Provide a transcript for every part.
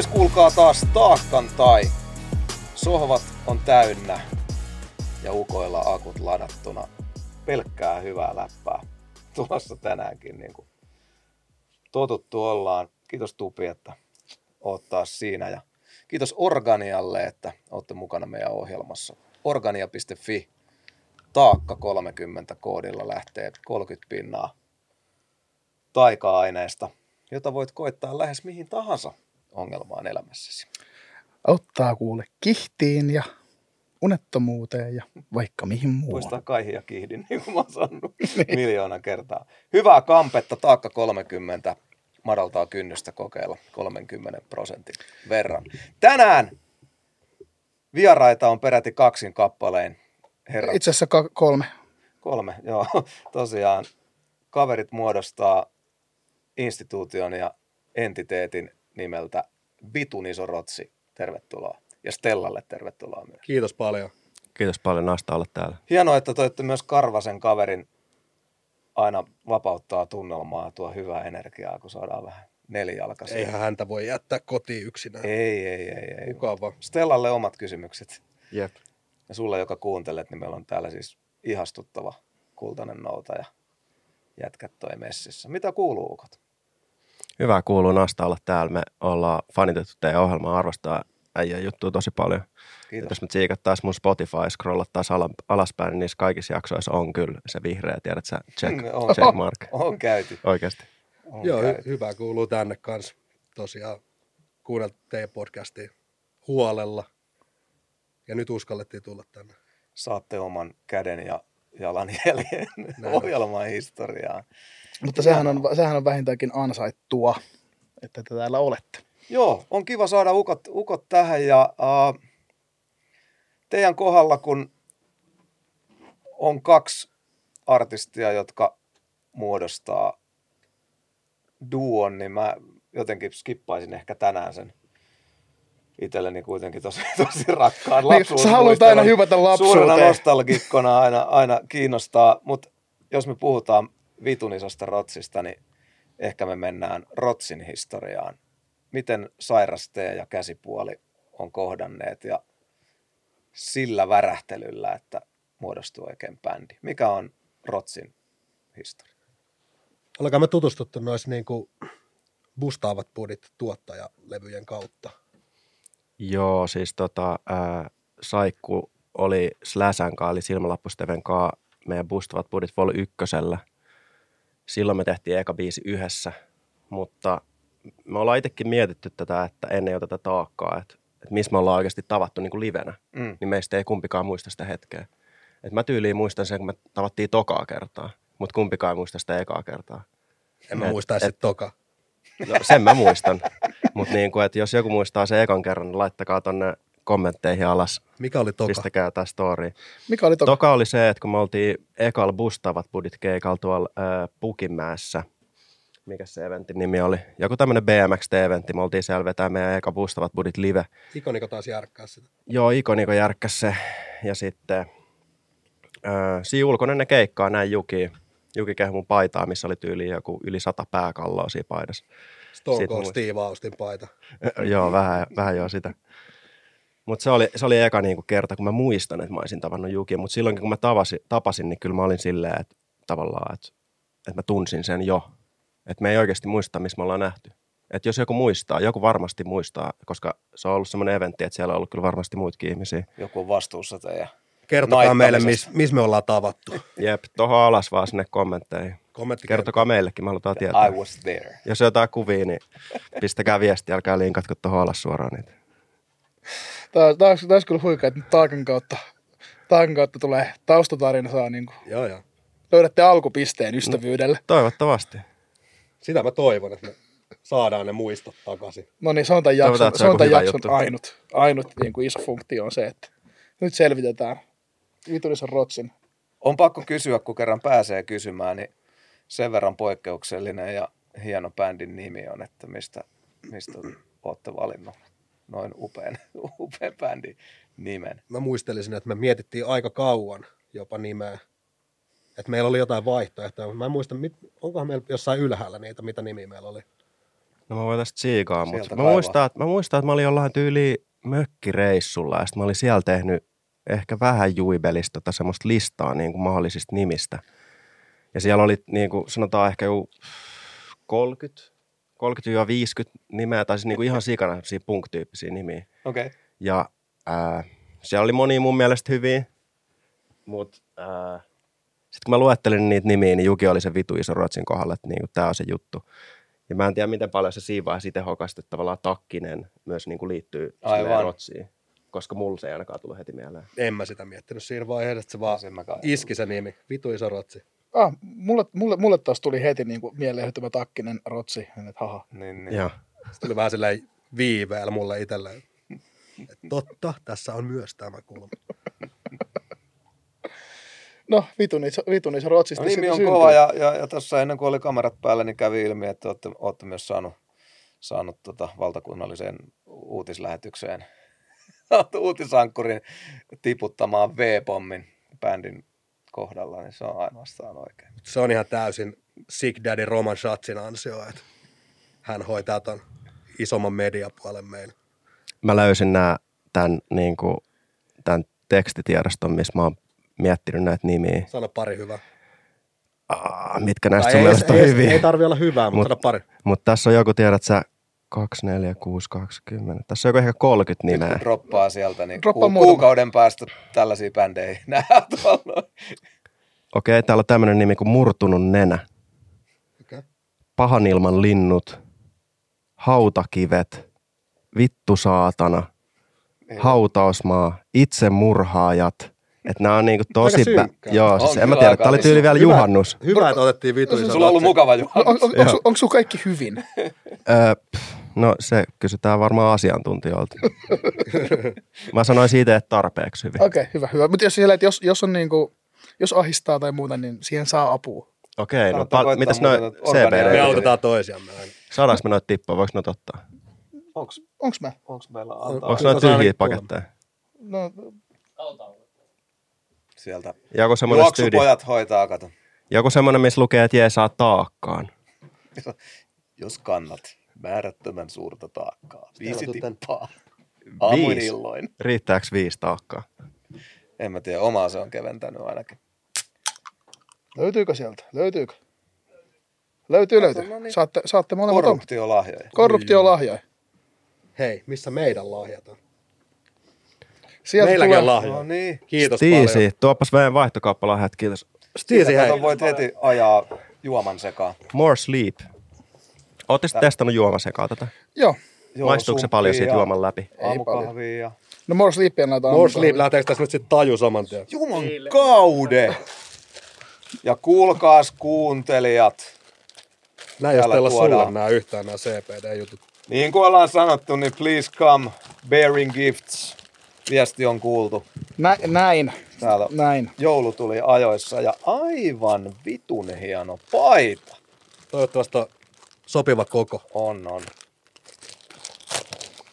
Sois kuulkaa taas taakkan tai. Sohvat on täynnä ja ukoilla akut ladattuna. Pelkkää hyvää läppää tulossa tänäänkin. Niin kuin totuttu ollaan. Kiitos Tupi, että oot taas siinä. Ja kiitos Organialle, että olette mukana meidän ohjelmassa. Organia.fi taakka 30 koodilla lähtee 30 pinnaa taika-aineesta, jota voit koittaa lähes mihin tahansa ongelmaan elämässäsi. Auttaa kuule kihtiin ja unettomuuteen ja vaikka mihin muualle. Muistaa kaihin ja kihdin, niin kuin mä oon sanonut miljoona kertaa. Hyvää kampetta, taakka 30, madaltaa kynnystä kokeilla 30 prosentin verran. Tänään vieraita on peräti kaksin kappaleen. Herrat, Itse asiassa ka- kolme. kolme, joo, tosiaan. Kaverit muodostaa instituution ja entiteetin nimeltä Vitun iso rotsi. Tervetuloa. Ja Stellalle tervetuloa myös. Kiitos paljon. Kiitos paljon Nasta olla täällä. Hienoa, että toitte myös Karvasen kaverin aina vapauttaa tunnelmaa ja tuo hyvää energiaa, kun saadaan vähän nelijalkaisia. Eihän häntä voi jättää kotiin yksinään. ei, ei, ei, ei. Mukava. Stellalle omat kysymykset. Jep. Ja sulle, joka kuuntelet, niin meillä on täällä siis ihastuttava kultainen nouta ja jätkät toi messissä. Mitä kuuluu, ukot? Hyvä kuuluu Nasta olla täällä. Me ollaan fanitettu teidän ohjelmaa, arvostaa äijän juttua tosi paljon. Kiitos. Jos me tsiikattaisiin mun Spotify, scrollattaisiin ala, alaspäin, niin niissä kaikissa jaksoissa on kyllä se vihreä, tiedät sä, check, Mm, on. check mark. On käyty. Oikeasti. On Joo, käyty. hy- hyvä kuuluu tänne kanssa. Tosiaan kuunneltu teidän podcastia huolella. Ja nyt uskallettiin tulla tänne. Saatte oman käden ja jalanjäljen on. ohjelman historiaan. Mutta sehän on, sehän on vähintäänkin ansaittua, että te täällä olette. Joo, on kiva saada ukot, ukot tähän ja uh, teidän kohdalla, kun on kaksi artistia, jotka muodostaa duon, niin mä jotenkin skippaisin ehkä tänään sen itselleni kuitenkin tosi, tosi rakkaan Niin, sä haluat aina hypätä Suurena lapsuuteen. nostalgikkona aina, aina kiinnostaa, mutta jos me puhutaan vitun isosta rotsista, niin ehkä me mennään rotsin historiaan. Miten sairas tee ja käsipuoli on kohdanneet ja sillä värähtelyllä, että muodostuu oikein bändi. Mikä on rotsin historia? Olkaa me tutustuttu noissa niin kuin bustaavat budit tuottajalevyjen kautta. Joo, siis tota, ää, Saikku oli Släsän kaa, eli Silmälappusteven kaa meidän Boostavat Budit Vol 1. Silloin me tehtiin eka biisi yhdessä, mutta me ollaan itsekin mietitty tätä, että ennen jo tätä taakkaa, että, että missä me ollaan oikeasti tavattu niin kuin livenä, Mm. niin meistä ei kumpikaan muista sitä hetkeä. Et mä tyyliin muistan sen, kun me tavattiin tokaa kertaa, mutta kumpikaan ei muista sitä ekaa kertaa. En mä Et- muista edes et- sit toka. No, sen mä muistan. Mutta niin kuin, että jos joku muistaa sen ekan kerran, niin laittakaa tonne kommentteihin alas. Mikä oli toka? Pistäkää tämä story. Mikä oli toka? Toka oli se, että kun me oltiin ekalla bustavat budit keikalla tuolla äh, Pukimäessä, mikä se eventin nimi oli, joku tämmöinen BMX-eventti, me oltiin siellä vetää meidän eka bustavat budit live. Ikoniko taas järkkää sitä? Joo, Ikoniko järkkäs se. Ja sitten äh, siinä ulkoinen ne keikkaa näin Juki. Juki kehui mun paitaa, missä oli tyyli joku yli sata pääkalloa siinä paidassa. Stone Cold Steve Austin paita. joo, vähän, vähän joo sitä. Mutta se oli, se oli eka niinku kerta, kun mä muistan, että mä olisin tavannut Jukia. Mutta silloinkin, kun mä tavasin, tapasin, niin kyllä mä olin silleen, että tavallaan, että, että mä tunsin sen jo. Että me ei oikeasti muista, missä me ollaan nähty. Että jos joku muistaa, joku varmasti muistaa, koska se on ollut semmoinen eventti, että siellä on ollut kyllä varmasti muitakin ihmisiä. Joku on vastuussa teidän. Kertokaa meille, missä mis me ollaan tavattu. Jep, tohon alas vaan sinne kommentteihin. Kommentti Kertokaa meillekin, me halutaan tietää. I was there. Jos on jotain kuvia, niin pistäkää viestiä, älkää linkatko tuohon alas suoraan niitä. Tämä, tämä, olisi, tämä olisi kyllä huikea, että taakan kautta, taakan kautta tulee taustatarina, saa niin kuin, Joo, joo. löydätte alkupisteen ystävyydelle. Toivottavasti. Sitä mä toivon, että me saadaan ne muistot takaisin. No niin, se on tämän jakson, se on tämän jakson juttu. ainut, ainut niin kuin iso funktio on se, että nyt selvitetään vitullisen rotsin. On pakko kysyä, kun kerran pääsee kysymään, niin sen verran poikkeuksellinen ja hieno bändin nimi on, että mistä, mistä olette valinnut noin upean, upean bändin nimen. Mä muistelisin, että me mietittiin aika kauan jopa nimeä. Että meillä oli jotain vaihtoehtoja, mutta mä en muista, mit, onkohan meillä jossain ylhäällä niitä, mitä nimi meillä oli. No mä voin tästä tsiikaa, mutta mä muistan, että, mä muistan, että mä olin jollain tyyli mökkireissulla ja sitten mä olin siellä tehnyt ehkä vähän juibelista tota semmoista listaa niin kuin mahdollisista nimistä. Ja siellä oli niin kuin sanotaan ehkä joku 30, 30-50 nimeä, tai siis niin kuin ihan sikana punk-tyyppisiä nimiä. Okei. Okay. Ja ää, siellä oli monia mun mielestä hyviä, mutta sitten kun mä luettelin niitä nimiä, niin Juki oli se vitu iso Ruotsin kohdalla, että niinku, tämä on se juttu. Ja mä en tiedä, miten paljon se siinä vaiheessa että tavallaan takkinen myös niinku liittyy Ruotsiin. Koska mulla se ei ainakaan tullut heti mieleen. En mä sitä miettinyt siinä vaiheessa, että se vaan kai- iski se nimi. Vitu iso rotsi. Ah, mulle, mulle, mulle taas tuli heti niin kuin mieleen hytymä takkinen rotsi. Että haha. Niin, niin. Joo. Se tuli vähän silleen viiveellä mulle itselleen. Et totta, tässä on myös tämä kulma. No, vitun iso, vitun iso rotsista No, nimi on syntyy. kova ja, ja, ja tuossa ennen kuin oli kamerat päällä, niin kävi ilmi, että olette, olette myös saanut, saanut tota valtakunnalliseen uutislähetykseen uutisankkurin tiputtamaan V-pommin bändin kohdalla, niin se on ainoastaan oikein. Se on ihan täysin Sick Daddy Roman Schatzin ansio, että hän hoitaa ton isomman mediapuolen meillä. Mä löysin nää, tämän, niinku, tämän tekstitiedoston, missä mä oon miettinyt näitä nimiä. Sano pari hyvää. Aa, mitkä näistä Tai sun ei, mielestä on ei, hyviä? ei tarvi olla hyvää, mutta Mut- sano pari. Mutta tässä on joku, tiedät sä, 2, 4, 6, 20. Tässä on joku ehkä 30 Nyt nimeä. kun droppaa sieltä, niin Droppaa ku, kuukauden päästä tällaisia bändejä ei tuolla. Okei, täällä on tämmöinen nimi kuin Murtunut nenä. Okay. Pahan ilman linnut, hautakivet, vittu saatana, hautausmaa, itsemurhaajat. Että nämä on niinku tosi... Synkkää. Joo, On siis en mä tiedä, tää oli tyyli vielä Hyvä. juhannus. Hyvä, että otettiin vitu iso Sulla on ollut mukava On, juhannus. on, onko, onko sulla kaikki hyvin? Öö, pff, no se kysytään varmaan asiantuntijoilta. mä sanoin siitä, että tarpeeksi hyvin. Okei, okay, hyvä, hyvä. Mutta jos, siellä, että jos, jos, on niinku, jos ahistaa tai muuta, niin siihen saa apua. Okei, no Kannattaa pal- mitäs noin organeja. Me CBD? autetaan toisiamme aina. Saadaanko me noita tippaa, voiko noita ottaa? Onks, Onks mä? onks meillä antaa Onko Kyllä noita tyhjiä paketteja? No, sieltä? Joku semmoinen studi. Juoksupojat hoitaa, kato. Joku semmoinen, missä lukee, että jee saa taakkaan. Jos kannat määrättömän suurta taakkaa. Viisi tippaa. Aamuin Viisi. illoin. Riittääkö viisi taakkaa? En mä tiedä, omaa se on keventänyt ainakin. löytyykö sieltä? Löytyykö? Löytyy, löytyy. no niin. Saatte, saatte molemmat Korrupt. Korruptiolahjoja. Korruptiolahjoja. Hei, missä meidän lahjat on? Sieltä Meilläkin on tulee, lahjoja. No niin. Kiitos Stiisi, paljon. tuopas meidän vaihtokauppalahjat, kiitos. Stiisi, hei. Voit heti ajaa juoman sekaan. More sleep. Ootte sitten testannut juomasekaa tätä? Joo. Maistuuko se paljon siitä juoman läpi? Aamukahvia ja... No more sleepia laitetaan. More sleep, lähteekö tässä nyt sitten taju saman tien? Juman kaude! Ja kuulkaas kuuntelijat, Näin jos teillä sulle nämä yhtään nämä CPD-jutut. niin kuin ollaan sanottu, niin please come bearing gifts. Viesti on kuultu. Nä, näin. Täällä Näin. joulu tuli ajoissa ja aivan vitun hieno paita. Toivottavasti on sopiva koko. On, on.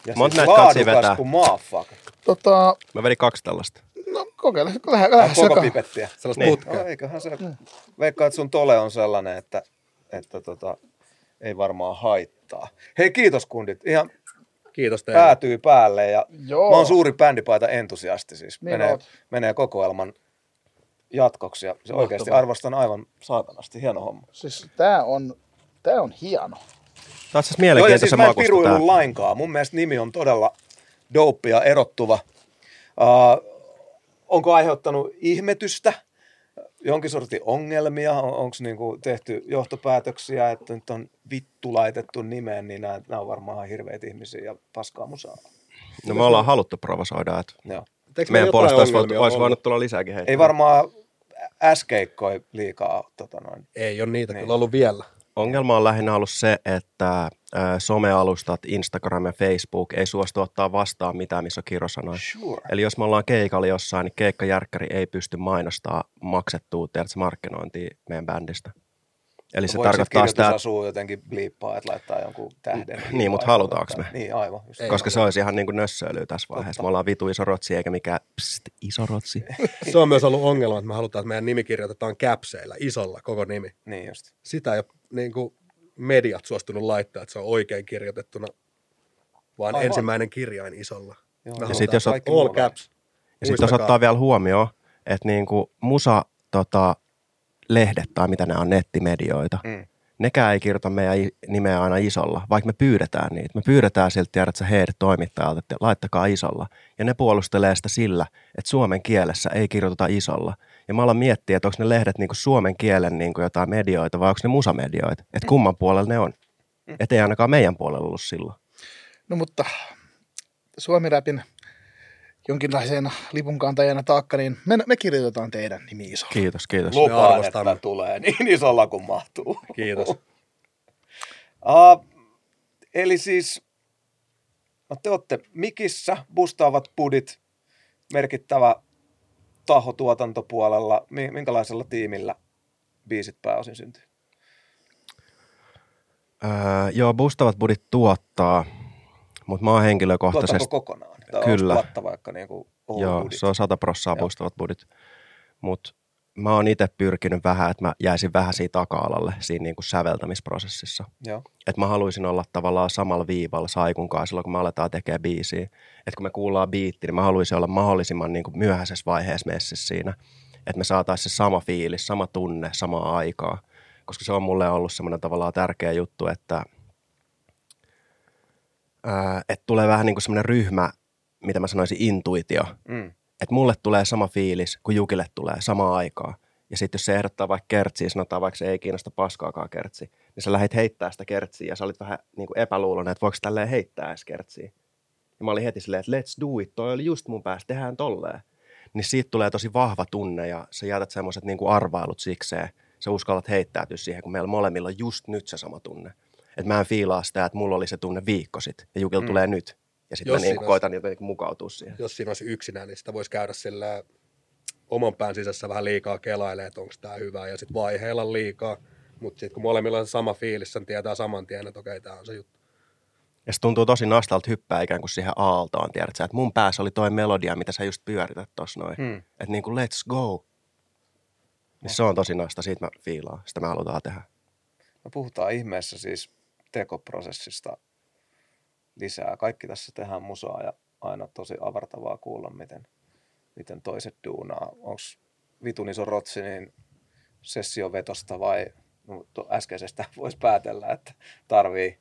Ja Monta siis näitä katsia laadukas vetää? kuin maafuck. Tota, Mä vedin kaksi tällaista. no kokeile. Lähde, lähde Koko sekaan. pipettiä. Sellaista Niin. putkea. No, eiköhän se, veikkaa, että sun tole on sellainen, että, että tota, ei varmaan haittaa. Hei, kiitos kundit. Ihan Kiitos teille. päätyy päälle ja Joo. mä oon suuri bändipaita entusiasti siis. Niin menee, oot. menee kokoelman jatkoksi ja se oikeasti arvostan aivan saatanasti. Hieno homma. Siis tää on, tää on hieno. Tämä on siis Joo, ja siis mä en lainkaan. Mun mielestä nimi on todella dope ja erottuva. Uh, onko aiheuttanut ihmetystä? Jonkin sortin ongelmia? On, onko niinku tehty johtopäätöksiä, että nyt on vittu laitettu nimeen, niin nämä, nämä on varmaan ihan hirveitä ihmisiä ja paskaa musaa. No me ollaan haluttu provosoida, että Joo. Meidän puolesta olisi, voinut, olisi voinut tulla lisääkin heittää. Ei varmaan äskeikkoi liikaa tota noin. Ei ole niitä Niin. kyllä ollut vielä. Ongelma on lähinnä ollut se, että somealustat, Instagram ja Facebook ei suostu ottaa vastaan mitään, missä on kirosanoja. Sure. Eli jos me ollaan keikalla jossain, niin keikkajärkkäri ei pysty mainostaa maksettua tiedätkö, markkinointia meidän bändistä. Eli se sit tarkoittaa sitä, että, kirjoitusasuu jotenkin bliippaa, että laittaa jonkun tähden. Niin, mut vai halutaanko me? Niin, aivan. Just. Ei. koska se olisi ihan niin kuin nössöilyä tässä vaiheessa. Totta. Me ollaan vitu iso rotsi eikä mikään pst, iso rotsi. Se on myös ollut ongelma, että me halutaan, että meidän nimi kirjoitetaan käpseillä, isolla koko nimi. Niin just. Sitä ei ole niin kuin, mediat suostunut laittaa, että se on oikein kirjoitettuna, vaan Aivan. ensimmäinen kirjain isolla. Joo. Me Ja halutaan sit jos kaikki all caps. Ja sitten jos ottaa vielä huomioon, että niinku musa tota, lehdet tai mitä ne on nettimedioita, Mm. nekään ei kirjoita meidän nimeä aina isolla, vaikka me pyydetään niitä. Me pyydetään siltä, tiedätkö heidät toimittajalta, että laittakaa isolla. Ja ne puolustelee sitä sillä, että suomen kielessä ei kirjoiteta isolla. Ja mä alan miettiä, että onko ne lehdet niinku suomen kielen niinku jotain medioita vai onko ne musamedioita. Että kumman puolella ne on. Että ei ainakaan meidän puolella ollut silloin. No mutta Suomi-räpin jonkinlaisena lipunkantajana taakka, niin me, me kirjoitetaan teidän nimi isolla. Kiitos, kiitos. Lupaan, että tulee niin isolla kuin mahtuu. Kiitos. Uh, eli siis, no te olette Mikissä, bustaavat budit, merkittävä taho tuotantopuolella. Mi- Minkälaisella tiimillä biisit pääosin syntyy? Öö, joo, Bustavat Budit tuottaa, mutta mä oon henkilökohtaisesti... Tuotanko kokonaan? Tai Kyllä. Tuotta vaikka niin kuin Joo, budit? se on 100 prossaa Joo. Bustavat Budit. Mutta mä oon itse pyrkinyt vähän, että mä jäisin vähän siitä taka-alalle siinä niinku säveltämisprosessissa. Joo. Että mä haluaisin olla tavallaan samalla viivalla Saikun kanssa silloin, kun me aletaan tekemään biisiä. Että kun me kuullaan biitti, niin mä haluaisin olla mahdollisimman niinku myöhäisessä vaiheessa messissä siinä. Että me saataisiin se sama fiilis, sama tunne, samaa aikaa. Koska se on mulle ollut semmoinen tavallaan tärkeä juttu, että, ää, että tulee vähän niin kuin semmoinen ryhmä, mitä mä sanoisin, intuitio. Mm. Että mulle tulee sama fiilis, kuin Jukille tulee samaa aikaa. Ja sitten jos se ehdottaa vaikka kertsiä, sanotaan vaikka se ei kiinnosta paskaakaan kertsi, niin sä lähdit heittää sitä kertsiä ja sä olit vähän niin kuin epäluuloinen, että voiko tälleen heittää edes kertsiä. Ja mä olin heti silleen, että let's do it, toi oli just mun päässä, tehdään tolleen. Niin siitä tulee tosi vahva tunne ja sä jätät semmoiset niin kuin arvailut sikseen. Sä uskallat heittäytyä siihen, kun meillä molemmilla on just nyt se sama tunne. Että mä en fiilaa sitä, että mulla oli se tunne viikko sitten ja Jukilla Mm. mm. tulee nyt. Ja sitten mä niin olisi- koitan jotenkin mukautua siihen. Jos siinä olisi yksinään, niin sitä voisi käydä sillä oman pään sisässä vähän liikaa kelailemaan, että onko tämä hyvä, ja sitten vaiheilla liikaa. Mutta sitten kun molemmilla on sama fiilis, sen tietää saman tien, että okei, tämä on se juttu. Ja se tuntuu tosi nastalta hyppää ikään kuin siihen aaltoon, tiedätkö, että mun päässä oli toi melodia, mitä sä just pyörität tossa noin. Hmm. Että niin kuin let's go. Niin se on tosi nasta, siitä mä fiilaan, sitä me halutaan tehdä. Me puhutaan ihmeessä siis tekoprosessista lisää. Kaikki tässä tehdään musaa ja aina tosi avartavaa kuulla, miten, miten toiset duunaa. Onko vitun iso rotsi niin sessiovetosta vai no, äskeisestä voisi päätellä, että tarvii,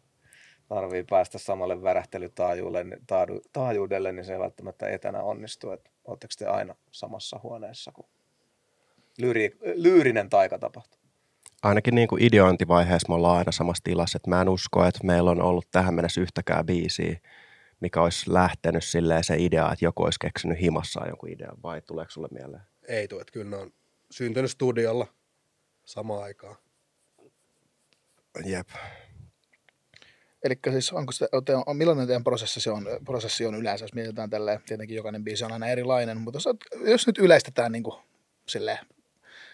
tarvii päästä samalle värähtelytaajuudelle, taadu, taajuudelle, niin se ei välttämättä etänä onnistu. Et Oletteko te aina samassa huoneessa, lyri, lyyrinen taika tapahtuu? Ainakin niin kuin ideointivaiheessa me ollaan aina samassa tilassa, että mä en usko, että meillä on ollut tähän mennessä yhtäkään biisiä, mikä olisi lähtenyt silleen se idea, että joku olisi keksinyt himassaan jonkun idean, vai tuleeko sulle mieleen? Ei tule, että kyllä ne on syntynyt studiolla samaan aikaan. Jep. Eli siis onko se, on, millainen teidän prosessi, se on, prosessi on yleensä, jos mietitään tälleen, tietenkin jokainen biisi on aina erilainen, mutta jos, jos nyt yleistetään niin kuin, silleen,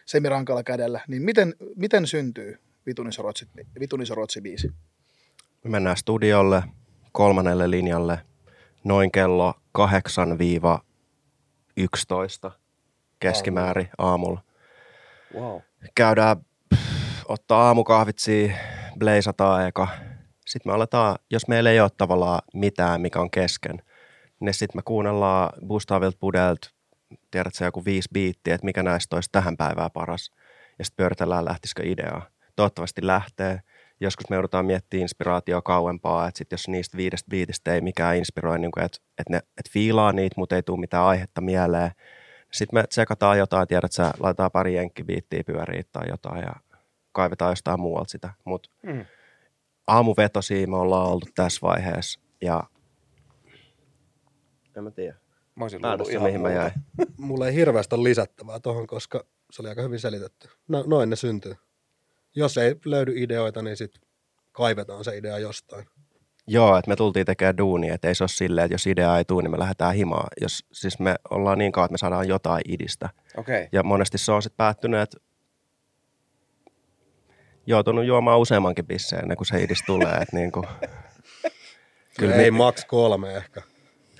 semirankalla kädellä, niin miten, miten syntyy Vitun iso rotsi, Vitun iso rotsi biisi? Me mennään studiolle kolmannelle linjalle noin kello 8-11 keskimäärin aamulla. Wow. Käydään ottaa aamukahvit siihen, bleisataan eka. Sitten me aletaan, jos meillä ei ole tavallaan mitään, mikä on kesken, niin sitten me kuunnellaan Gustavilta Pudelta, tiedät sä joku viisi biittiä, että mikä näistä olisi tähän päivään paras. Ja sitten pyöritellään, lähtisikö ideaa. Toivottavasti lähtee. Joskus me joudutaan miettimään inspiraatioa kauempaa, että sit jos niistä viidestä biitistä ei mikään inspiroi, niin että et ne et fiilaa niitä, mutta ei tule mitään aihetta mieleen. Sitten me tsekataan jotain, tiedät sä, laitetaan pari jenkkibiittiä pyöriin tai jotain ja kaivetaan jostain muualta sitä. Mutta Mm. aamuvetosia me ollaan oltu tässä vaiheessa ja en mä tiedä. Mä olisin luullut ihan mihin mä muuta. jäin. Mulla ei hirveästi ole lisättävää tuohon, koska se oli aika hyvin selitetty. No, noin ne syntyy. Jos ei löydy ideoita, niin sitten kaivetaan se idea jostain. Joo, että me tultiin tekemään duunia, että ei se ole silleen, että jos idea ei tule, niin me lähdetään himaan. Jos, siis me ollaan niin kauan, että me saadaan jotain idistä. Okei. Okay. Ja monesti se on sitten päättynyt, että joutunut juomaan useammankin bisseen ennen kuin se idis tulee. Että niin kuin, Kyllä ei max kolme ehkä.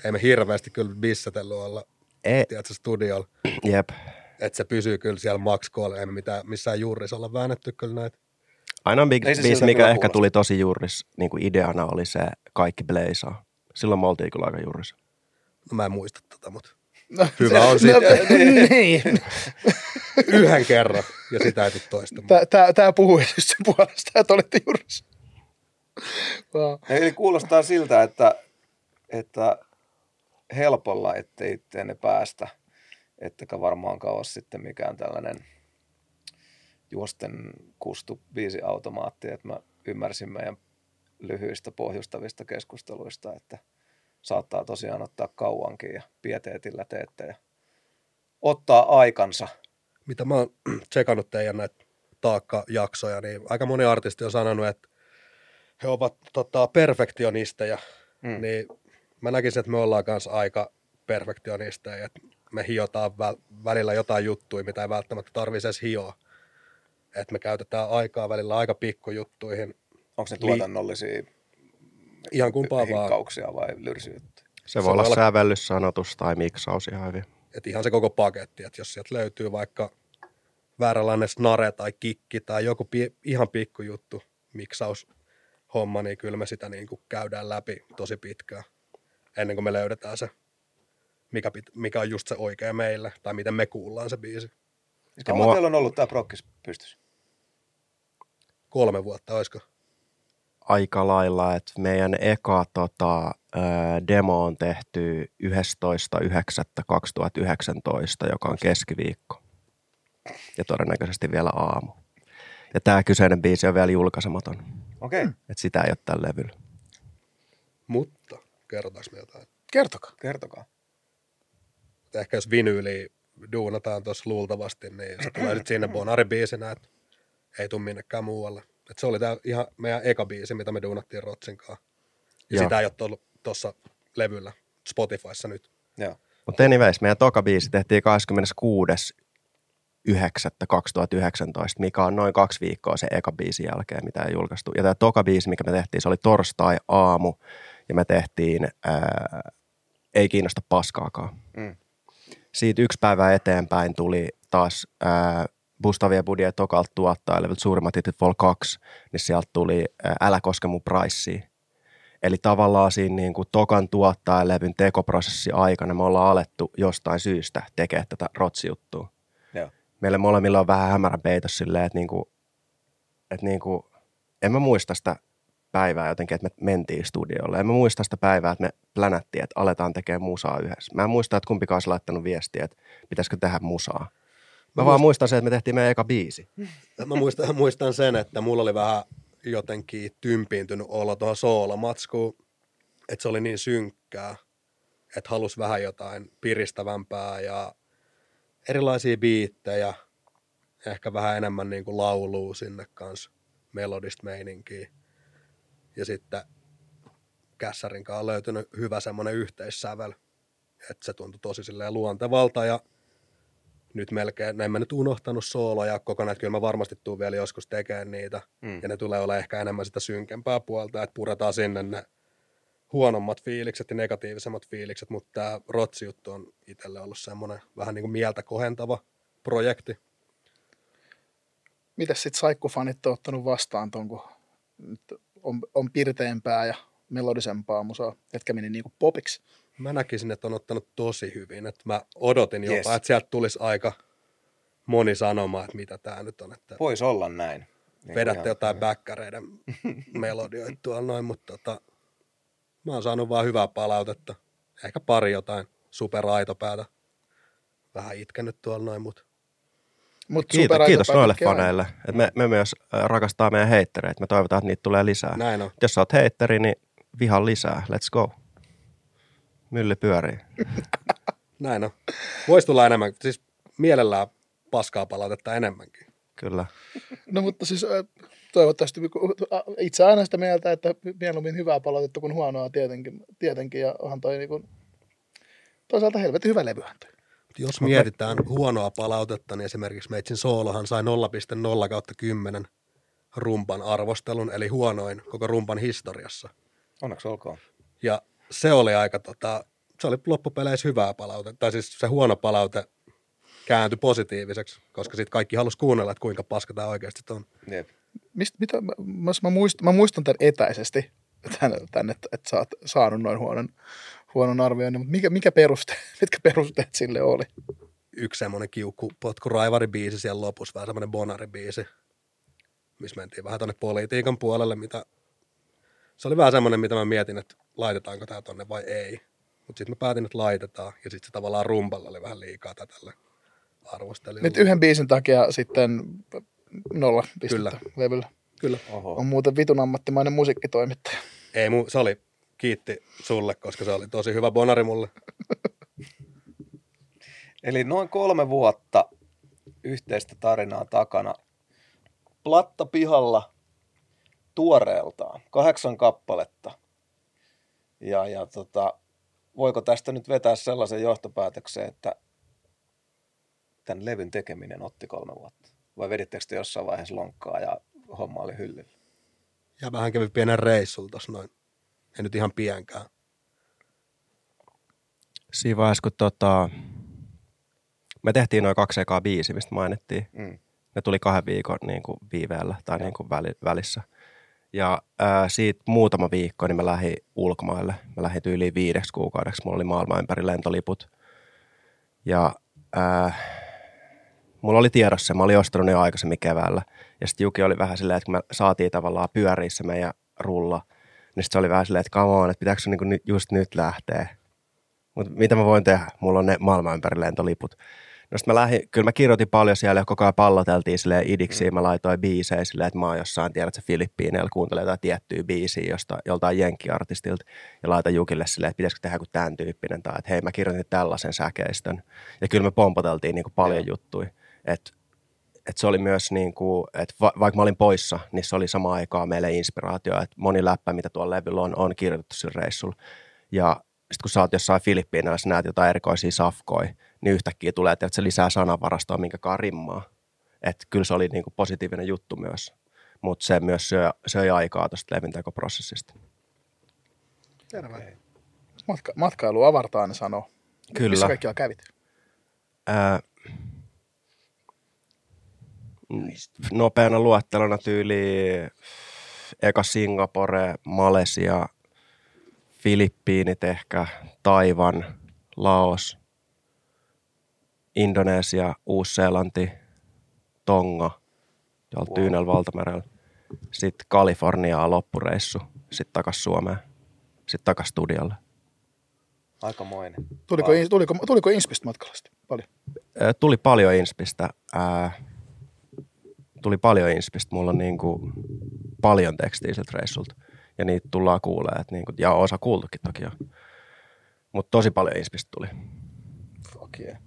Ei me hirveästi kyllä bissatellut olla, ei, tiedätkö, studiolla. jep. Että se pysyy kyllä siellä max kolme. Ei me mitään, missään juurissa olla väännetty kyllä näitä. Ainoa big, se biisi, mikä ehkä kuulosta. tuli tosi juuris niin kuin ideana, oli se Kaikki Blazaa. Silloin me oltiin kyllä aika juurissa. No mä en muista tota, mutta No, Hyvä on no, sitten. niin. yhden kerran ja sitä ei tule toistamaan. Tää, tää, tää puhuu just sen puolesta, että olitte juurissa. Wow. Eli kuulostaa siltä, että, että helpolla ettei itteenne päästä, ettekä varmaankaan ole sitten mikään tällainen juosten kustu biisi automaatti, että mä ymmärsin meidän lyhyistä pohjustavista keskusteluista, että saattaa tosiaan ottaa kauankin ja pieteetillä teette ja ottaa aikansa. Mitä mä oon tsekannut teidän näitä taakkajaksoja, niin aika moni artisti on sanonut, että he ovat tota, perfektionisteja, mm. niin mä näkisin, että me ollaan kanssa aika perfektionisteja, että me hiotaan väl- välillä jotain juttuja, mitä ei välttämättä tarvitse edes hioa. Että me käytetään aikaa välillä aika pikkujuttuihin, Onko ne Li- tuotannollisia ihan kumpaa vaan. vai lyrsyjuttuja? Se, Se voi olla olla- sävellys, sanotus tai miksaus ihan hyvin. Että ihan se koko paketti, että jos sieltä löytyy vaikka vääränlainen snare tai kikki tai joku pi- ihan pikkujuttu, miksaus homma, niin kyllä me sitä niin kuin käydään läpi tosi pitkään ennen kuin me löydetään se, mikä, pit- mikä on just se oikea meille tai miten me kuullaan se biisi. Kauan mua- teillä on ollut tämä prokkis pystyssä? Kolme vuotta, olisiko? Aika lailla, että meidän eka tota, demo on tehty 11.9.2019, joka on keskiviikko. Ja todennäköisesti vielä aamu. Ja tämä kyseinen biisi on vielä julkaisematon. Okei, okay. Että sitä ei ole tällä levyllä. Mutta kerrotaanko me jotain? Kertokaa. kertokaa. Et ehkä jos vinyyli duunataan tuossa luultavasti, niin se tulee sitten sinne Bonari-biisinä, että ei tule minnekään muualle. Et se oli tää ihan meidän eka biisi, mitä me duunattiin Rotsin kanssa. Ja Joo. sitä ei ole tuossa levyllä Spotifyssa nyt. Joo. Mutta anyways, meidän toka biisi tehtiin 26.9.2019, mikä on noin kaksi viikkoa sen eka biisin jälkeen, mitä ei julkaistu. Ja tämä toka biisi, mikä me tehtiin, se oli torstai-aamu, ja me tehtiin ää, Ei kiinnosta paskaakaan. Mm. Siitä yksi päivä eteenpäin tuli taas ää, Bustavia Budje tokalta tuottajalevyltä Suurimmat hitit Vol 2, niin sieltä tuli ää, Älä koske mun pricea. Eli tavallaan siinä niin kuin tokan tuottajalevyn tekoprosessi aikana me ollaan alettu jostain syystä tekemään tätä rotsijuttua. Joo. Meille molemmilla on vähän hämärä peitos silleen, että, niin kuin, että niin kuin, en mä muista sitä päivää jotenkin, että me mentiin studiolle. En mä muista sitä päivää, että me plänättiin, että aletaan tekemään musaa yhdessä. Mä en muista, että kumpikaan olisi laittanut viestiä, että pitäisikö tehdä musaa. Mä, mä vaan muistan sen, että me tehtiin meidän eka biisi. Mä muistan, muistan sen, että mulla oli vähän jotenkin tympiintynyt olo tuohon soolomatskuun, että se oli niin synkkää, että halusi vähän jotain piristävämpää ja erilaisia biittejä, ehkä vähän enemmän niin kuin laulua sinne kanssa, melodista meininkiä. Ja sitten Kässärin kanssa on löytynyt hyvä semmoinen yhteissävel, että se tuntui tosi silleen luontevalta ja nyt melkein, en mä nyt unohtanut sooloja kokonaan, että kyllä mä varmasti tuun vielä joskus tekemään niitä, Mm. ja ne tulee olla ehkä enemmän sitä synkempää puolta, että puretaan sinne ne huonommat fiilikset ja negatiivisemmat fiilikset, mutta tämä Rotsi-juttu on itselle ollut semmoinen vähän niin kuin mieltä kohentava projekti. Mitäs sitten saikkufanit on ottanut vastaan ton, kun nyt on, on pirteämpää ja melodisempaa musaa, etkä meni niinku popiksi. Mä näkisin, että on ottanut tosi hyvin, että mä odotin jopa, Yes. että sieltä tulisi aika moni sanoma, että mitä tämä nyt on, että Voisi olla näin. Niin vedätte ihan- jotain bäkkäreiden melodioita tuolla noin, mutta tota, mä oon saanut vaan hyvää palautetta. Ehkä pari jotain superaitopäätä. Vähän itkenyt tuolla noin, mutta Mut Kiitos, kiitos noille aina. faneille. Et me, me myös rakastaa meidän heittereitä. Me toivotaan, että niitä tulee lisää. näin on. Jos sä oot heitteri, niin vihan lisää. Let's go. Mylly pyörii. Näin on. Voisi tulla enemmän, siis mielellään paskaa palautetta enemmänkin. Kyllä. No mutta siis toivottavasti itse aina sitä mieltä, että mieluummin hyvää palautetta kuin huonoa tietenkin, tietenkin ja onhan toi niinku, toisaalta helvetin hyvä levyhän toi. Jos mietitään huonoa palautetta, niin esimerkiksi Meitsin soolohan sai 0,0 kautta 10 rumpan arvostelun, eli huonoin koko rumpan historiassa. Onneksi olkoon. Ja se oli aika, tota, se oli loppupeleissä hyvää palautetta, tai siis se huono palaute kääntyi positiiviseksi, koska sitten kaikki halusi kuunnella, että kuinka paska tämä oikeasti on. Jep. Mist, mitä, mä, mä, mä, muistan, mä muistan tämän etäisesti, tämän, tämän että, että sä oot saanut noin huonon, huonon arvioinnin, mutta mikä, mikä peruste, mitkä perusteet sille oli? Yksi semmoinen kiukku, potku raivaribiisi siellä lopussa, vähän semmoinen bonaribiisi, missä mentiin vähän tuonne politiikan puolelle, mitä se oli vähän semmoinen, mitä mä mietin, että laitetaanko tämä tonne vai ei. Mutta sitten mä päätin, että laitetaan, ja sitten se tavallaan rumpalla oli vähän liikaa tälle arvostelijalle. Nyt yhden biisin takia sitten nolla pistettä Kyllä. levyllä. Kyllä. Oho. On muuten vitun ammattimainen musiikkitoimittaja. Ei, mu, se oli, kiitti sulle, koska se oli tosi hyvä bonari mulle. Eli noin kolme vuotta yhteistä tarinaa takana. Platta pihalla tuoreeltaan, kahdeksan kappaletta. Ja, ja tota, voiko tästä nyt vetää sellaisen johtopäätöksen, että tämän levyn tekeminen otti kolme vuotta? Vai vedittekö te jossain vaiheessa lonkkaa ja homma oli hyllyllä? Ja vähän kävi pienen reissulla tossa noin. Ei nyt ihan pienkään. Siinä vaiheessa, kun tota, me tehtiin noin kaksi ekaa biisi, mistä mainittiin. Mm. Ne tuli kahden viikon niin kuin viiveellä tai niin kuin väli, välissä. Ja ää, siitä muutama viikko, niin mä lähdin ulkomaille. Mä lähdin tyyliin viideksi kuukaudeksi. Mulla oli maailman ympäri lentoliput. Ja ää, mulla oli tiedossa. Mä olin ostanut ne jo aikaisemmin keväällä. Ja sitten Juki oli vähän silleen, että kun me saatiin tavallaan pyöriä se meidän rulla, niin sitten se oli vähän silleen, että come on, että pitääkö se niin nyt, just nyt lähteä. Mutta mitä mä voin tehdä? Mulla on ne maailman ympäri lentoliput. No sit mä lähdin, kyllä mä kirjoitin paljon siellä ja koko ajan palloteltiin silleen idiksiin. Mä laitoin biisejä silleen, että mä oon jossain, tiedät se Filippiineillä kuuntelee jotain tiettyä biisiä josta, joltain jenkkiartistilta ja laitan Jukille silleen, että pitäisikö tehdä joku tämän tyyppinen tai että hei mä kirjoitin tällaisen säkeistön. Ja kyllä me pompoteltiin niin kuin paljon juttuja. Että et se oli myös niin kuin, että va, vaikka mä olin poissa, niin se oli samaan aikaan meille inspiraatio, että moni läppä, mitä tuolla levyllä on, on kirjoitettu sillä reissulla. Ja sitten kun sä oot jossain Filippiineillä, sä näet jotain erikoisia safkoja, niin yhtäkkiä tulee, että se lisää sanavarastoa, minkä rimmaa. Että kyllä se oli niin kuin positiivinen juttu myös. Mutta se myös söi, söi aikaa tuosta levintekoprosessista. Terve. Matka, matkailu avartaa, ne sanoo. Kyllä. Missä kaikkialla kävit? Ää, nopeana luettelona tyyli eka Singapore, Malesia, Filippiinit ehkä, Taivan, Laos, Indonesia, Uus-Seelanti, Tonga, tuolla wow. Tyynellä valtamerellä. Sitten Kaliforniaa loppureissu, sitten takas Suomeen, sitten takas studiolle. Aikamoinen. Tuliko, tuliko, tuliko Inspistä matkalla sitten? Paljon. Tuli paljon Inspistä. Ää, tuli paljon Inspistä. Mulla on niin kuin paljon tekstiä siltä reissulta. Ja niitä tullaan kuulee. Että niin kuin, ja osa kuultukin toki jo. Mutta tosi paljon Inspistä tuli. Fuck yeah.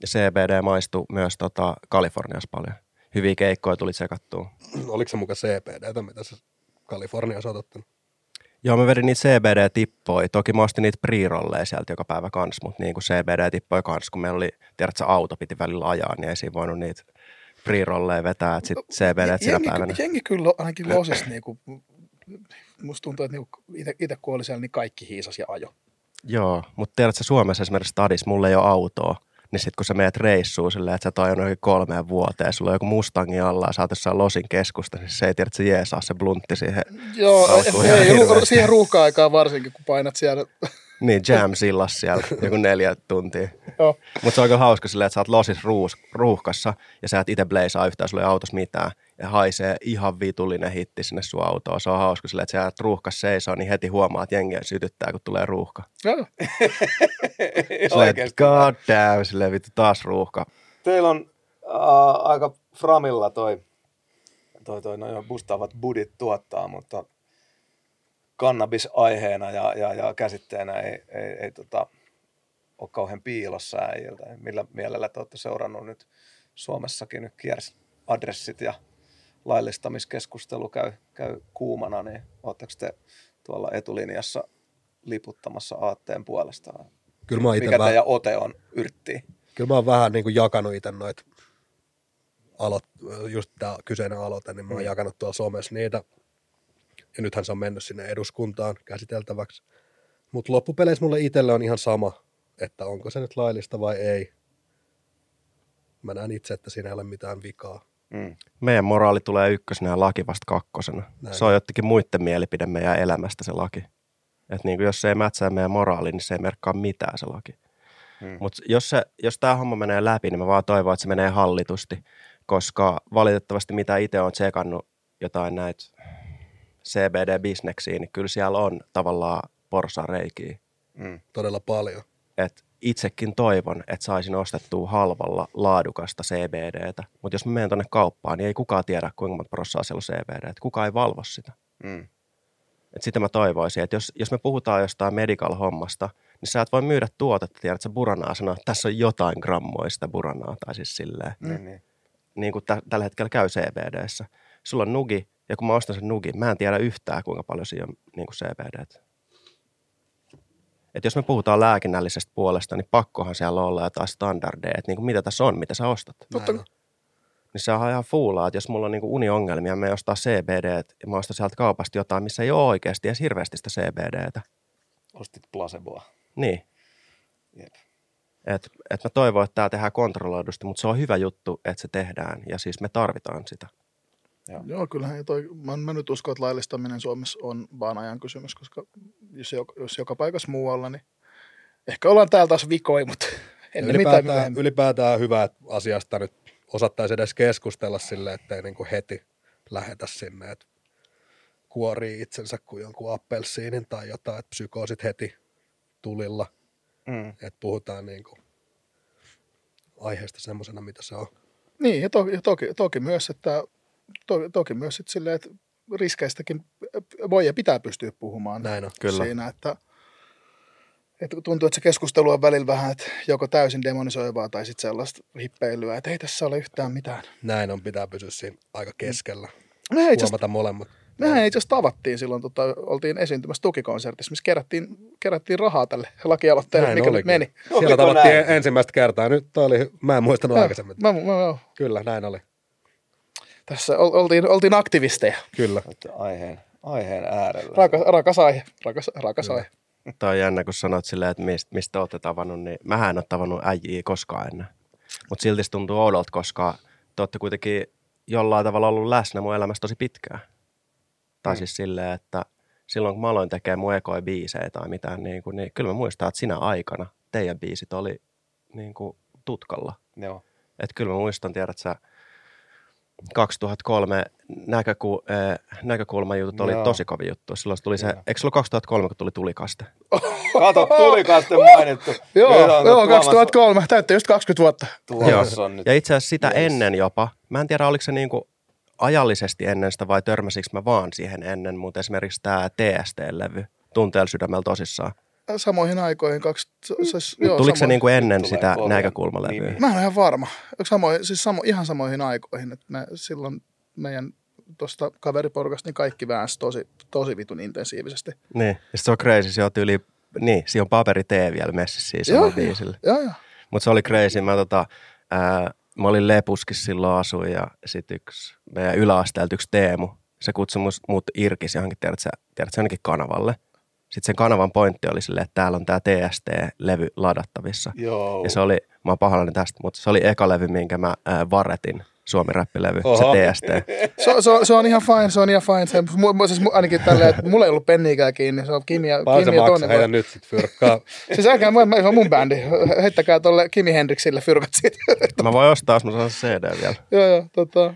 Ja CBD maistui myös tota Kaliforniassa paljon. Hyviä keikkoja tuli sekattua. Oliko se muka CPDtä, mitä sä Kaliforniassa oot ottanut? Joo, mä vedin niitä CBD-tippoja. Toki mä ostin niitä pre sieltä joka päivä kans, mutta niin kuin CBD-tippoja kans, kun meillä oli, tiedätkö, auto piti välillä ajaa, niin ei siinä voinut niitä pre vetää, että sitten CBD sinä jengi, päivänä. jengi kyllä ainakin losissa, niinku, musta tuntuu, että niinku, itse kun oli siellä, niin kaikki hiisas ja ajo. Joo, mutta tiedätkö, Suomessa esimerkiksi stadissa mulla ei ole autoa, niin sitten kun sä meet reissuun silleen, että sä ajanut johonkin kolmeen vuoteen, sulla on joku Mustangi alla ja sä oot jossain Losin keskusta, niin se ei tiedä, että se jeesaa se bluntti siihen. Joo, ei, ei, siihen ruuhka-aikaan varsinkin, kun painat siellä. Niin, jam sillas siellä joku neljä tuntia. Mutta se on kyllä hauska silleen, että sä oot Losis ruus, ruuhkassa ja sä et itse bleisää yhtään, sulla ei autossa mitään. Ja haisee ihan vitullinen hitti sinne sun autoon. Se on hauska silleen, että sä jäät ruuhkassa seisoo, niin heti huomaa, että jengiä sytyttää, kun tulee ruuhka. Joo. Silleen, god damn, silleen vittu taas ruuhka. Teillä on äh, aika framilla toi, toi, toi no, bustaavat budit tuottaa, mutta kannabis aiheena ja, ja, ja käsitteenä ei, ei, ei tota, ole kauhean piilossa äijiltä. Millä mielellä te olette seurannut nyt Suomessakin nyt kiersadressit ja laillistamiskeskustelu käy, käy kuumana, niin oletteko te tuolla etulinjassa liputtamassa aatteen puolesta? Kyllä mä Mikä vähän, teidän ote on yrttiin? kyllä mä oon vähän niin kuin jakanut itse noita alot, just tämä kyseinen aloite, niin mä oon Mm. jakanut tuolla somessa niitä. Ja nythän se on mennyt sinne eduskuntaan käsiteltäväksi. Mutta loppupeleissä mulle itselle on ihan sama, että onko se nyt laillista vai ei. Mä näen itse, että siinä ei ole mitään vikaa. Mm. Meidän moraali tulee ykkösenä ja laki vasta kakkosena. Näin. Se on jotenkin muiden mielipide meidän elämästä se laki. Et niin jos se ei mätsää meidän moraali, niin se ei merkkaa mitään se laki. Mm. Mutta jos, se, jos tämä homma menee läpi, niin mä vaan toivon, että se menee hallitusti, koska valitettavasti mitä itse on tsekannut jotain näitä CBD-bisneksiä, niin kyllä siellä on tavallaan porsareikiä. Mm. Todella paljon. Et itsekin toivon, että saisin ostettua halvalla laadukasta CBDtä, mutta jos mä menen tuonne kauppaan, niin ei kukaan tiedä, kuinka monta prossaa siellä on CBD, että kukaan ei valvo sitä. Mm. Et sitä mä toivoisin, että jos, jos me puhutaan jostain medical-hommasta, niin sä et voi myydä tuotetta, tiedät sä buranaa sanoa, että tässä on jotain grammoa sitä buranaa, tai siis silleen, Mm. Niin, niin. niin kuin tä- tällä hetkellä käy CBDssä. Sulla on nugi, ja kun mä ostan sen nugin, mä en tiedä yhtään, kuinka paljon siinä on niin kuin CBD. Et jos me puhutaan lääkinnällisestä puolesta, niin pakkohan siellä olla jotain standardeja, että niin kuin mitä tässä on, mitä sä ostat. Totta. Niin se on ihan fuulaa, että jos mulla on niin kuin uniongelmia, mä ostaa CBD ja mä ostan sieltä kaupasta jotain, missä ei ole oikeasti edes hirveästi sitä CBDtä. Ostit placeboa. Niin, Jep. et, et mä toivon, että tämä tehdään kontrolloidusti, mutta se on hyvä juttu, että se tehdään ja siis me tarvitaan sitä. Joo, kyllähän toi, mä, mä nyt uskon, että laillistaminen Suomessa on vaan ajan kysymys, koska jos, joka, jos joka paikassa muualla, niin ehkä ollaan täällä taas vikoi, mutta ennen mitään Ylipäätään, myöhemmin. ylipäätään hyvä, että asiasta nyt osattaisi edes keskustella silleen, ettei niin kuin heti lähetä sinne, että kuorii itsensä kuin jonkun appelsiinin tai jotain, että psykoosit heti tulilla, Mm. että puhutaan niin kuin aiheesta semmoisena, mitä se on. Niin, ja toki, toki, toki myös, että to, toki myös sit silleen, että riskeistäkin voi ja pitää pystyä puhumaan Näin on. Kyllä. siinä, että, että tuntuu, että se keskustelu on välillä vähän, että joko täysin demonisoivaa tai sitten sellaista hippeilyä, että ei tässä ole yhtään mitään. Näin on, pitää pysyä siinä aika keskellä. Itse asiassa Huomata molemmat. Mehän itse asiassa tavattiin silloin, tota, oltiin esiintymässä tukikonsertissa, missä kerättiin, kerättiin rahaa tälle lakialoitteelle, Näin mikä oli nyt meni. Siellä Oliko tavattiin näin? ensimmäistä kertaa. Nyt toi oli, mä en muistanut aikaisemmin. Mä, mä, mä, Kyllä, näin oli. Tässä ol- oltiin, oltiin aktivisteja. Kyllä. Aiheen, aiheen äärellä. Rakas, rakas aihe. Rakas, rakas aihe. Tämä on jännä, kun sanot silleen, että mistä, mistä olette tavannut, niin mähän en ole tavannut äijiä koskaan ennen. Mutta silti se tuntuu oudolta, koska te olette kuitenkin jollain tavalla ollut läsnä mun elämässä tosi pitkään. Tai Mm. siis silleen, että silloin kun mä aloin tekemään mun ekoi biisejä tai mitään, niin, kuin, niin kyllä mä muistan, että sinä aikana teidän biisit oli niin kuin tutkalla. Joo. Että kyllä mä muistan, tiedät sä, 2003 näköku, äh, näkökulmajutut oli Joo. tosi kovin juttu. Silloin tuli se, eikö se ollut 2003, kun tuli tulikaste? Kato, tulikaste mainittu. Joo, joo Tuomas- 2003. Täytti just 20 vuotta. On nyt. Ja itse asiassa sitä Yes. ennen jopa, mä en tiedä oliko se niinku ajallisesti ennen sitä vai törmäsikö mä vaan siihen ennen, mutta esimerkiksi tämä TST-levy, Tunteella sydämellä tosissaan. Samoihin aikoihin. Kaksi, siis, joo, Tuliko se samoin- niinku ennen Tulee sitä korjan näkökulmalevyä? nimi. Mä en ole ihan varma. Samoin, siis samo, ihan samoihin aikoihin. Että me silloin meidän tuosta kaveriporukasta niin kaikki väänsi tosi, tosi vitun intensiivisesti. Niin, ja sit se on crazy, se on tyyli, niin, siinä on paperi T vielä messissä siinä Joo, biisillä. Joo, joo. Mutta se oli crazy. Mä, tota, ää, mä olin Lepuskissa silloin asuin ja sitten yksi meidän yläasteelta yksi Teemu, se kutsui mut Irkis johonkin, tiedätkö, sä- tiedätkö, jonnekin kanavalle. Sitten sen kanavan pointti oli silleen, että täällä on tämä TST-levy ladattavissa. Joo. Ja se oli, mä oon pahoillani tästä, mutta se oli eka levy, minkä mä ää, varetin, Suomi räppilevy, Oho. se TST. Se, se, on- se, on ihan fine, se on ihan fine. Se, mu, siis ainakin tälleen, että mulla ei ollut penniikään kiinni. Se on Kimi ja, Vaan se Kimi ja maksaa Toni. heitä nyt sit fyrkkaa. Siis älkää, mä, mä, se on mun bändi. Heittäkää tolle Kimi Hendrixille fyrkat siitä. Mä voin ostaa, jos mä saan se CD vielä. joo, joo, tota.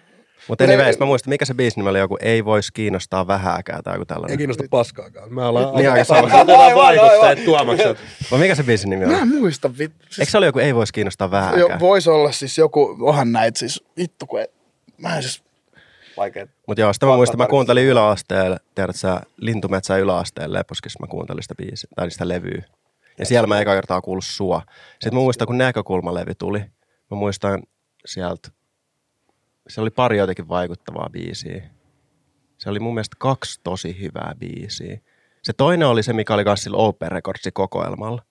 Mutta anyways, ei- mä muistan, mikä se biisi nimi oli, joku ei voisi kiinnostaa vähääkään tai joku Ei tällainen. kiinnosta paskaakaan. Me ollaan Niin aika sama. Vaikutteet tuomakset. Vai mikä se biisin nimi Mä oli? en muista. Vit, Eikö siis, se oli joku ei voisi kiinnostaa jo, vähääkään? voisi olla siis joku, onhan näitä siis, vittu kun ei, mä en siis, Vaikea. Mutta joo, sitä mä muistan, mä kuuntelin yläasteella, tiedät sä, Lintumetsän yläasteella Lepuskissa mä kuuntelin sitä biisiä, tai sitä levyä. Ja siellä mä eka kertaa kuullut sua. Sitten mä muistan, kun näkökulmalevy tuli, mä muistan sieltä, se oli pari jotenkin vaikuttavaa biisiä. Se oli mun mielestä kaksi tosi hyvää biisiä. Se toinen oli se, mikä oli kanssa sillä Open Recordsin kokoelmalla.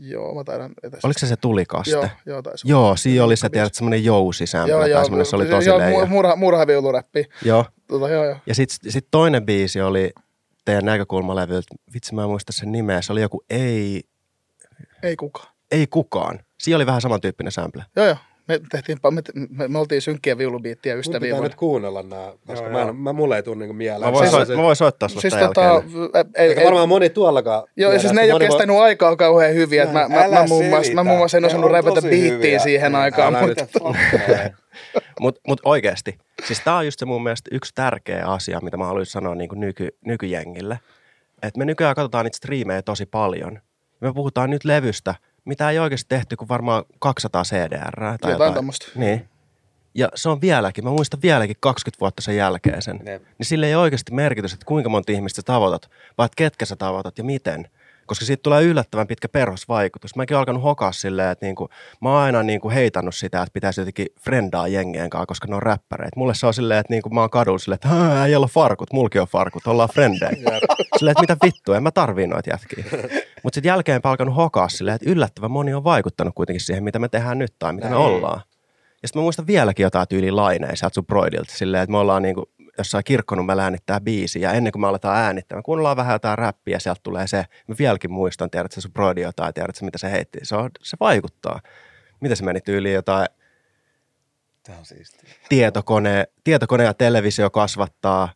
joo, mä taidan edes. Oliko se se tulikaste? Joo, joo, taisi Joo, siinä oli se, tiedät, semmoinen jousisämpylä tai semmoinen, se oli tosi joo, leijä. mu- murha, murhaviuluräppi. Joo, Tota, joo, joo. Ja sitten sit toinen biisi oli teidän näkökulmalevyltä, vitsi mä en muista sen nimeä, se oli joku ei, Ei kukaan. ei kukaan. Siinä oli vähän samantyyppinen sample. Joo, joo. Me, tehtiin, me, me, me oltiin synkkiä viulubiittiä Mun ystäviä. pitää vuonna- nyt kuunnella nämä, koska Joo, mä, joo. en, mä, mulle ei tule niinku mieleen. Mä voin, Siis- soit, mä voin soittaa sulle Siis tota, ei, Eikä ei, varmaan moni tuollakaan. Joo, siis ne ei ole moni voi- kestänyt aikaa kauhean hyviä. että Mä, mä, Älä mä, muun muassa, mä muun muassa en osannut räpätä biittiä hyviä. siihen aikaan. Mutta, Mutta mut oikeasti, siis tämä on just se mun mielestä yksi tärkeä asia, mitä mä haluaisin sanoa niin nyky, nykyjengille. Että me nykyään katsotaan niitä striimejä tosi paljon. Me puhutaan nyt levystä, mitä ei oikeasti tehty kuin varmaan 200 CDR. Tai Jotain jotain. tommosta. Niin. Ja se on vieläkin, mä muistan vieläkin 20 vuotta sen jälkeen sen. Jep. Niin sillä ei oikeasti merkitys, että kuinka monta ihmistä sä tavoitat, vaan ketkä sä tavoitat ja miten. Koska siitä tulee yllättävän pitkä perhosvaikutus. Mäkin olen alkanut hokaa silleen, että niinku, mä oon aina niinku heitannut sitä, että pitäisi jotenkin frendaa jengien kanssa, koska ne on räppäreitä. Mulle se on silleen, että niinku mä oon kadulla silleen, että ei ole farkut, mulki on farkut, ollaan frendejä. silleen, että mitä vittua, en mä tarvii noita jätkiä. Mutta sitten jälkeen alkanut hokaa silleen, että yllättävän moni on vaikuttanut kuitenkin siihen, mitä me tehdään nyt tai mitä me Näin. ollaan. Ja sitten mä muistan vieläkin jotain tyyliin laineja sieltä sun broidilta, silleen, että me ollaan niinku jossain kirkkonummella äänittää biisi, ja ennen kuin me aletaan äänittää, me kuunnellaan vähän jotain räppiä, ja sieltä tulee se, mä vieläkin muistan, tiedätkö sun broidi jotain, tiedätkö mitä se heitti, se, on, se vaikuttaa. Mitä se meni tyyliin jotain Tämä on siistiä. tietokone, tietokone ja televisio kasvattaa,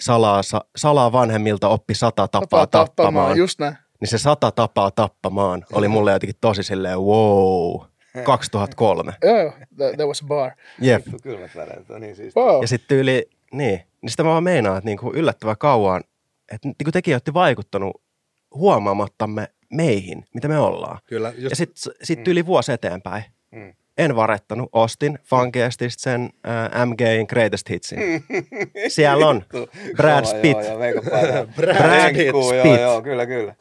salaa, sa, salaa vanhemmilta oppi sata tapaa tapaa tappamaan. Just näin. Niin se sata tapaa tappamaan oli mulle jotenkin tosi silleen wow, 2003. Joo, joo. There, there was a bar. Jep. Kylmät väreet, on niin siistiä. Wow. Ja sitten yli, niin, niin sitä mä vaan meinaan, että niinku yllättävän kauan, että niinku tekijät olette vaikuttanut huomaamattamme meihin, mitä me ollaan. Kyllä, just, Ja sitten sit yli vuosi eteenpäin. Mm. En varettanut, ostin Funkiestista sen äh, MGin Greatest Hitsin. Siellä on Brad Pitt. Brad Tenkkuu, Pitt. Joo, joo, kyllä, kyllä.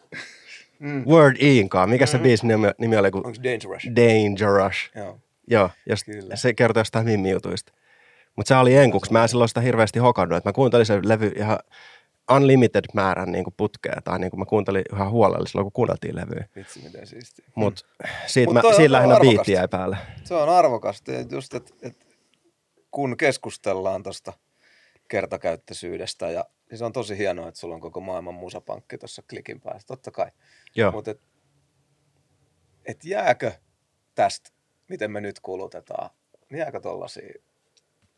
Word Inkaan. Mikä se biisin nimi, nimi oli? Onko Dangerous? Dangerous. Joo. Joo, jos, Kyllä. se kertoo jostain mimmi-jutuista. Mutta se oli enkuksi. Mä en silloin sitä hirveästi hokannut. että mä kuuntelin sen levy ihan unlimited määrän niin kuin putkea. Tai niin kuin mä kuuntelin ihan huolella silloin, kun kuunneltiin levyä. Vitsi, miten siistiä. Mutta siitä, Mut mä, siitä lähinnä biitti jäi päälle. Se on arvokasta. Just, et, et, kun keskustellaan tuosta kertakäyttöisyydestä, ja niin se on tosi hienoa, että sulla on koko maailman musapankki tuossa klikin päässä, totta kai. Mutta et, et jääkö tästä, miten me nyt kulutetaan, niin jääkö tollaisia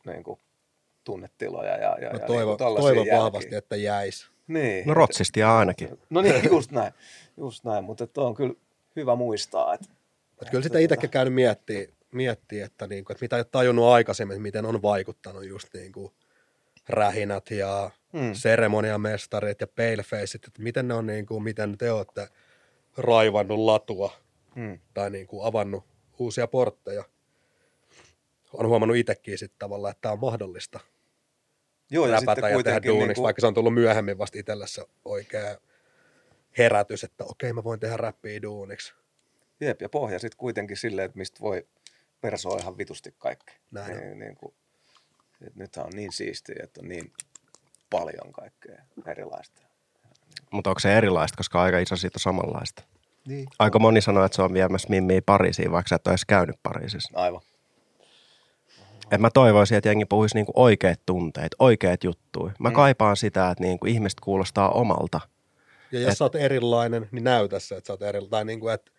niin kuin, tunnetiloja ja, ja, mä ja toivon, niin kuin jälkiä? vahvasti, että jäisi. Niin. No rotsisti ainakin. No niin, just näin. Just näin, mutta että on kyllä hyvä muistaa, että Mutta kyllä sitä itsekin käynyt miettiä, miettiä että, niinku, että mitä ei ole tajunnut aikaisemmin, että miten on vaikuttanut just niinku rähinät ja Mm. mm. seremoniamestarit ja palefaceit, että miten ne on, niinku, miten te olette raivannut latua mm, tai niinku avannut uusia portteja. On huomannut itsekin sitten tavallaan, että tämä on mahdollista Joo, ja sitten ja tehdä kuitenkin duuniksi, niin kuin, vaikka se on tullut myöhemmin vasta itselle se oikea herätys, että okei mä voin tehdä räppiä duuniksi. Jep, ja pohja sitten kuitenkin silleen, että mistä voi persoa ihan vitusti kaikki. Näin on. Niin, niin kuin, että nythän on niin siistiä, että on niin paljon kaikkea erilaista. Mutta onko se erilaista, koska aika iso siitä on samanlaista? Niin. Aika moni sanoo, että se on viemässä mimmiä Pariisiin, vaikka sä et ole edes käynyt Pariisissa. Aivan. Et mä toivoisin, että jengi puhuisi niinku oikeat tunteet, oikeat juttuja. Mä Mm. kaipaan sitä, että niinku ihmiset kuulostaa omalta. Ja jos Et- sä oot erilainen, niin näytä se, että sä oot erilainen. Tai niin kuin, että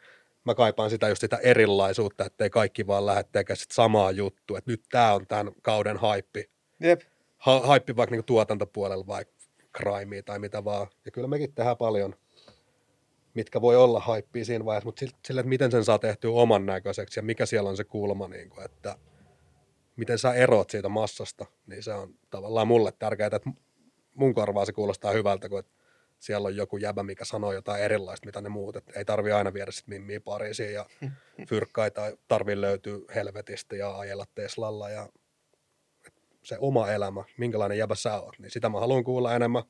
mä kaipaan sitä just sitä erilaisuutta, ettei kaikki vaan lähde tekemään sit samaa juttua. Että nyt tää on tämän kauden haippi. Jep. Ha- haippi vaikka niin tuotantopuolella, vaikka crimea tai mitä vaan. Ja kyllä mekin tehdään paljon, mitkä voi olla haippia siinä vaiheessa, mutta sillä, että miten sen saa tehtyä oman näköiseksi ja mikä siellä on se kulma, niin kuin, että miten sä eroat siitä massasta, niin se on tavallaan mulle tärkeää, että mun korvaa se kuulostaa hyvältä, kun että siellä on joku jäbä, mikä sanoo jotain erilaista, mitä ne muut. Et ei tarvi aina viedä sit mimmiä Pariisiin ja fyrkkaa tai tarvii löytyä helvetistä ja ajella Teslalla ja se oma elämä, minkälainen jäbä sä oot, niin sitä mä haluan kuulla enemmän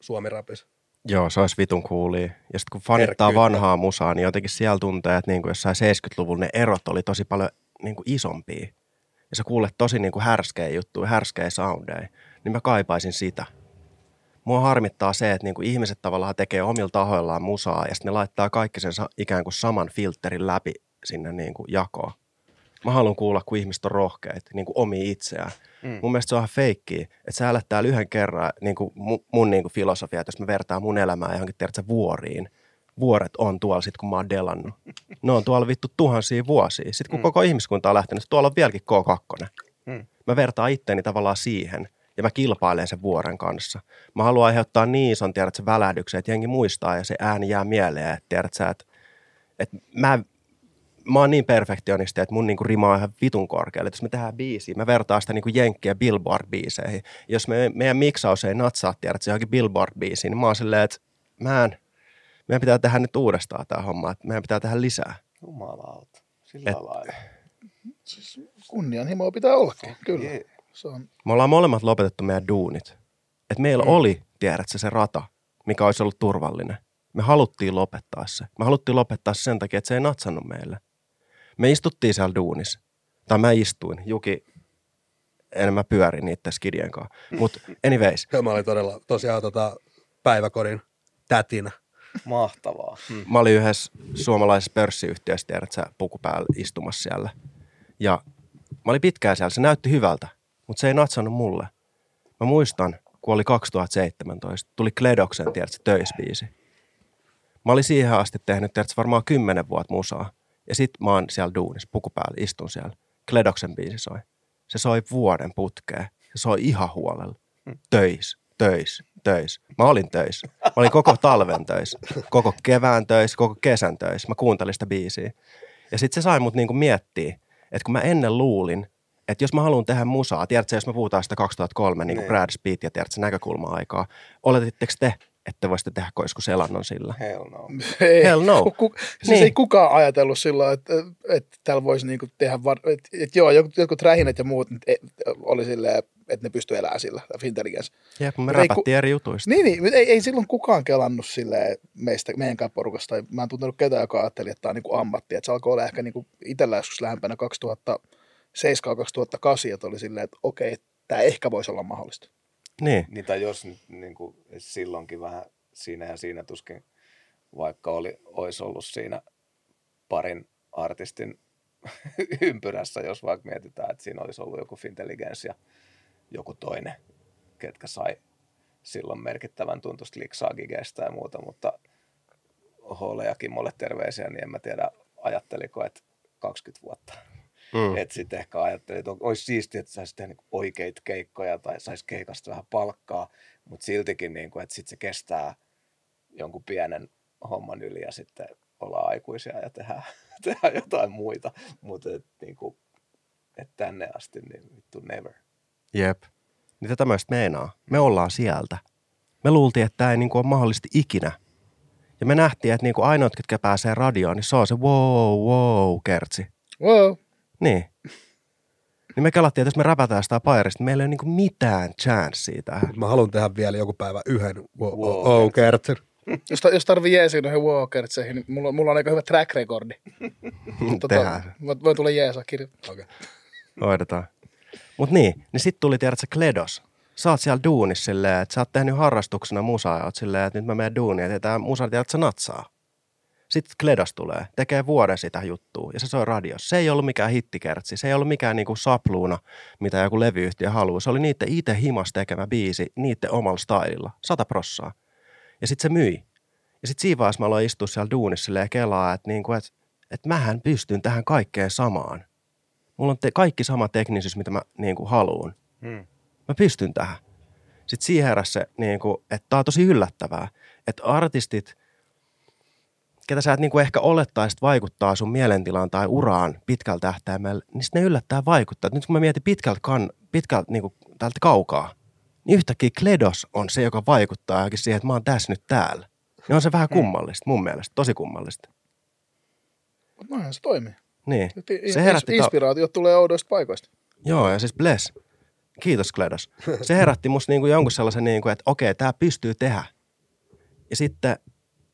Suomi-rapissa. Joo, se olisi vitun kuulia. Ja sitten kun fanittaa Herkkyyttä. vanhaa musaa, niin jotenkin siellä tuntee, että niinku jossain 70-luvulla ne erot oli tosi paljon niinku isompia. Ja sä kuulet tosi niinku härskejä juttuja, härskejä soundeja. Niin mä kaipaisin sitä. Mua harmittaa se, että niinku ihmiset tavallaan tekee omilla tahoillaan musaa ja sitten ne laittaa kaikki sen ikään kuin saman filterin läpi sinne niinku jakoon. Mä haluan kuulla, kun ihmiset on rohkeita, niin kuin omi itseään. Mm. Mun mielestä se on ihan feikkiä, että sä elät täällä yhden kerran, niin kuin mun, mun niin kuin filosofia, että jos mä vertaan mun elämää johonkin tiedätkö, vuoriin, vuoret on tuolla sit, kun mä oon delannut. Ne on tuolla vittu tuhansia vuosia. Sitten kun Mm. koko ihmiskunta on lähtenyt, tuolla on vieläkin K2. Mm. Mä vertaan itteeni tavallaan siihen ja mä kilpailen sen vuoren kanssa. Mä haluan aiheuttaa niin ison, tiedät, se välähdyksen, että jengi muistaa ja se ääni jää mieleen, että tiedät sä, että, että mä, mä oon niin perfektionisti, että mun niinku rima on ihan vitun korkealle. Että jos me tehdään biisiä, mä vertaan sitä niinku jenkkiä Billboard-biiseihin. Jos me, meidän miksaus ei natsaa, tiedät, se johonkin Billboard-biisiin, niin mä oon silleen, että mä en, meidän pitää tehdä nyt uudestaan tämä homma, että meidän pitää tehdä lisää. Jumalauta. Sillä Et- lailla. Siis kunnianhimoa pitää ollakin, kyllä. Jee. Se on, Me ollaan molemmat lopetettu meidän duunit. Et meillä mm. oli, tiedätkö, se rata, mikä olisi ollut turvallinen. Me haluttiin lopettaa se. Me haluttiin lopettaa se sen takia, että se ei natsannut meille. Me istuttiin siellä duunissa. Tai mä istuin. Juki, en mä pyöri niiden skidien kanssa. Mutta anyways, mä olin todella tosiaan tota, päiväkodin tätinä. Mahtavaa. Mm. mä olin yhdessä suomalaisessa pörssiyhtiössä, tiedät sä, puku päällä istumassa siellä. Ja mä olin pitkään siellä, se näytti hyvältä, mutta se ei natsannut mulle. Mä muistan, kun oli 2017, tuli Kledoksen, tiedätkö, töisbiisi. Mä olin siihen asti tehnyt, tiedätkö, varmaan kymmenen vuotta musaa. Ja sit mä oon siellä duunissa, puku päällä, istun siellä. Kledoksen biisi soi. Se soi vuoden putkeen. Se soi ihan huolella. Töis, töis, töis. Mä olin töissä. Mä olin koko talven töissä, koko kevään töissä, koko kesän töissä. Mä kuuntelin sitä biisiä. Ja sitten se sai mut niinku miettiä, että kun mä ennen luulin, että jos mä haluan tehdä musaa, tiedätkö, jos me puhutaan sitä 2003 niin kuin Niin. Brad Speed ja tiedätkö, näkökulma-aikaa, oletitteko te, että voisitte tehdä koisku selannon sillä? Hell no. ei, Hell no. Ku, siis Niin. ei kukaan ajatellut silloin, että, että täällä voisi niinku tehdä, var, että, että joo, jotkut, jotkut rähinät ja muut et, oli silleen, että ne pystyy elämään sillä, intelligence. Jep, me Mutta ei räpättiin eri jutuista. Niin, niin ei, ei silloin kukaan kelannut silleen meistä, meidänkään porukasta. Mä en tuntenut ketään, joka ajatteli, että tämä on niin ammatti. Että se alkoi olla ehkä niin kuin itsellä joskus lähempänä 2007-2008, että oli silleen, että okei, tämä ehkä voisi olla mahdollista. Niin, Niin, tai jos nyt niin kuin, silloinkin vähän siinä ja siinä tuskin, vaikka oli, olisi ollut siinä parin artistin ympyrässä, jos vaikka mietitään, että siinä olisi ollut joku Fintelligence ja joku toinen, ketkä sai silloin merkittävän tuntusta liksaa gigeistä ja muuta, mutta Hole ja Kimmolle terveisiä, niin en mä tiedä, ajatteliko, että 20 vuotta. mm. Että sitten ehkä ajattelin, että olisi siistiä, että saisi tehdä niinku oikeita keikkoja tai saisi keikasta vähän palkkaa, mutta siltikin, niinku, että sitten se kestää jonkun pienen homman yli ja sitten ollaan aikuisia ja tehdään, tehdään jotain muita. Mutta et, niinku, et tänne asti, niin vittu never. Jep. Niin tätä just meinaa. Me ollaan sieltä. Me luultiin, että tämä ei niinku ole mahdollisesti ikinä. Ja me nähtiin, että niinku ainoat, ketkä pääsee radioon, niin se on se wow, wow, kertsi. Wow. Niin. Niin me kelattiin, että jos me räpätään sitä pairista, niin meillä ei ole niinku mitään chanceä tähän. Mä haluan tehdä vielä joku päivä yhden wow, Wow, wow, kertsin. Jos, ta, jos tarvii jeesiä noihin walkertseihin, niin mulla, mulla on aika hyvä track recordi. Tehdään. Voi, voi tulla jeesaa kirja. Okay. Hoidetaan. Mut niin, niin sit tuli tiedät sä Kledos. Sä oot siellä duunissa silleen, että sä oot tehnyt harrastuksena musaa ja oot silleen, että nyt mä menen duuniin, että tää musa tiedät sä natsaa. Sitten Kledos tulee, tekee vuoden sitä juttua ja se soi radiossa. Se ei ollut mikään hittikertsi, se ei ollut mikään niinku sapluuna, mitä joku levyyhtiö haluaa. Se oli niiden itse himas tekemä biisi, niiden omalla stylilla, sata prossaa. Ja sitten se myi. Ja sitten siinä vaiheessa mä aloin istua siellä duunissa ja kelaa, että, niinku, että, että mähän pystyn tähän kaikkeen samaan. Mulla on te- kaikki sama teknisyys, mitä mä niin kuin, haluan. Hmm. Mä pystyn tähän. Sitten siihen heräsi se, niin kuin, että tää on tosi yllättävää. Että artistit, ketä sä et niin kuin ehkä olettaisit vaikuttaa sun mielentilaan tai uraan pitkällä tähtäimellä, niin sitten ne yllättää vaikuttaa. Et nyt kun mä mietin pitkältä, kan, pitkältä niin kuin, täältä kaukaa, niin yhtäkkiä Kledos on se, joka vaikuttaa johonkin siihen, että mä oon tässä nyt täällä. Niin on se vähän kummallista, mun mielestä, tosi kummallista. Mutta noinhan se toimii. Niin. Se herätti Inspiraatiot tulee oudoista paikoista. Joo, ja siis bless. Kiitos Kledos. Se herätti musta niinku jonkun sellaisen, niinku, että okei, tämä pystyy tehdä. Ja sitten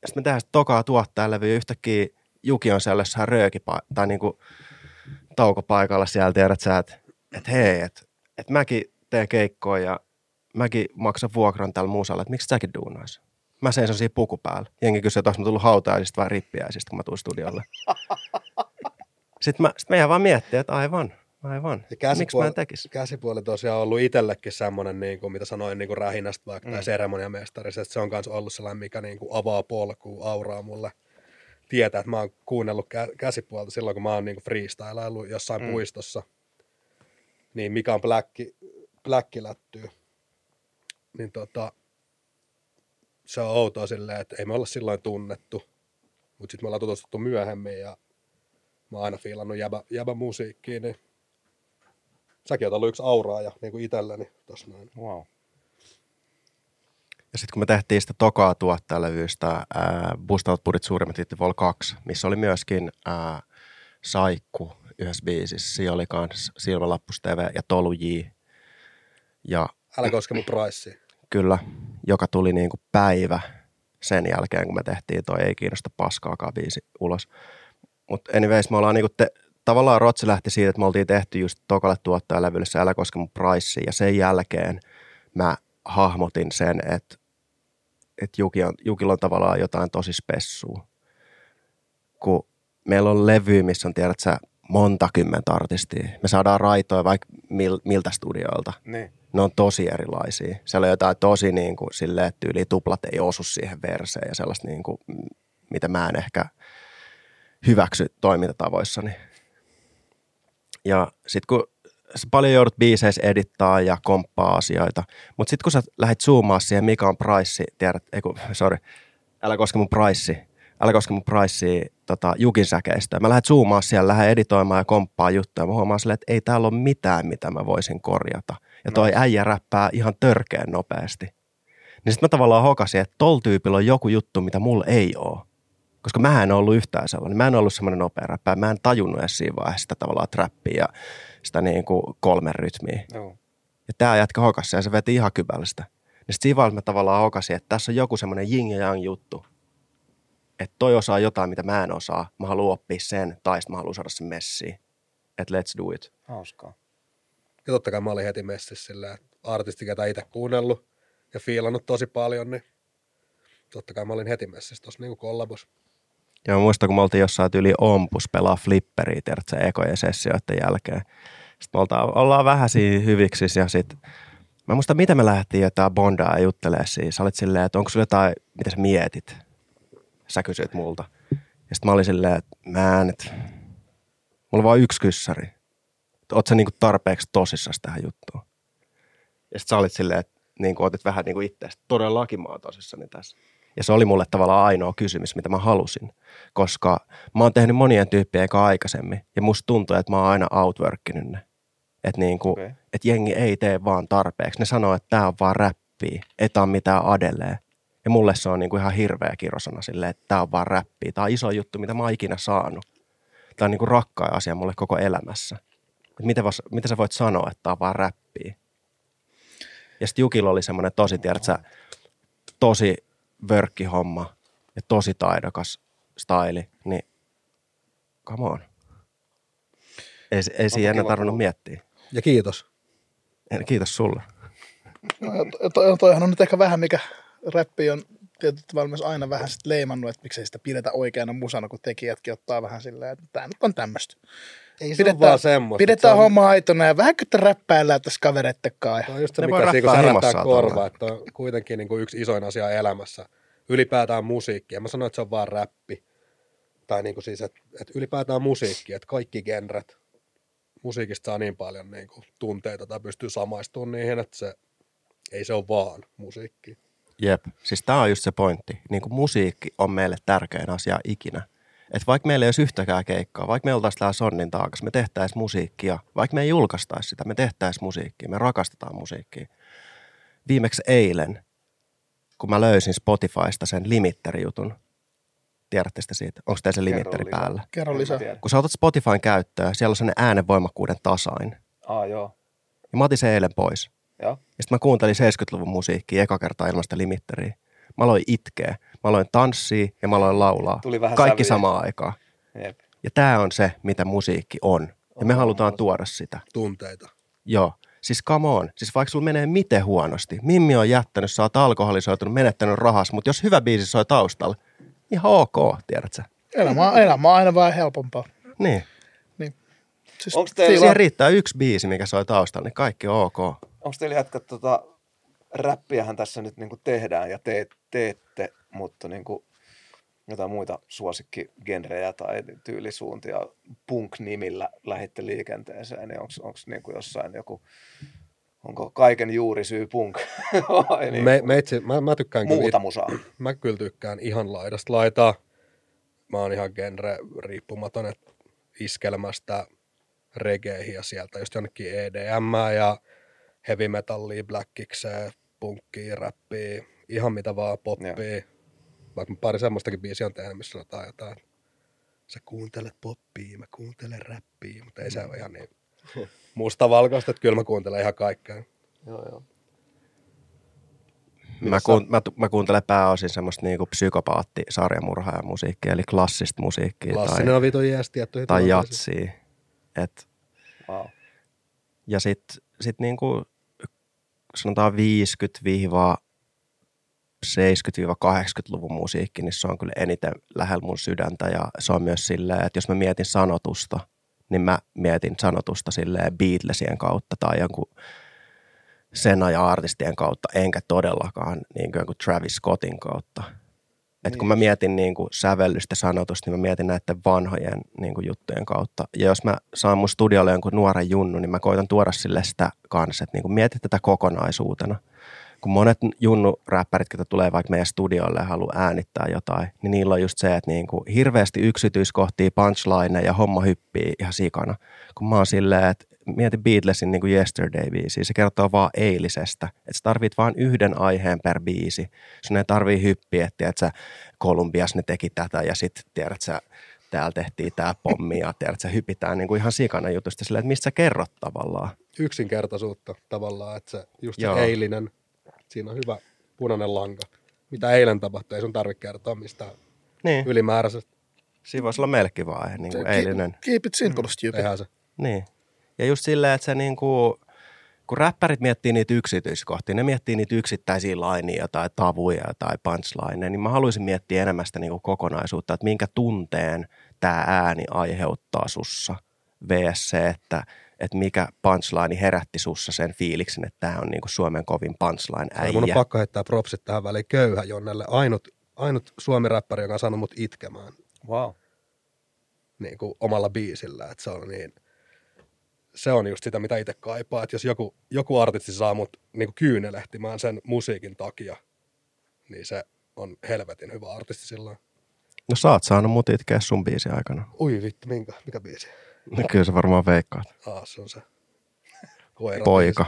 sit me tehdään tokaa tuottajalevy ja yhtäkkiä Juki on siellä jossain röökipa- tai niinku taukopaikalla siellä, tiedät sä, että et hei, että et mäkin teen keikkoja ja mäkin maksan vuokran tällä muusalla, että miksi säkin duunais? Mä seison siinä puku päällä. Jengi kysyy, että onko mä tullut hautajaisista vai rippiäisistä, kun mä tuun studiolle. Sitten, mä, sit meidän vaan miettii, että aivan, Aivan. Miksi mä en tekisi? Käsipuoli tosiaan on ollut itsellekin semmoinen, niin kuin, mitä sanoin niin kuin rähinästä vaikka, mm. Tai seremoniamestari, että se on myös ollut sellainen, mikä niin kuin avaa polkua, auraa mulle. Tietää, että mä oon kuunnellut kä- käsipuolta silloin, kun mä oon niin kuin freestylaillut jossain. Mm. puistossa. Niin mikä on pläkki, pläkkilättyy. Niin tota, se on outoa silleen, että ei me olla silloin tunnettu. Mutta sitten me ollaan tutustuttu myöhemmin ja mä oon aina fiilannut jäbä, jäbä musiikkiin, niin säkin oot ollut yksi auraaja niin kuin itselleni tossa noin. Wow. Ja sitten kun me tehtiin sitä tokaa tuottajalevyistä, ää, Bustavat purit suurimmat hitti Vol 2, missä oli myöskin ää, Saikku yhdessä biisissä. Siinä oli kans Silmälappus TV ja Tolu J. Ja Älä koske mun pricea. kyllä, joka tuli niinku päivä sen jälkeen, kun me tehtiin toi Ei kiinnosta paskaakaan biisi ulos. Mutta anyways, me ollaan niinku te, tavallaan Rotsi lähti siitä, että me oltiin tehty just tokalle tuottajalevylle se Älä koske mun price, ja sen jälkeen mä hahmotin sen, että että Juki on, Jukilla on tavallaan jotain tosi spessua. Kun meillä on levy, missä on, tiedät sä, monta kymmentä artistia. Me saadaan raitoja vaikka mil, miltä studioilta. Niin. Ne on tosi erilaisia. Siellä on jotain tosi niin kuin, silleen, että yli tuplat ei osu siihen verseen ja sellaista, niin kuin, mitä mä en ehkä hyväksy toimintatavoissani. Ja sitten kun sä paljon joudut biiseissä edittaa ja komppaa asioita, mutta sitten kun sä lähdet zoomaa siihen, mikä on price, tiedät, ei kun, sorry, älä koske mun price, älä koske mun price tota, jukin säkeistä. Mä lähden zoomaa siellä, lähden editoimaan ja komppaa juttuja. Mä huomaan silleen, että ei täällä ole mitään, mitä mä voisin korjata. Ja toi äijä räppää ihan törkeän nopeasti. Niin sitten mä tavallaan hokasin, että tol tyypillä on joku juttu, mitä mulla ei ole. Koska mä en ollut yhtään sellainen. Mä en ollut semmoinen nopea räppää. Mä en tajunnut edes siinä vaiheessa sitä tavallaan trappia ja sitä niin kuin kolmen rytmiä. Joo. Ja tää jätkä hokasi ja se veti ihan kybälistä. Ja sitten siinä vaiheessa mä tavallaan hokasin, että tässä on joku semmoinen yin ja yang juttu. Että toi osaa jotain, mitä mä en osaa. Mä haluan oppia sen, tai sitten mä haluan saada sen messiin. Että let's do it. Hauskaa. Ja totta kai mä olin heti messissä silleen, että artisti, ketä itse kuunnellut ja fiilannut tosi paljon, niin totta kai mä olin heti messissä tuossa niin kollabos. Ja mä muistan, kun me oltiin jossain yli ompus pelaa flipperiä, tiedätkö, ekojen sessioiden jälkeen. Sitten me oltaan, ollaan vähän siinä hyviksissä ja sitten mä muistan, miten me lähdettiin jotain bondaa juttelee siis. Sä olit silleen, että onko sulla jotain, mitä sä mietit? Sä kysyit multa. Ja sitten mä olin silleen, että mä en, että mulla on vaan yksi kyssäri. Oot sä niinku tarpeeksi tosissas tähän juttuun? Ja sitten sä olit silleen, että niinku otit vähän niinku itseäsi. Todellakin mä oon tosissani tässä. Ja se oli mulle tavallaan ainoa kysymys, mitä mä halusin. Koska mä oon tehnyt monien tyyppien eka aikaisemmin. Ja musta tuntuu, että mä oon aina outworkinnyt ne. Että niinku, Okei. et jengi ei tee vaan tarpeeksi. Ne sanoo, että tää on vaan räppiä. Ei tää on mitään adelee. Ja mulle se on niinku ihan hirveä kirosana silleen, että tää on vaan räppiä. Tää on iso juttu, mitä mä oon ikinä saanut. Tää on niinku rakkain asia mulle koko elämässä. Et miten, vas, miten sä voit sanoa, että tää on vaan räppiä? Ja sitten Jukilla oli semmoinen tosi, tiedät sä, tosi vörkkihomma ja tosi taidokas staili, niin come on. Ei, ei siinä ennen kiva tarvinnut miettiä. Ja kiitos. En- Kiitos sulle. No, ja to- to, toihan on nyt ehkä vähän, mikä räppi on tietysti myös aina vähän sit leimannut, että miksei sitä pidetä oikeana musana, kun tekijätkin ottaa vähän silleen, että tämä nyt on tämmöistä. Ei se Pidetään- vaan semmoista. Pidetään se on- homma aitona ja vähän kun räppäillään tässä kavereittekaan. Se on just se, Ne mikä siinä, kun himossaan korvaa, että on kuitenkin niin kuin yksi isoin asia elämässä. Ylipäätään musiikki. Ja mä sanoin, että se on vaan räppi. Tai niin kuin siis, että, että ylipäätään musiikki, että kaikki genret. Musiikista saa niin paljon niin kuin tunteita tai pystyy samaistumaan niihin, että se ei se ole vaan musiikki. Jep, siis tämä on just se pointti. Niin kuin musiikki on meille tärkein asia ikinä. Että vaikka meillä ei olisi yhtäkään keikkaa, vaikka me oltaisiin täällä sonnin taakas, me tehtäisiin musiikkia. Vaikka me ei julkaistaisi sitä, me tehtäisiin musiikkia, me rakastetaan musiikkia. Viimeksi eilen, kun mä löysin Spotifysta sen limitteri-jutun, tiedätte sitä siitä? Onko teillä se Kerro limitteri lisää. päällä? Kerro lisää. Kun sä otat Spotifyn käyttöön, siellä on sellainen äänenvoimakkuuden tasain. Aa, joo. Ja mä otin sen eilen pois. Joo. Ja sitten mä kuuntelin 70-luvun musiikkia eka kertaa ilman sitä limitteriä. Mä aloin itkeä, mä aloin tanssia ja mä aloin laulaa. Tuli vähän Kaikki sävyjä. samaan aikaan. Jep. Ja tämä on se, mitä musiikki on. Ja me On, halutaan tuoda sitä. Tunteita. Joo. Siis come on. Siis vaikka sulla menee miten huonosti. Mimmi on jättänyt, sä oot alkoholisoitunut, menettänyt rahas, mutta jos hyvä biisi soi taustalla, ihan ok, tiedät sä. Elämä, on- elämä on aina vähän helpompaa. Niin. Siis Onko teillä. Siihen riittää yksi biisi, mikä soi taustalla, niin kaikki on ok. onks teillä jätkät tota, räppiähän tässä nyt niinku tehdään ja te, teette, mutta niinku jotain muita suosikkigenrejä tai tyylisuuntia punk-nimillä lähitte liikenteeseen, niin onko niinku jossain joku, onko kaiken juuri syy punk? Vai niin, Me, meitsi, mä, mä tykkään kyllä muuta musaa? mä kyllä tykkään ihan laidasta laitaa. Mä oon ihan genre riippumaton, että iskelmästä regeihin ja sieltä just jonnekin EDM ja heavy metallia, blackikseen, punkkia, räppiä, ihan mitä vaan, poppia. Vaikka pari semmoistakin biisiä on tehnyt, missä sanotaan jotain, että sä kuuntelet poppia, mä kuuntelen räppiä, mutta ei se ole ihan niin mustavalkoista, että kyllä mä kuuntelen ihan kaikkea. Joo, joo. Mä, kuun, mä, mä kuuntelen pääosin semmoista niinku psykopaatti sarjamurhaaja musiikkia, eli klassista musiikkia Klassinen tai, on vitun jees tiettyihin tai jatsia. Et, Wow. ja sitten sit niinku, sanotaan 50-70-80-luvun musiikki, niin se on kyllä eniten lähellä mun sydäntä. Ja se on myös silleen, että jos mä mietin sanotusta, niin mä mietin sanotusta silleen Beatlesien kautta tai jonkun sen ajan artistien kautta, enkä todellakaan niin kuin Travis Scottin kautta. Et kun mä mietin niin kuin sävellystä sanotusta, niin mä mietin näiden vanhojen niin kuin juttujen kautta. Ja jos mä saan mun studiolle jonkun nuoren junnu, niin mä koitan tuoda sille sitä kanssa, että niin kuin mieti tätä kokonaisuutena. Kun monet junnu-räppärit, jotka tulee vaikka meidän studiolle ja haluaa äänittää jotain, niin niillä on just se, että niin kuin hirveästi yksityiskohtia, punchline ja homma hyppii ihan sikana. Kun mä oon silleen, että mieti Beatlesin niin kuin Yesterday-biisiä, se kertoo vaan eilisestä. Että sä tarvit vaan yhden aiheen per biisi. Sun ei tarvii hyppiä, että tiedät, sä, Kolumbias ne teki tätä ja sitten tiedät sä, täällä tehtiin tää pommi ja tiedät, sä hypitään niin kuin ihan sikana jutusta silleen, että mistä sä kerrot tavallaan. yksinkertaisuutta tavallaan, että se, just se Joo. eilinen, siinä on hyvä punainen lanka. Mitä eilen tapahtui, ei sun tarvitse kertoa mistään Niin, ylimääräisestä. siinä voisi olla meillekin vaan niin kuin Keep- eilinen. Keep it simple, stupid. Tehdään se. Niin. Ja just silleen, että se niinku, kun räppärit miettii niitä yksityiskohtia, ne miettii niitä yksittäisiä lainia tai tavuja tai punchlineja, niin mä haluaisin miettiä enemmän sitä niinku kokonaisuutta, että minkä tunteen tämä ääni aiheuttaa sussa vs se, että, että mikä punchline herätti sussa sen fiiliksen, että tämä on niinku Suomen kovin punchline Ai, mun on äijä. pakko heittää propsit tähän väliin köyhä Jonnelle. Ainut, ainut suomi-räppäri, joka on saanut mut itkemään Wow. niin kuin omalla biisillä. Että se on niin, se on just sitä, mitä itse kaipaa. Että jos joku, joku artisti saa mut niin kyynelehtimään sen musiikin takia, niin se on helvetin hyvä artisti silloin. No sä oot saanut mut itkeä sun biisi aikana. Ui vittu, minkä, mikä biisi? No kyllä se varmaan veikkaat. Ah, se on se. Koira Poika.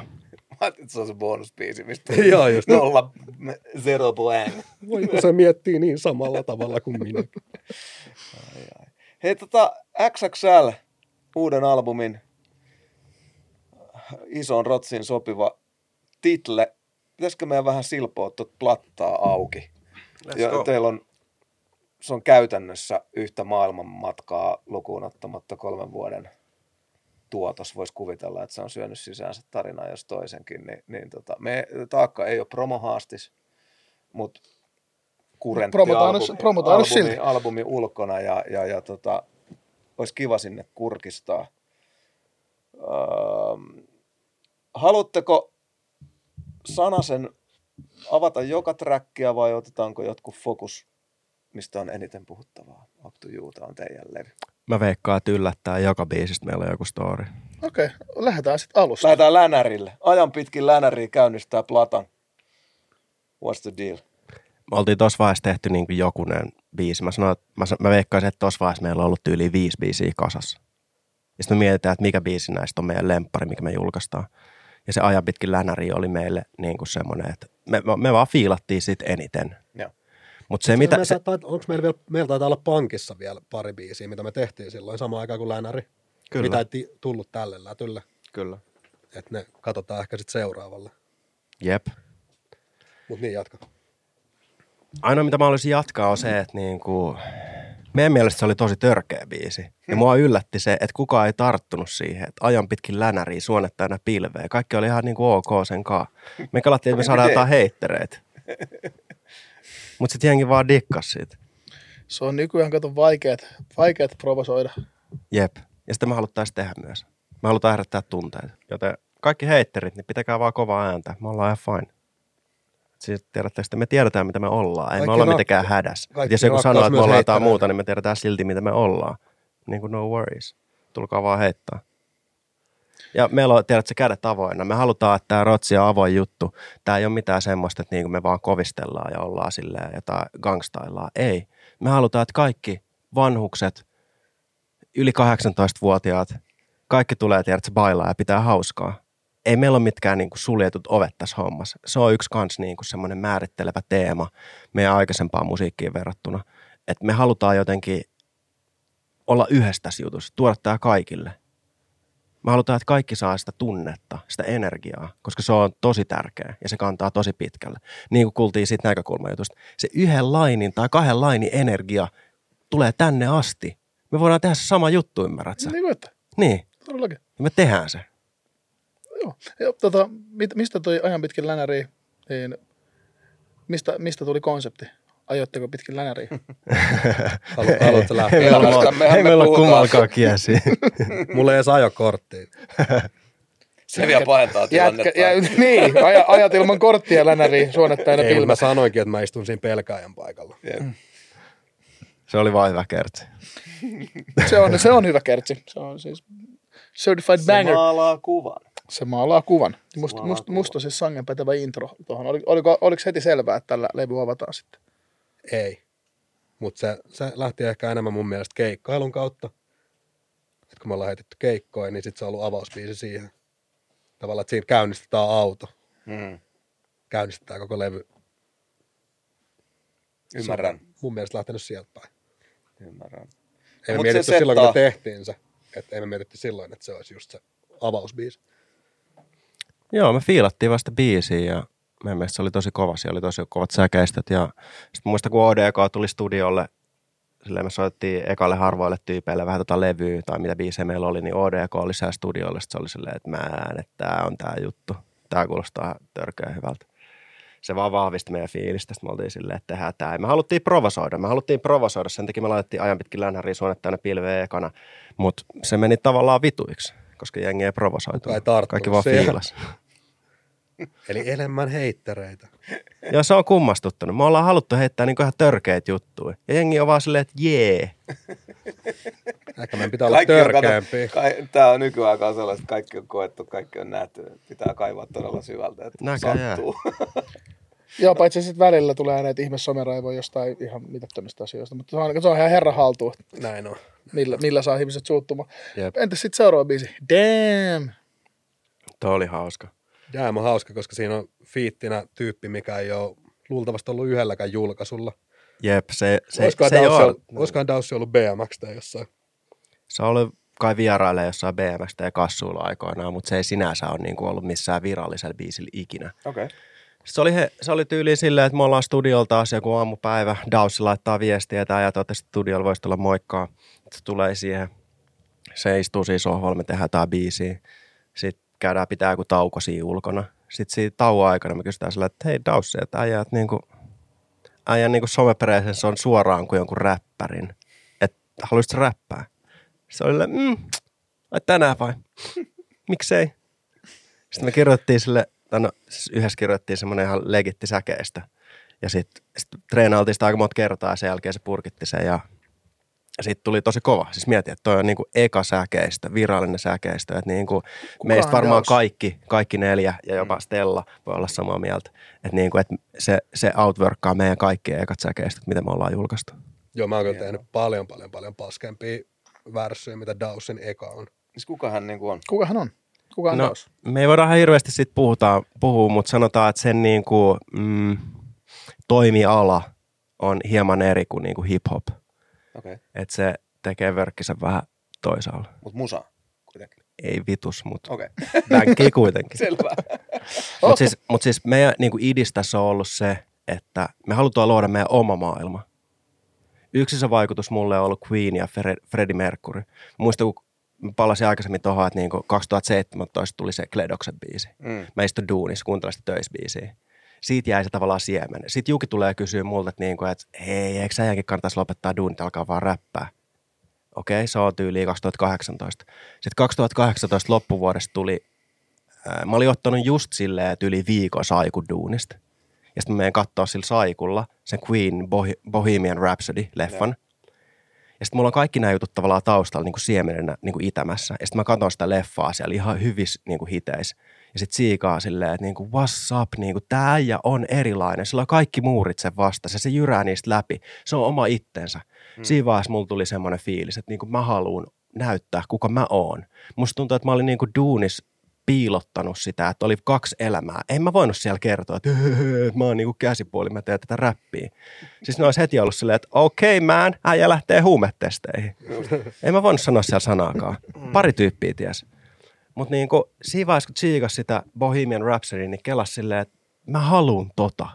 Mä ajattelin, että se on se bonusbiisi, mistä Joo, just. nolla, me- zero point. Voiko se miettii niin samalla tavalla kuin minä? Hei, tota, XXL, uuden albumin, ison rotsin sopiva title. Pitäisikö meidän vähän silpoa tuota plattaa auki? Ja teillä on, se on käytännössä yhtä maailmanmatkaa lukuun ottamatta kolmen vuoden tuotos. Voisi kuvitella, että se on syönyt sisäänsä tarinaa jos toisenkin. Niin, niin tota, me, taakka ei ole promohaastis, mutta kurentti Promotaan albumi, promotaan albumi, silti. albumi ulkona ja, ja, ja tota, olisi kiva sinne kurkistaa. Öö, haluatteko sanasen avata joka trackia vai otetaanko jotkut fokus, mistä on eniten puhuttavaa? Up to you, on teidän levy. Mä veikkaan, että yllättää joka biisistä meillä on joku story. Okei, okay, lähdetään sitten alusta. Lähdetään länärille. Ajan pitkin länäriä käynnistää Platan. What's the deal? Me oltiin tuossa vaiheessa tehty niin kuin jokunen biisi. Mä, sanoin, että mä, mä veikkaisin, että tuossa vaiheessa meillä on ollut yli viisi biisiä kasassa. Ja sitten me mietitään, että mikä biisi näistä on meidän lemppari, mikä me julkaistaan. Ja se ajan pitkin länäri oli meille niin kuin semmoinen, että me, me, vaan fiilattiin sit eniten. Joo. Mutta se, mitä... me Se, taitaa, onko meillä vielä, meillä taitaa olla pankissa vielä pari biisiä, mitä me tehtiin silloin samaan aikaan kuin Länäri. Kyllä. Mitä ei tullut tälle lätylle. kyllä. Että ne katsotaan ehkä sitten seuraavalle. Jep. Mutta niin, jatka. Ainoa, mitä mä haluaisin jatkaa, on se, että niin kuin, meidän mielestä se oli tosi törkeä biisi. Ja mua yllätti se, että kukaan ei tarttunut siihen, että ajan pitkin länäriä suonetta aina pilveä. Kaikki oli ihan niin kuin ok sen kaa. Me kalattiin, että me saadaan jotain heittereitä. Mutta sitten jengi vaan dikkas siitä. Se on nykyään kato vaikeat, vaikeat provosoida. Jep. Ja sitten me haluttaisiin tehdä myös. Me halutaan herättää tunteita. Joten kaikki heitterit, niin pitäkää vaan kovaa ääntä. Me ollaan ihan fine. Siis tiedätte, että me tiedetään, mitä me ollaan. Ei Kaikki me olla rak- mitenkään hädässä. Jos joku rakkaus sanoo, että me ollaan jotain muuta, niin me tiedetään silti, mitä me ollaan. Niin kuin no worries. Tulkaa vaan heittää. Ja meillä on, tiedätkö, kädet avoinna. Me halutaan, että tämä Rotsi on avoin juttu. Tämä ei ole mitään semmoista, että niinku me vaan kovistellaan ja ollaan silleen jotain gangstaillaan. Ei. Me halutaan, että kaikki vanhukset, yli 18-vuotiaat, kaikki tulee, tiedätkö, bailaa ja pitää hauskaa. Ei meillä ole mitkään niin kuin suljetut ovet tässä hommassa. Se on yksi kans niin kuin semmoinen määrittelevä teema meidän aikaisempaan musiikkiin verrattuna. Että me halutaan jotenkin olla yhdessä tässä jutussa, tuoda tämä kaikille. Me halutaan, että kaikki saa sitä tunnetta, sitä energiaa, koska se on tosi tärkeä ja se kantaa tosi pitkälle. Niin kuin kuultiin siitä näkökulmajutusta. Se yhden lainin tai kahden lainin energia tulee tänne asti. Me voidaan tehdä se sama juttu, ymmärrät sä? Niin että, Niin, todellakin. ja me tehdään se. Joo. Ja, tota, mit, mistä toi ajan pitkin länäri, niin mistä, mistä tuli konsepti? Ajoitteko pitkin länäriä? Halu, haluatko Ei lähteä? meillä, Koska ole, mehän ei me meillä ole kummalkaan kiesiä. Mulla ei edes ajokorttia. Se vielä pahentaa tilannetta. Jätkä, ja, niin, aja, ajat ilman korttia länäriin, suonet täynnä Ei, mä sanoinkin, että mä istun siinä pelkääjän paikalla. Jep. Se oli vain hyvä kertsi. Se on, se on hyvä kertsi. Se on siis certified Se banger. maalaa kuvan. Se maalaa kuvan. Musta, maalaa musta, kuvan. musta siis sangen pätevä intro tuohon. Oli, oliko, oliko heti selvää, että tällä levy avataan sitten? Ei. Mutta se, se lähti ehkä enemmän mun mielestä keikkailun kautta. Et kun me ollaan heitetty keikkoja, niin sitten se on ollut avausbiisi siihen. Tavallaan, että siinä käynnistetään auto. Mm. Käynnistetään koko levy. Ymmärrän. Se mun mielestä lähtenyt sieltä päin. Ymmärrän. Ei me Mut mietitty se silloin, kun me tehtiin se. Että ei me mietitty silloin, että se olisi just se avausbiisi. Joo, me fiilattiin vasta biisiä ja meidän mielestä se oli tosi kova. Siellä oli tosi kovat säkeistöt ja sitten muista kun ODK tuli studiolle, silleen me soittiin ekalle harvoille tyypeille vähän tota levyä tai mitä biisejä meillä oli, niin ODK oli siellä studiolle. Sitten se oli silleen, että mä en, että tää on tää juttu. Tää kuulostaa törkeä hyvältä. Se vaan vahvisti meidän fiilistä. Sitten me oltiin silleen, että tehdään. Ja me haluttiin provosoida. Me haluttiin provosoida. Sen takia me laitettiin ajan pitkin länhäriä suonet tänne pilveen ekana. Mutta se meni tavallaan vituiksi, koska jengi ei provosoitu. Kaikki vaan fiilas. Eli enemmän heittereitä. Ja se on kummastuttanut. Me ollaan haluttu heittää niin ihan törkeitä juttuja. Ja jengi on vaan silleen, että jee. Ehkä meidän pitää olla Kaikki on, kato, törkeämpiä. kai, tää on nykyaikaan sellaista, että kaikki on koettu, kaikki on nähty. Pitää kaivaa todella syvältä, että Näköjään. sattuu. Joo, paitsi sitten välillä tulee näitä ihme someraivoja jostain ihan mitättömistä asioista, mutta se on, se on ihan herra haltuun, Näin on. millä, millä saa ihmiset suuttumaan. Jep. Entäs sitten seuraava biisi? Damn! Tuo oli hauska. Jäämä on hauska, koska siinä on fiittinä tyyppi, mikä ei ole luultavasti ollut yhdelläkään julkaisulla. Jep, se, se, olisikohan se, Daussi ole, ollut, olisikohan Daussi ollut BMX tai jossain. se on ollut kai vieraille jossain BMX ja kassuilla aikoinaan, mutta se ei sinänsä ole niin kuin ollut missään virallisella biisillä ikinä. Okei. Se oli, he, se oli tyyliin silleen, että me ollaan studiolta taas joku aamupäivä. Daussi laittaa viestiä, että ajat että studiolla voisi tulla moikkaa. Se tulee siihen. Se istuu siinä sohvalla, me tehdään tää biisiä. Sitten käydään pitää joku tauko siinä ulkona. Sitten siinä tauon aikana me kysytään sillä, että hei Daussi, että äijät niinku, äijän niinku somepresence on suoraan kuin jonkun räppärin. Että haluaisit räppää? Se oli mm, ai tänään vai? Miksei? Sitten me kirjoittiin sille, no, siis yhdessä kirjoittiin semmoinen ihan legitti säkeistä. Ja sitten sit treenailtiin sitä aika monta kertaa ja sen jälkeen se purkitti sen ja sitten tuli tosi kova. Siis mietin, että toi on niinku eka säkeistä, virallinen säkeistä. Että niinku meistä varmaan kaikki, kaikki neljä ja jopa Stella voi olla samaa mieltä. Että niinku, et se, se outworkkaa meidän kaikkien ekat säkeistä, mitä me ollaan julkaistu. Joo, mä oon kyllä tehnyt paljon, paljon, paljon paskempia värssyjä, mitä Daussin eka on. Siis kukahan niinku on? Kuka hän on? Kuka on No, Daus? me ei voida ihan hirveästi siitä puhuta, puhua, mutta sanotaan, että sen niinku, mm, toimiala on hieman eri kuin niinku hip-hop. Okay. Että se tekee verkkisen vähän toisaalla. Mut musa kuitenkin. Ei vitus, mutta Okei. bänkkii kuitenkin. Selvä. Mutta siis, mut siis meidän niinku idis tässä on ollut se, että me halutaan luoda meidän oma maailma. Yksi se vaikutus mulle on ollut Queen ja Fre- Freddie Mercury. Muistan, kun palasin aikaisemmin tuohon, että niinku 2017 tuli se Kledoksen biisi. Mm. Mä istun duunissa, kuuntelin sitä töisbiisiä. Siitä jäi se tavallaan siemen. Sitten Juki tulee kysyä multa, että, niinku, että hei, eikö säjänkin kannattaisi lopettaa duunit, alkaa vaan räppää. Okei, se on tyyliin 2018. Sitten 2018 loppuvuodesta tuli, ää, mä olin ottanut just silleen, että yli viikon saiku duunista. Ja sitten mä menen katsoa sillä saikulla sen Queen Bohi- Bohemian Rhapsody-leffan. Ja sitten mulla on kaikki nämä jutut tavallaan taustalla niin kuin siemenenä niin kuin itämässä. Ja sitten mä katson sitä leffaa siellä ihan hyvissä niin kuin hiteis. Ja sitten siikaa silleen, että niin kuin, what's up, niin kuin, tää äijä on erilainen. Sillä on kaikki muurit sen vastassa, se jyrää niistä läpi. Se on oma itsensä. Hmm. Siinä vaiheessa mulla tuli semmoinen fiilis, että niin kuin mä haluan näyttää, kuka mä oon. Musta tuntuu, että mä olin niin kuin duunis piilottanut sitä, että oli kaksi elämää. En mä voinut siellä kertoa, että mä oon niinku käsipuoli, mä teen tätä räppiä. Siis ne olisi heti ollut silleen, että okei okay, man, äijä lähtee huumetesteihin. En mä voinut sanoa siellä sanaakaan. Pari tyyppiä ties. Mutta niinku, siinä vaiheessa, kun tsiikas sitä Bohemian Rhapsody, niin kelas silleen, että mä haluun tota.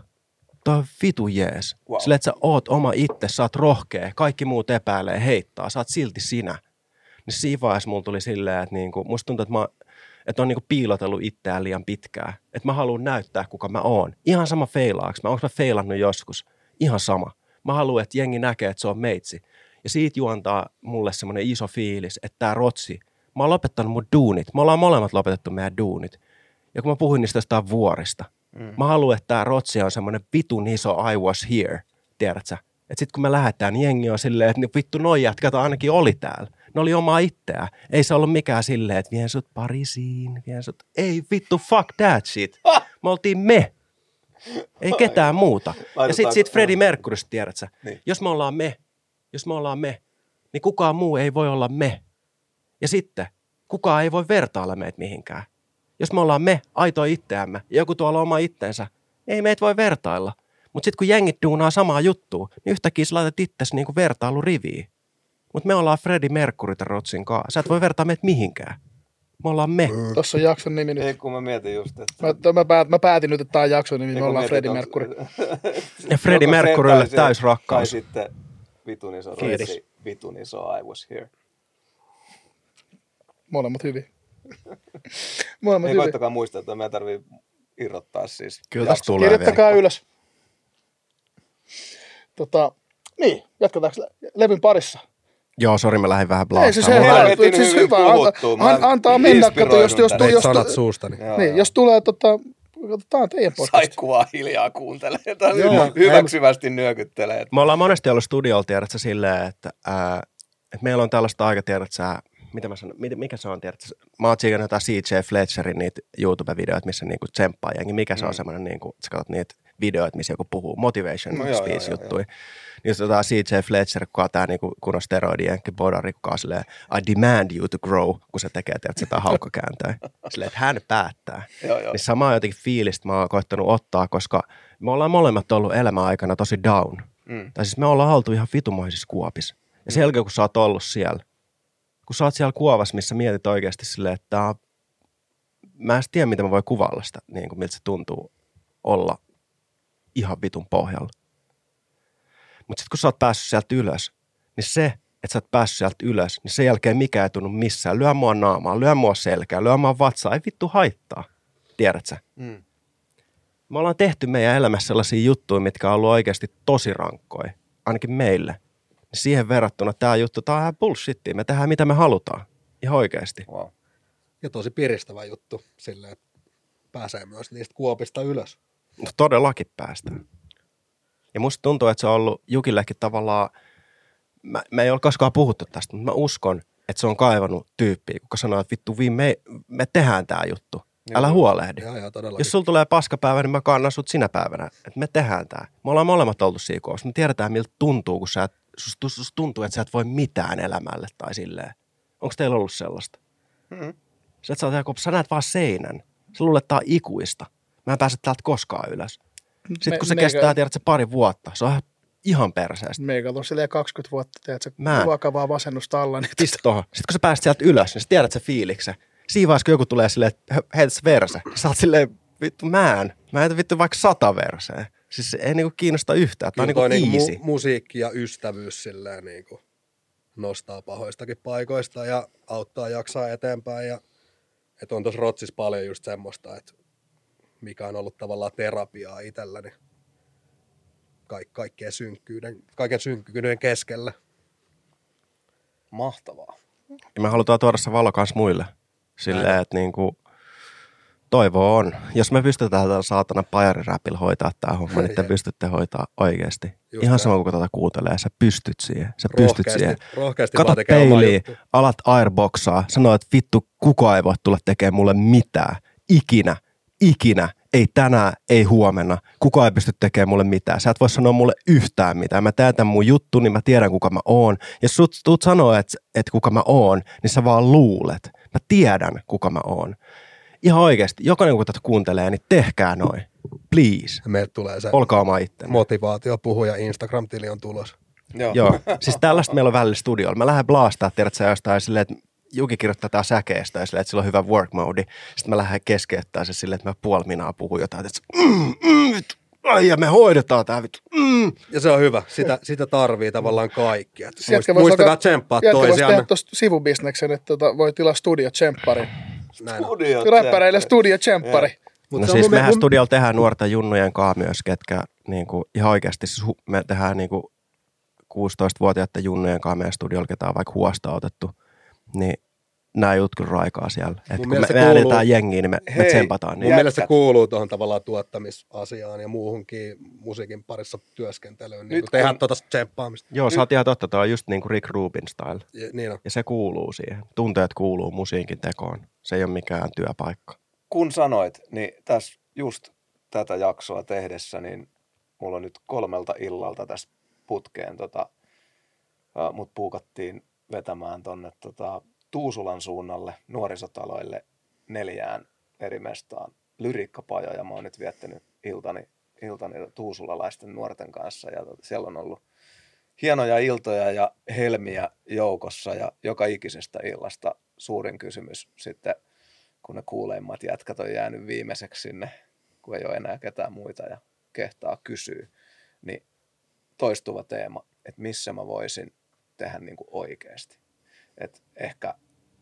Toi on vitu jees. Wow. Silleen, että sä oot oma itse, sä oot rohkea, kaikki muut epäilee, heittaa, sä oot silti sinä. Niin siinä vaiheessa mulla tuli silleen, että niinku, musta tuntuu, että mä että on niinku piilotellut itseään liian pitkään. Että mä haluan näyttää, kuka mä oon. Ihan sama feilaaks mä. Onko mä feilannut joskus? Ihan sama. Mä haluan, että jengi näkee, että se on meitsi. Ja siitä juontaa mulle semmoinen iso fiilis, että tämä rotsi, mä oon lopettanut mun duunit. Me ollaan molemmat lopetettu meidän duunit. Ja kun mä puhuin niistä jostain vuorista, mm. mä haluan, että tämä rotsi on semmoinen vitun iso I was here, tiedätkö sä? Että sit kun me lähdetään, niin jengi on silleen, että vittu noi jätkät ainakin oli täällä. Ne oli omaa itseään. Ei se ollut mikään silleen, että vien sut Pariisiin, vien sut... Ei vittu, fuck that shit. Me oltiin me. Ei ketään muuta. Ja sit, sit Freddie Mercurystä, tiedät sä. Niin. Jos me ollaan me, jos me ollaan me, niin kukaan muu ei voi olla me. Ja sitten, kukaan ei voi vertailla meitä mihinkään. Jos me ollaan me, aito itseämme, ja joku tuolla oma itsensä, ei meitä voi vertailla. Mutta sitten kun jengit duunaa samaa juttua, niin yhtäkkiä sä laitat itsesi niinku vertailuriviin. Mutta me ollaan Freddie Mercury Rotsin kanssa. Sä et voi vertaa meitä mihinkään. Me ollaan me. Tuossa on jakson nimi nyt. Ei, kun mä mietin just, että... Mä, mä, päät, mä päätin nyt, että tämä on jakson nimi, Ei, me ollaan Freddie Mercury. Ja Freddie Mercurylle täys rakkaus. Tai sitten vitun iso Kiitos. rotsi, vitun iso I was here. Molemmat hyvin. Molemmat Ei hyvin. koittakaa muistaa, että meidän tarvii irrottaa siis. Kyllä tästä jakso. tulee Kirjoittakaa vielä. ylös. Tota, niin, jatketaanko levyn parissa? Joo, sori, mä lähdin vähän Ei se blaastamaan. se Mä hyvä, vetin siis hyvä, puhuttua. anta, Mä an, antaa mennä, kato, jos, jos, jos, sanat suustani. Joo, niin, joo. jos tulee, tota, katsotaan teidän podcast. Saikku vaan hiljaa kuuntelee. Tai Joo. hyväksyvästi nyökyttelee. Me ollaan monesti ollut studiolla, tiedätkö, silleen, että, ää, että meillä on tällaista aika, tiedätkö, mitä mä sanon, mikä se on, tiedätkö, mä oon tsiikannut jotain CJ Fletcherin niitä YouTube-videoita, missä niinku tsemppaa jengi, mikä se on semmoinen, niinku, sä katsot niitä videoita, missä joku puhuu, motivation No speech juttui. Niin jos otetaan CJ Fletcher, kun on tää niinku, kun on steroidi jenki bodari, kun on silleen, I demand you to grow, kun se tekee, tiedätkö, sitä haukkakääntöä. Silleen, että hän päättää. Joo, joo. Niin samaa jotenkin fiilistä mä oon koittanut ottaa, koska me ollaan molemmat ollut elämän aikana tosi down. Mm. Tai siis me ollaan oltu ihan vitumaisissa kuopissa. Ja sen jälkeen, kun sä oot ollut siellä, kun sä oot siellä kuovassa, missä mietit oikeasti silleen, että mä en tiedä, miten mä voin kuvailla sitä, niin kuin miltä se tuntuu olla ihan vitun pohjalla. Mutta sitten kun sä oot päässyt sieltä ylös, niin se, että sä oot päässyt sieltä ylös, niin sen jälkeen mikä ei tunnu missään. Lyö mua naamaa, lyö mua selkää, lyö mua vatsaa, ei vittu haittaa. Tiedät sä? Mm. Me ollaan tehty meidän elämässä sellaisia juttuja, mitkä on ollut oikeasti tosi rankkoja, ainakin meille. Siihen verrattuna tämä juttu, tämä on ihan bullshittia. Me tehdään mitä me halutaan. Ihan oikeasti. Wow. Ja tosi piristävä juttu silleen, että pääsee myös niistä kuopista ylös. No todellakin päästään. Ja musta tuntuu, että se on ollut Jukillekin tavallaan, mä, mä ei ole koskaan puhuttu tästä, mutta mä uskon, että se on kaivannut tyyppiä, kuka sanoo, että vittu, vi, me, me tehdään tämä juttu. Älä Joo. huolehdi. Joo, joo, todellakin. Jos sulla tulee paskapäivä, niin mä kannan sut sinä päivänä, että me tehdään tämä. Me ollaan molemmat oltu siinä kohdassa. Me tiedetään, miltä tuntuu, kun sä et, sus, sus, tuntuu, että sä et voi mitään elämälle tai silleen. Onko teillä ollut sellaista? Mm. Sä, et sä, oot, sä näet vaan seinän. Sä luulet, että tää on ikuista. Mä en pääse täältä koskaan ylös. Sitten Me- kun se meikä- kestää, tiedät se pari vuotta, se on ihan- perseestä. Meikä on silleen 20 vuotta, teet se Mä en. vasennusta alla. Niin Pistä tohon. Sitten kun sä pääset sieltä ylös, niin sä tiedät se fiiliksen. Siinä vaiheessa, kun joku tulee silleen, että heitä se verse, sä oot silleen, vittu mä en. Mä heitän vittu vaikka sata verseä. Siis se ei niinku kiinnosta yhtään. Tää on niinku niinku mu- musiikki ja ystävyys silleen niinku nostaa pahoistakin paikoista ja auttaa jaksaa eteenpäin. Ja, että on tuossa Rotsissa paljon just semmoista, että mikä on ollut tavallaan terapiaa itselläni kaik- kaikkien synkkyyden, kaiken synkkyyden keskellä. Mahtavaa. Ja me halutaan tuoda se valo kans muille. Silleen, että niinku, toivo on. Jos me pystytään tällä saatana pajariräpillä hoitaa tämä homma, niin te pystytte hoitaa oikeasti. Just Ihan sama kuin tätä kuuntelee, sä pystyt siihen. Sä pystyt Rohkeasti, siihen. rohkeasti Kato peiliin, alat airboxaa, sanoo, että vittu, kukaan ei voi tulla tekemään mulle mitään. Ikinä, ikinä, ei tänään, ei huomenna. Kukaan ei pysty tekemään mulle mitään. Sä et voi sanoa mulle yhtään mitään. Mä teen tämän mun juttu, niin mä tiedän kuka mä oon. Jos sut tuut sanoa, että, että kuka mä oon, niin sä vaan luulet. Mä tiedän kuka mä oon. Ihan oikeasti, jokainen kun tätä kuuntelee, niin tehkää noin. Please. Ja meiltä tulee se Olkaa oma ittenne. motivaatio puhuja Instagram-tili on tulos. Joo. Joo, siis tällaista meillä on välillä studiolla. Mä lähden blastaa, tiedät sä jostain silleen, että Juki kirjoittaa tää säkeestä ja silleen, että sillä on hyvä work mode. Sitten mä lähden keskeyttää se silleen, että mä puoli minaa puhun jotain, että mm, mm, vittu, ai ja me hoidetaan tää vittu. Mm. Ja se on hyvä. Sitä, sitä tarvii tavallaan kaikki. Muist, muistakaa alkaa- tsemppaa Jätkä voisi toisiaan. tehdä tuosta sivubisneksen, että tota, voi tilaa studio tsemppari. Räppäreille studio tsemppari. Mut No siis mun- mehän mun- studiolla tehdään nuorten junnujen kanssa myös, ketkä niinku, ihan oikeasti me tehdään niinku 16-vuotiaiden junnujen kanssa meidän studiolla, ketä on vaikka huosta otettu, niin nämä jutut kyllä raikaa siellä. Et kun me, me kuuluu- äänitetään jengiä, niin me, me Hei, tsempataan Mun niin. Jätkät. mielestä se kuuluu tuohon tavallaan tuottamisasiaan ja muuhunkin musiikin parissa työskentelyyn. Niin Nyt tehdään kun- tuota tsemppaamista. Joo, sä oot ihan totta, toi on just niin kuin Rick Rubin style. Ja, niin on. Ja se kuuluu siihen. Tunteet kuuluu musiikin tekoon. Se ei ole mikään työpaikka. kun sanoit, niin tässä just tätä jaksoa tehdessä, niin mulla on nyt kolmelta illalta tässä putkeen, tota, mut puukattiin vetämään tonne tota, Tuusulan suunnalle nuorisotaloille neljään eri mestaan lyriikkapajoja. Mä oon nyt viettänyt iltani, iltani tuusulalaisten nuorten kanssa ja tota, siellä on ollut hienoja iltoja ja helmiä joukossa ja joka ikisestä illasta suurin kysymys sitten kun ne kuuleimmat jätkät on jäänyt viimeiseksi sinne, kun ei ole enää ketään muita ja kehtaa kysyä, niin toistuva teema, että missä mä voisin tehdä niin kuin oikeasti. Et ehkä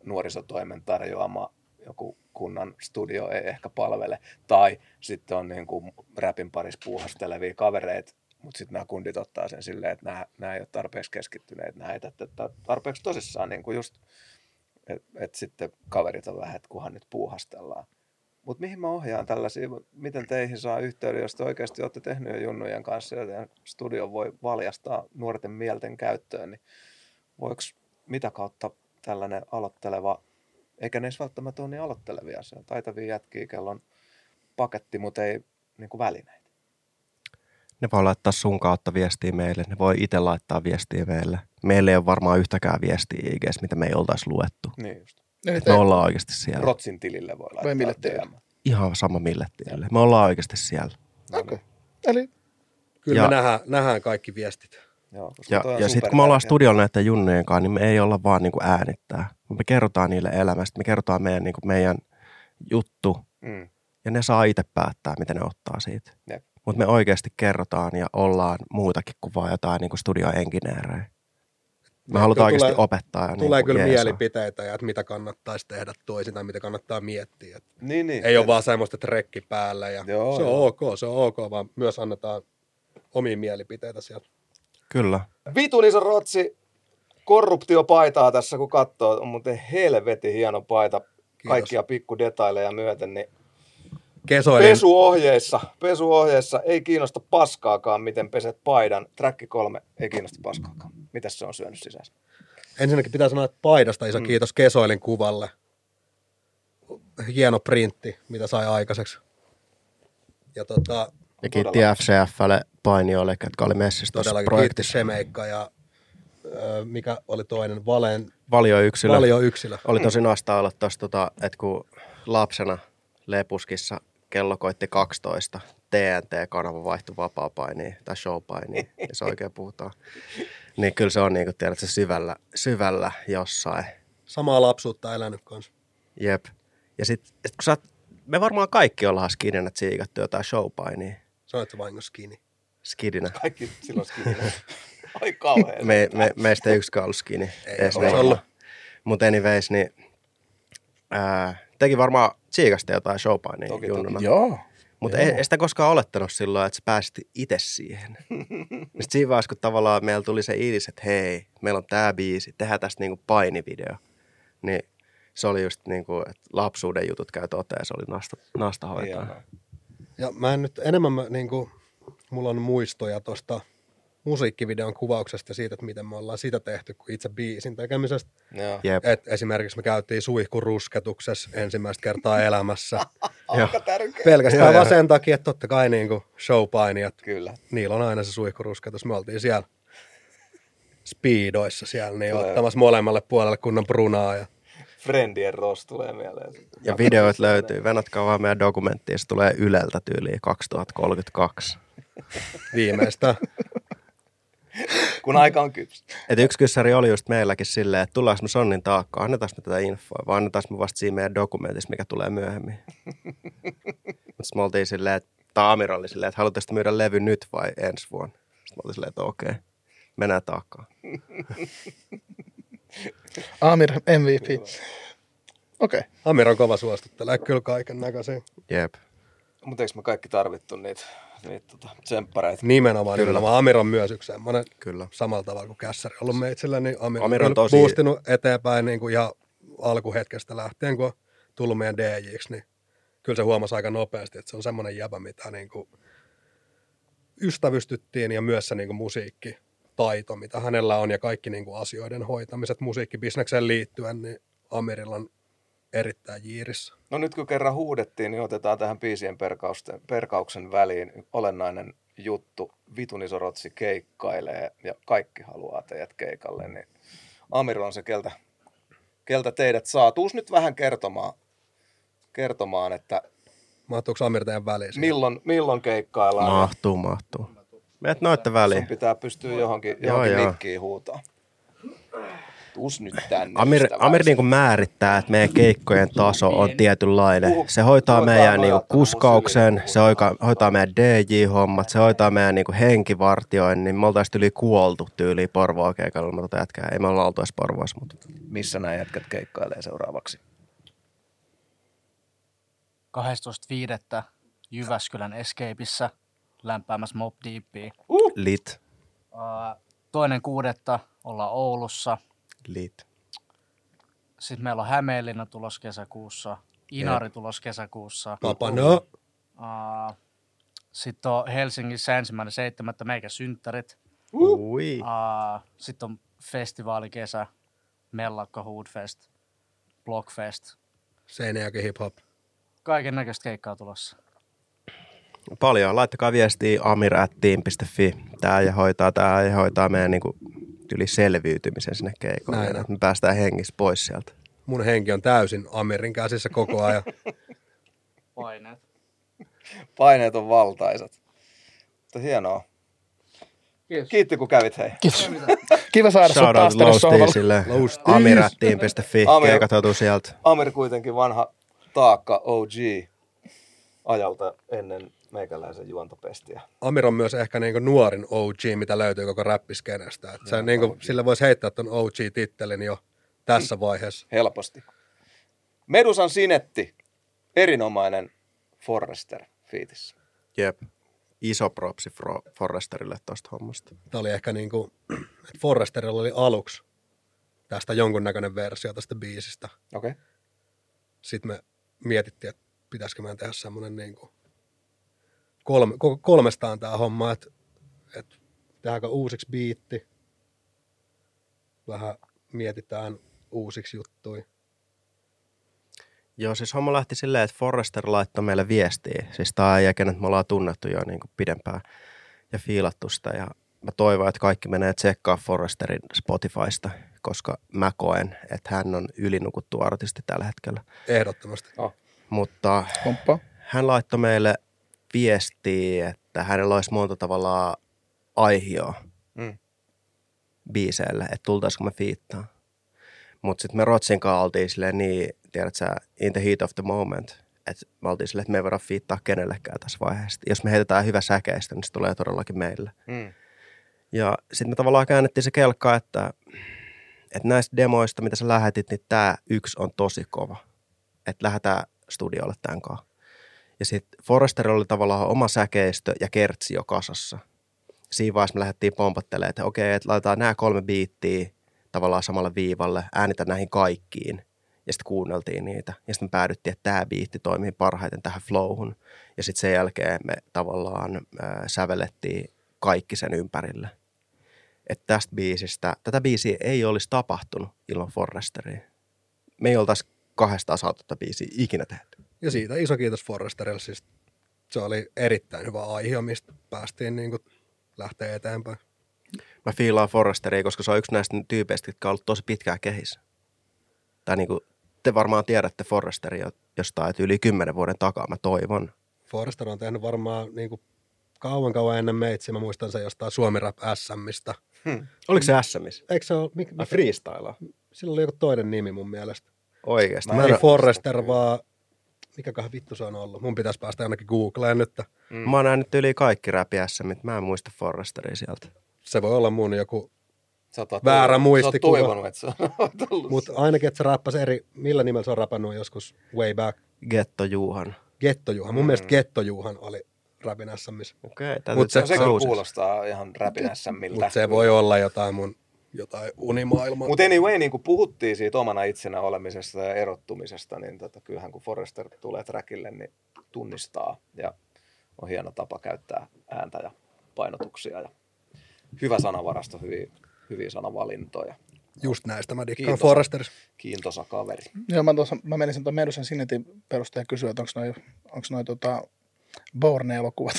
nuorisotoimen tarjoama joku kunnan studio ei ehkä palvele, tai sitten on niin kuin räpin parissa puuhastelevia kavereita, mutta sitten nämä kundit ottaa sen silleen, että nämä, nämä ei ole tarpeeksi keskittyneet, nämä ei tätä tarpeeksi tosissaan niin kuin just että et sitten kaverit on vähän, että kunhan nyt puuhastellaan. Mutta mihin mä ohjaan tällaisia, miten teihin saa yhteyden, jos te oikeasti olette tehnyt jo junnujen kanssa, ja studio voi valjastaa nuorten mielten käyttöön, niin voiko mitä kautta tällainen aloitteleva, eikä ne välttämättä ole niin aloittelevia, se on taitavia jätkiä, kello on paketti, mutta ei niin kuin välineitä. Ne voi laittaa sun kautta viestiä meille. Ne voi itse laittaa viestiä meille. Meillä ei ole varmaan yhtäkään viestiä IGS, mitä me ei oltaisi luettu. Niin just. Et me ollaan oikeasti siellä. Rotsin tilille voi laittaa mille tilille? Ihan sama mille tielle. Me ollaan oikeasti siellä. Okei. Eli Kyllä Ja- me nähdään, nähdään kaikki viestit. Joo, koska Ja, ja sitten kun me ollaan studiolla näiden junnujen kanssa, niin me ei olla vaan niinku äänittää. Me kerrotaan niille elämästä, me kerrotaan meidän, niinku meidän juttu, Mm. ja ne saa itse päättää, miten ne ottaa siitä. Jep. Mutta me oikeasti kerrotaan ja ollaan muutakin kuin vaan jotain niinku studioengineerejä. Me halutaan oikeasti tulee- opettaa. Ja Tulee niinku kyllä jeesaa. mielipiteitä ja että mitä kannattaisi tehdä toisin tai mitä kannattaa miettiä. Et Niin, niin. ei ole vaan semmoista trekki päällä ja Joo, se on joo. ok, se on ok, vaan myös annetaan omia mielipiteitä sieltä. Kyllä. Vitun iso rotsi korruptiopaitaa tässä, kun katsoo. On muuten helvetin hieno paita. Kaikkia pikku detaileja myöten, niin Kesoilin, pesuohjeissa, pesuohjeissa ei kiinnosta paskaakaan, miten peset paidan. Träkki kolme ei kiinnosta paskaakaan. Mitäs se on syönyt sisässä? ensinnäkin pitää sanoa, että paidasta iso Mm. kiitos Kesoilin kuvalle. Hieno printti, mitä sai aikaiseksi. Ja tota, Ja kiitti. FCFlle painijoille, jotka oli messissä tuossa kiitti projektissa. Semeikka ja ö, mikä oli toinen, Valen Valioyksilö. Valio yksilö. Oli tosi nastaa olla tuossa, tota, että kun lapsena Lepuskissa kello koitti 12, TNT-kanava vaihtui vapaa-painiin tai showpainiin, jos oikein puhutaan. Niin kyllä se on niin kuin tiedät, se syvällä, syvällä jossain. Samaa lapsuutta elänyt kanssa. Jep. Ja sitten sit kun sä, oot- me varmaan kaikki ollaan skidinä tsiikattu jotain showpainia. Sanoit se vahingossa kiinni. Skidinä. Kaikki silloin skidillä. Ai kauhean. Me, me, meistä ei yksikään ollut skini. Ei ole ollut. Mutta anyways, niin ää, teki varmaan tsiikasta jotain showpainia Toki, junnuna. joo. Mutta ei, ei sitä koskaan olettanut silloin, että sä pääsit itse siihen. Sitten siinä vaiheessa, kun tavallaan meillä tuli se idis, että hei, meillä on tämä biisi, tehdään tästä niinku painivideo. Niin se oli just niin kuin, että lapsuuden jutut käy toteen, se oli nasta, nasta hoitaa. Ja mä en nyt enemmän, mä, niin kuin, mulla on muistoja tuosta musiikkivideon kuvauksesta ja siitä, että miten me ollaan sitä tehty kuin itse biisin tekemisestä. Joo. Jep, Et esimerkiksi me käytiin suihkurusketuksessa ensimmäistä kertaa elämässä. tärkeä. Pelkästään vaan sen takia, että totta kai niin kuin showpainijat, Kyllä. niillä on aina se suihkurusketus. Me oltiin siellä speedoissa siellä, niin Tulee. ottamassa molemmalle puolelle kunnon brunaa. Ja Friendien Ross tulee mieleen. Ja videoit löytyy. Venatkaa vaan meidän dokumenttiin, se tulee Yleltä tyyliin 2032. viimeistä Kun aika on kypsä. Et yksi kyssäri oli just meilläkin silleen, että tullaanko me Sonnin taakkaan, annetaanko me tätä infoa, vai annetaanko me vasta siinä meidän dokumentissa, mikä tulee myöhemmin. Mutta me oltiin silleen, että tai Amir oli silleen, että haluatteko te myydä levy nyt vai ensi vuonna? Sitten mä olin silleen, että okei, mennään taakkaan. Amir MVP. Okei. Okay. Amir on kova suostuttelee kyllä kaiken näköisiä. Jep. Mutta eikö me kaikki tarvittu niitä, niitä tota, tsemppareita? Nimenomaan, Kyllä. nimenomaan. Amir on myös yksi semmoinen Kyllä. samalla tavalla kuin Kässäri ollut meitsellä, niin Amir, Amir on kyllä tosi- boostinut eteenpäin niin kuin ihan alkuhetkestä lähtien, kun on tullut meidän DJiksi, niin kyllä se huomasi aika nopeasti, että se on semmoinen jäbä, mitä niin kuin ystävystyttiin ja myös se niin kuin musiikkitaito, mitä hänellä on ja kaikki niin kuin asioiden hoitamiset musiikkibisnekseen liittyen, niin Amirilla on erittäin jiirissä. No nyt kun kerran huudettiin, niin otetaan tähän biisien perkausten, perkauksen väliin olennainen juttu. Vitun iso rotsi keikkailee ja kaikki haluaa teidät keikalle, niin Amir on se, keltä, keltä teidät saa. Tuus nyt vähän kertomaan, kertomaan että Mahtuuko Amir teidän väliin? milloin, milloin keikkaillaan. Mahtuu, mahtuu. Meet noitte Sun väliin. pitää pystyä johonkin, Joo, johonkin joo. mikkiin huutaa. Tuus nyt tänne. Amir. Amir niin kuin määrittää, että meidän keikkojen taso on tietynlainen. Se hoitaa Puhu meidän takaa niin kuin kuskauksen, se hoitaa, hoitaa meidän DJ-hommat, se hoitaa meidän niin kuin henkivartioinnin. Me oltaisiin yli kuoltu tyyliin Porvoa keikalla, mutta tota jätkää. Ei me olla oltu edes Porvoassa, mutta Missä nämä jätkät keikkailee seuraavaksi? 12.5. Jyväskylän Escapeissa lämpäämässä Mob Deepia. lit, Uh, toinen kuudetta ollaan Oulussa. Lit. Sitten meillä on Hämeenlinna tulos kesäkuussa. Inari tulos kesäkuussa. Papa, no. Uh, sitten on Helsingissä ensimmäinen seitsemättä meikä synttärit. Ui. Uh, sitten on festivaalikesä, Mellakka Hoodfest, Blockfest. Seinäjoki hip hop. Kaiken näköistä keikkaa tulossa. Paljon. Laittakaa viestiä amirattiin.fi. Tää ja hoitaa, tää ja hoitaa meidän niin kuin, yli selviytymisen sinne keikolle. Näin. Että me päästään hengissä pois sieltä. Mun henki on täysin Amirin käsissä koko ajan. Paineet. Paineet on valtaisat. Mutta hienoa. Kiitos. Kiitti kun kävit hei. Kiitos. Kiva saada sut Shout taas tänne sohvalle. Amirattiin.fi. Amir- Keikat sieltä. Amir kuitenkin vanha taakka OG ajalta ennen meikäläisen juontopestiä. Amir on myös ehkä niinku nuorin OG, mitä löytyy koko räppiskenestä. Et se niinku, sillä voisi heittää ton OG-tittelin jo tässä vaiheessa. Helposti. Medusan sinetti. Erinomainen Forrester fiitissä. Jep. Iso propsi Fro- Forresterille tosta hommasta. Tämä oli ehkä niinku, että Forresterilla oli aluksi tästä jonkunnäköinen versio tästä biisistä. Okei. Okay. Sitten me mietittiin, että pitäisikö meidän tehdä semmoinen niinku kolme, kolmestaan tämä homma, että, että tehdäänkö uusiksi biitti, vähän mietitään uusiksi juttuja. Joo, siis homma lähti silleen, että Forrester laittoi meille viestiä. Siis tää ei kenet me ollaan tunnettu jo niin kuin pidempään ja fiilattu sitä. Ja mä toivon, että kaikki menee tsekkaa Forresterin Spotifysta, koska mä koen, että hän on ylinukuttu artisti tällä hetkellä. Ehdottomasti. Mutta Komppa. hän laittoi meille viestiä, että hänellä olisi monta tavallaan aihioa Mm. biiseille, että tultaisiko me fiittaa. Mutta sitten me Rotsin kanssa oltiin silleen niin, tiedät sä, in the heat of the moment, että me oltiin silleen, että me ei voida fiittaa kenellekään tässä vaiheessa. Jos me heitetään hyvä säkeistä, niin se tulee todellakin meille. Mm. Ja sitten me tavallaan käännettiin se kelkka, että, että näistä demoista, mitä sä lähetit, niin tämä yksi on tosi kova. Että lähdetään studiolle tämän kanssa. Ja sitten Forresterilla oli tavallaan oma säkeistö ja kertsi jo kasassa. Siinä vaiheessa me lähdettiin pompattelemaan, että okei, että laitetaan nämä kolme biittiä tavallaan samalle viivalle, äänitä näihin kaikkiin. Ja sitten kuunneltiin niitä. Ja sitten päädyttiin, että tämä biitti toimii parhaiten tähän flowhun. Ja sitten sen jälkeen me tavallaan äh, sävellettiin kaikki sen ympärille. Että tästä biisistä, tätä biisiä ei olisi tapahtunut ilman Forresteria. Me ei oltaisi kahdesta saatu tätä biisiä ikinä tehty. Ja siitä iso kiitos Forresterille. Siis se oli erittäin hyvä aihe, mistä päästiin niin kuin lähteä eteenpäin. Mä fiilaan Forresteria, koska se on yksi näistä tyypeistä, jotka on ollut tosi pitkään kehissä. Tai niin kuin, te varmaan tiedätte Forresteria jostain että yli kymmenen vuoden takaa, mä toivon. Forrester on tehnyt varmaan niin kuin kauan kauan ennen meitsi. Mä muistan sen jostain Suomi Rap SMistä. Oliko se SMissä? Eikö se ole, mikä, Mä freestylaa. sillä oli joku toinen nimi mun mielestä. Oikeasti. Mä Mä ei Forrester, vaan mikäköhän vittu se on ollut. Mun pitäisi päästä ainakin Googleen nyt. Mm. mä oon nähnyt yli kaikki räpi SMit. Mä en muista Forresteria sieltä. Se voi olla mun joku, Väärä muistikuva. Sä toivonut, että se on tullut. mutta ainakin, että se räppäsi eri, millä nimellä se on räpännyt joskus way back. Getto Juhan. Gettojuhan. Mun Mm. mielestä Gettojuhan oli Rapin SMissä. Okei, täytyy Mut se- se kuulostaa ihan räpinässä miltä. Mutta se voi olla jotain mun jotain unimaailmaa. Mutta anyway, niin kuin puhuttiin siitä omana itsenä olemisesta ja erottumisesta, niin tota, kyllähän kun Forrester tulee trackille, niin tunnistaa ja on hieno tapa käyttää ääntä ja painotuksia ja hyvä sanavarasto, hyviä, hyviä sanavalintoja. Just näistä mä dikkaan Kiitos. Forresterissa. Kiintosa kaveri. Joo, mä, tuossa, mä menisin tuon Medusan Sinetin perusteella kysyä, että onko noi, onks noi tota, Bourne-elokuvat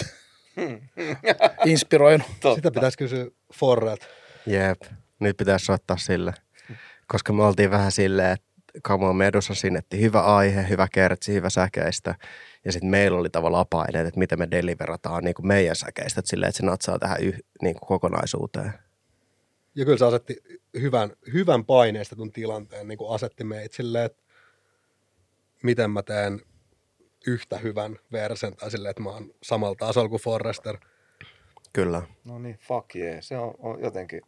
inspiroinut. Totta. Sitä pitäisi kysyä Forrelta. Jep, nyt pitäisi soittaa sille. Koska me oltiin vähän silleen, että Come on Medusa sinetti, hyvä aihe, hyvä kertsi, hyvä säkeistä. Ja sitten meillä oli tavallaan paineet, että miten me deliverataan niin kuin meidän säkeistä, että silleen, että se natsaa tähän yh, niin kuin kokonaisuuteen. Ja kyllä se asetti hyvän, hyvän paineistetun tilanteen, niin kuin asetti meitä silleen, että miten mä teen yhtä hyvän versen, tai silleen, että mä oon samalla tasolla kuin Forrester. Kyllä. No niin, fuck yeah. Se on, on jotenkin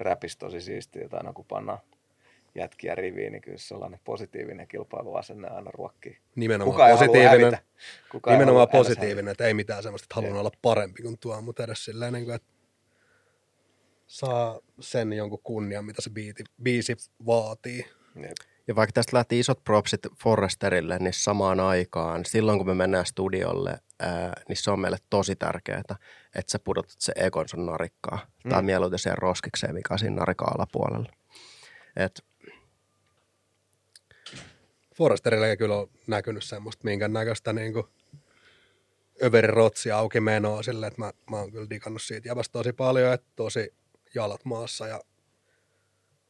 räpis tosi siistiä, että aina kun pannaan jätkiä riviin, niin kyllä sellainen positiivinen kilpailuasenne aina ruokkii. Nimenomaan Kuka positiivinen. Kuka Nimenomaan positiivinen, että ei mitään semmoista, että haluan olla parempi kuin tuo, mutta edes silleen, niin kuin, että saa sen jonkun kunnian, mitä se biiti, biisi vaatii. Jep. Ja vaikka tästä lähti isot propsit Forresterille, niin samaan aikaan, silloin kun me mennään studiolle, ää, niin se on meille tosi tärkeää, että sä pudotat se egon sun narikkaa. Mm. Tai mieluiten siihen roskikseen, mikä on siinä narikan alapuolella. Et, Forresterilla ei kyllä ole näkynyt semmoista minkään näköistä niin kuin överi rotsi auki menoa silleen, että mä, mä oon kyllä digannut siitä jäbästä tosi paljon, että tosi jalat maassa ja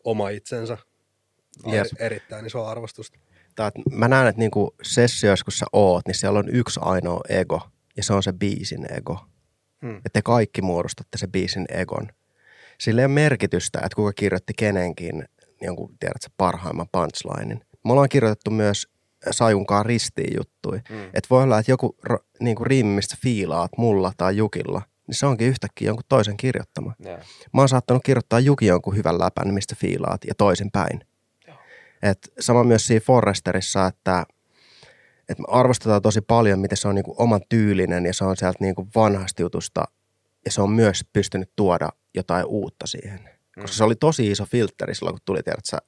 oma itsensä. Jep. Eri, erittäin iso arvostusta. tää, mä näen, että niinku sessioissa, kun sä oot, niin siellä on yksi ainoa ego, ja se on se biisin ego. Hmm. Että te kaikki muodostatte se biisin egon. Sillä ei ole merkitystä, että kuka kirjoitti kenenkin jonkun, tiedätkö, parhaimman punchlinein. Me ollaan kirjoitettu myös Sajunkaan ristiin juttui. Mm. Että voi olla, että joku ro- niinku riimi, mistä fiilaat mulla tai Jukilla, niin se onkin yhtäkkiä jonkun toisen kirjoittama. Joo. Mä oon saattanut kirjoittaa Juki jonkun hyvän läpän, mistä fiilaat, ja toisin päin. Et sama myös siinä Forresterissa, että, että me arvostetaan tosi paljon, miten se on niinku oman tyylinen, ja se on sieltä niinku vanhasta jutusta, ja se on myös pystynyt tuoda jotain uutta siihen. Koska se oli tosi iso filtteri silloin, kun tuli, tiedät sä,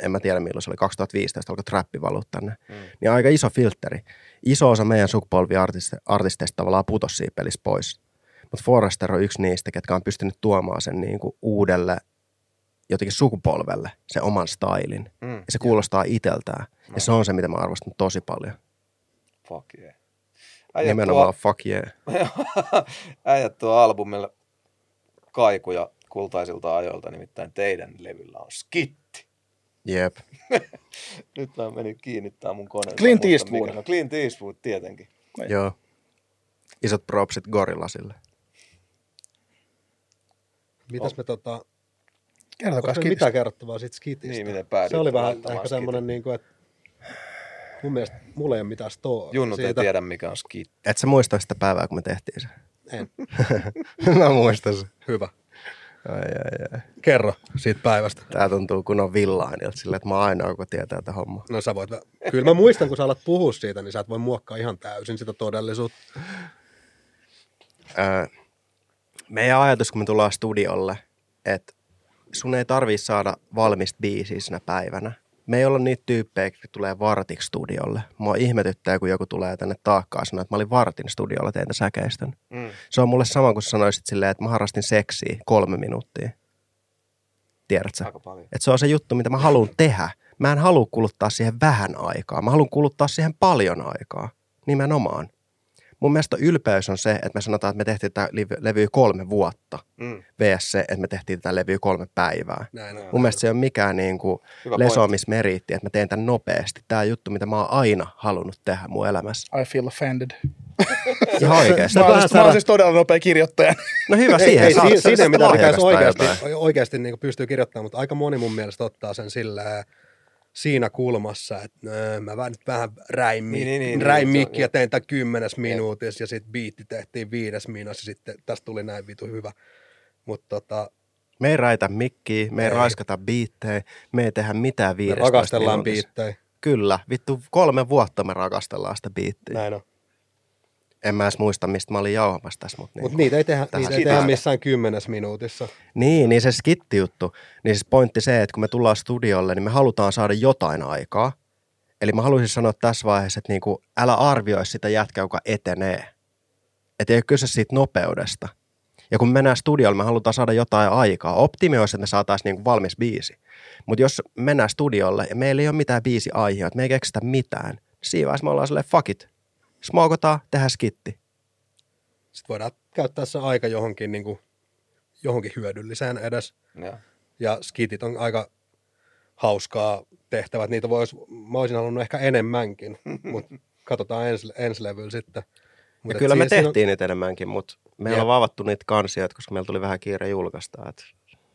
en mä tiedä milloin se oli, 2015 alkoi trappi valua tänne. Mm. Niin aika iso filtteri. Iso osa meidän sukupolviartisteista tavallaan putosi siinä pelissä pois. Mutta Forrester on yksi niistä, ketkä on pystynyt tuomaan sen niinku uudelle jotenkin sukupolvelle sen oman stylin. Mm. Ja se kuulostaa iteltään. Ja se on se, mitä mä arvostan tosi paljon. Fuck yeah. Äijät Nimenomaan fuck yeah. tuo, äijät tuo albumille kaikuja kultaisilta ajoilta, nimittäin teidän levyllä on skitti. Jep. Nyt mä menin kiinnittää mun koneen. Clint Eastwood. No Clint Eastwood tietenkin. Joo. Isot propsit Gorillasille. Mitäs me tota, Kertokaa skitistä. mitään kerrottavaa siitä skitistä? Niin, miten päädyitte Se oli vähän ehkä semmoinen, niin kuin, että mun mielestä mulla ei ole mitään story Junnut ei siitä. tiedä, mikä on skit. Et sä muista sitä päivää, kun me tehtiin se? En. mä muistan se. Hyvä. Ai, ai, ai. Kerro siitä päivästä. Tää tuntuu kun on villainilta silleen, että mä oon ainoa, joka tietää tätä hommaa. No sä voit, kyllä mä muistan, kun sä alat puhua siitä, niin sä et voi muokkaa ihan täysin sitä todellisuutta. Öö, meidän ajatus, kun me tullaan studiolle, että sun ei tarvii saada valmista biisiä sinä päivänä. Me ei olla niitä tyyppejä, jotka tulee vartiksi studiolle. Mua ihmetyttää, kun joku tulee tänne taakkaan sanoa, että mä olin vartin studiolla teitä säkeistön. Mm. Se on mulle sama kuin sanoisit silleen, että mä harrastin seksiä kolme minuuttia. Tiedätkö? Että se on se juttu, mitä mä haluan tehdä. Mä en halua kuluttaa siihen vähän aikaa. Mä haluan kuluttaa siihen paljon aikaa. Nimenomaan. Mun mielestä ylpeys on se, että me sanotaan, että me tehtiin tätä levyä kolme vuotta. Mm. VS se, että me tehtiin tätä levyä kolme päivää. Näin on. Mun mielestä se ei ole mikään niin kuin Hyvä lesoamismeriitti, että mä teen tämän nopeasti. Tämä on juttu, mitä mä oon aina halunnut tehdä mun elämässä. I feel offended. Ihan oikeasti. Mä, siis, mä oon siis todella nopea kirjoittaja. No hyvä Ei, siihen. ei, Sä oot si- siinä mitä pitäisi oikeasti, oikeasti niin pystyy kirjoittamaan, mutta aika moni mun mielestä ottaa sen sillä siinä kulmassa, että nö, mä vähän, nyt vähän räin, Niin, niin, niin, räin niin, mikkiä, tein tämän kymmenes minuutissa ja sitten biitti tehtiin viides minuutissa ja sitten tästä tuli näin vitu hyvä. Mutta tota, Me ei raita mikkiä, me ei, Ei. raiskata biittejä, me ei tehdä mitään me 15 rakastellaan minuutissa. biittejä. Kyllä, vittu kolme vuotta me rakastellaan sitä biittiä. Näin on. En mä edes muista, mistä mä olin jauhamassa tässä. Mutta Mutta niin. niitä ei tehdä, niitä ei tehdä missään kymmenes minuutissa. niin, niin se skitti-juttu. Niin siis pointti se, että kun me tullaan studiolle, niin me halutaan saada jotain aikaa. Eli mä haluaisin sanoa tässä vaiheessa, että niinku, älä arvioi sitä jätkää, joka etenee. Että ei ole kyse siitä nopeudesta. Ja kun me mennään studiolle, me halutaan saada jotain aikaa. Optimi olisi, että me saataisiin niinku valmis biisi. Mutta jos mennään studiolle ja meillä ei ole mitään biisi aiheita, me ei keksitä mitään, siinä vaiheessa me ollaan silleen, fuck it. Smokotaan, tehdään skitti. Sitten voidaan käyttää se aika johonkin, niin kuin, johonkin hyödylliseen edes. Joo. Ja skitit on aika hauskaa tehtävät. Niitä vois, mä olisin halunnut ehkä enemmänkin, mutta katsotaan ensi, ensi levyllä sitten. Mut Ja kyllä me tehtiin niitä enemmänkin, mutta meillä Jep. on avattu niitä kansioita, koska meillä tuli vähän kiire julkaista. Et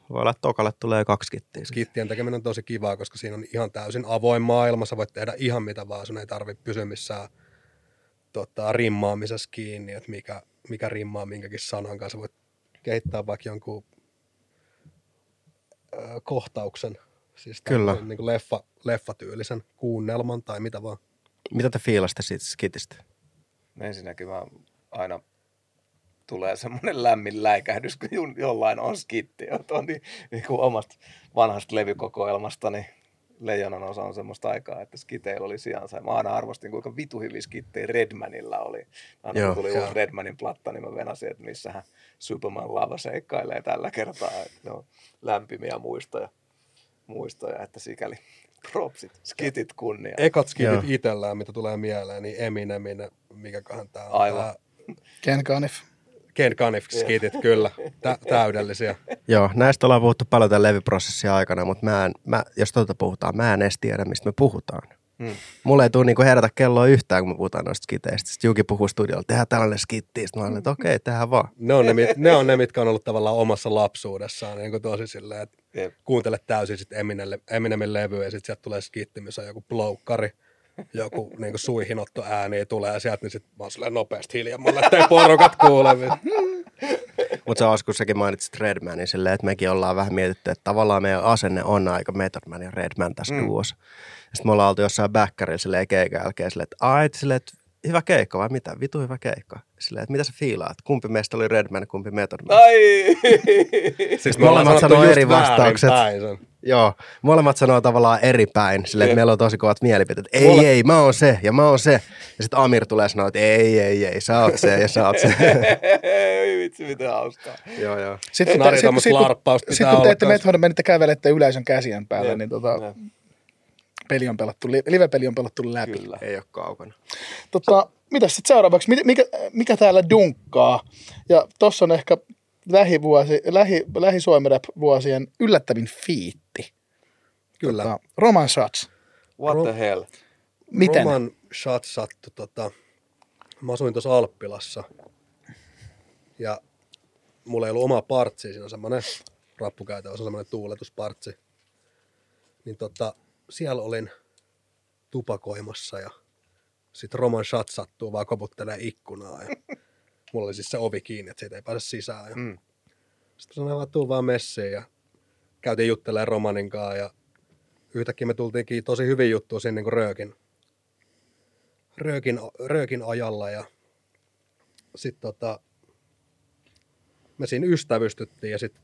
voi olla, että tokalle tulee kaksi skittiä. Skittien tekeminen on tosi kivaa, koska siinä on ihan täysin avoin maailma. Sä voit tehdä ihan mitä vaan, sun ei tarvitse pysyä missään tota, rimmaamisessa kiinni, että mikä, mikä rimmaa minkäkin sanan kanssa. Voit kehittää vaikka jonkun ö, kohtauksen, siis Kyllä. tämmöisen Niin kuin leffa, leffatyylisen kuunnelman tai mitä vaan. Mitä te fiilasitte siitä skitistä? Ensinnäkin mä aina tulee semmoinen lämmin läikähdys, kun jollain on skitti. On niin, niin kuin omasta vanhasta levykokoelmasta, niin leijonan osa on semmoista aikaa, että skiteillä oli sijansa. Ja Mä aina arvostin, kuinka vitu hyviä skittejä Redmanilla oli. Aina Joo, kun tuli uusi Redmanin platta, niin mä venasin, että missähän Superman Lava seikkailee tällä kertaa. Että ne on lämpimiä muistoja, muistoja että sikäli propsit, skitit kunnia. Ekat Joo. skitit itsellään, mitä tulee mieleen, niin Eminemin, mikäköhän tää on. Aivan. Tää Ken Canif. Ken Canif skitit, kyllä. Tä, täydellisiä. Joo, näistä ollaan puhuttu paljon tämän levyprosessin aikana, mutta mä en, mä, jos tuota puhutaan, mä en edes tiedä, mistä me puhutaan. Hmm. Mulle ei tule niinku herätä kelloa yhtään, kun me puhutaan noista skiteistä. Sitten Juki puhuu studiolla, tehdään tällainen skitti. Sitten mä olen, että okei, tehdään vaan. Ne on ne, mit- ne on ne, mitkä on ollut tavallaan omassa lapsuudessaan, niin kuin tosi silleen, että Jep. kuuntele täysin sit Eminelle, Eminemin levyä ja sitten sieltä tulee skitti, missä on joku ploukkari, joku niin kuin suihinotto ääni tulee sieltä, niin sitten mä oon silleen nopeasti hiljaa, mulle ettei porukat kuule. Mutta se olisi, kun säkin mainitsit Redmanin silleen, että mekin ollaan vähän mietitty, että tavallaan meidän asenne on aika Method ja Redman tässä mm. duossa. Sitten me ollaan oltu jossain backerilla silleen keikan jälkeen silleen, että ai, että silleen, että hyvä keikka vai mitä? Vitu hyvä keikka. Silleen, että mitä sä fiilaat? Kumpi meistä oli Redman ja kumpi Method Man? Ai! Siis Molemmat sanoo eri vastaukset. Sen. Joo, molemmat sanoo tavallaan eri päin, silleen, että Jep. meillä on tosi kovat mielipiteet. Ei, Mole- ei, mä oon se ja mä oon se. Ja sitten Amir tulee sanoa, että ei, ei, ei, sä oot se ja sä oot se. Ei vitsi, mitä hauskaa. joo, joo. Sitten kun, sit, sit, kun, larppausta sit, pitää kun teette kans. Method menitte kävelette yleisön käsien päälle, niin tota, peli on pelattu, li- live-peli on pelattu läpi. Kyllä. Ei ole kaukana. Tota, mitäs sitten seuraavaksi? Mikä, mikä, mikä täällä dunkkaa? Ja tossa on ehkä lähivuosi, lähi, lähi vuosien yllättävin fiitti. Kyllä. Tota, Roman Shots. What Ro- the hell? Miten? Roman shot sattui, tota, mä asuin tuossa Alppilassa ja mulla ei ollut oma partsi, siinä on semmoinen rappukäytävä, se on semmoinen tuuletuspartsi. Niin tota, siellä olin tupakoimassa ja sitten Roman shot sattuu vaan koputtelee ikkunaa ja mulla oli siis se ovi kiinni, että siitä ei pääse sisään. Ja Mm. Sitten sanoin vaan, tuu vaan messiin ja käytiin juttelemaan Romanin kanssa ja yhtäkkiä me tultiinkin tosi hyvin juttua siinä niin kuin röökin, röökin, röökin ajalla ja sitten tota, me siinä ystävystyttiin ja sitten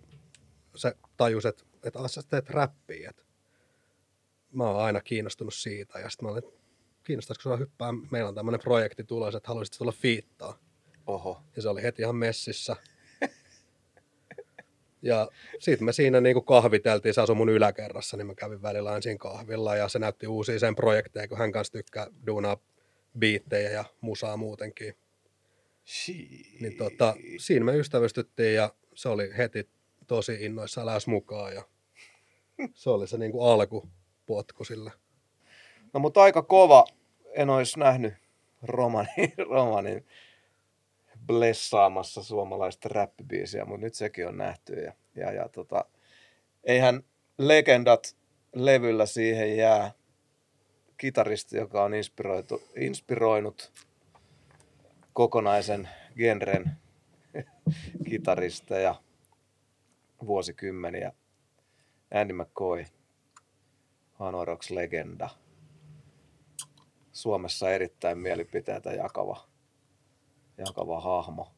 se tajusi, että, että sä teet räppiä, että mä oon aina kiinnostunut siitä ja sitten mä olin, että kiinnostaisiko sua hyppää, meillä on tämmöinen projekti tulossa, että haluaisit tulla fiittaa. Oho. Ja se oli heti ihan messissä. Ja sitten me siinä niin kuin kahviteltiin, se asui mun yläkerrassa, niin mä kävin välillä siinä kahvilla ja se näytti uusia sen projekteja, kun hän kanssa tykkää duunaa biittejä ja musaa muutenkin. Niin tota, siinä me ystävystyttiin ja se oli heti tosi innoissaan lähes mukaan ja se oli se niin kuin alkupotku sille. No mutta aika kova. En olisi nähnyt romanin, romanin blessaamassa suomalaista räppibiisiä, mutta nyt sekin on nähty. Ja, ja, ja tota, eihän legendat levyllä siihen jää kitaristi, joka on inspiroitu, inspiroinut kokonaisen genren kitaristeja vuosikymmeniä. Andy McCoy, Hanoroks legenda. Suomessa erittäin mielipiteitä jakava, jakava hahmo.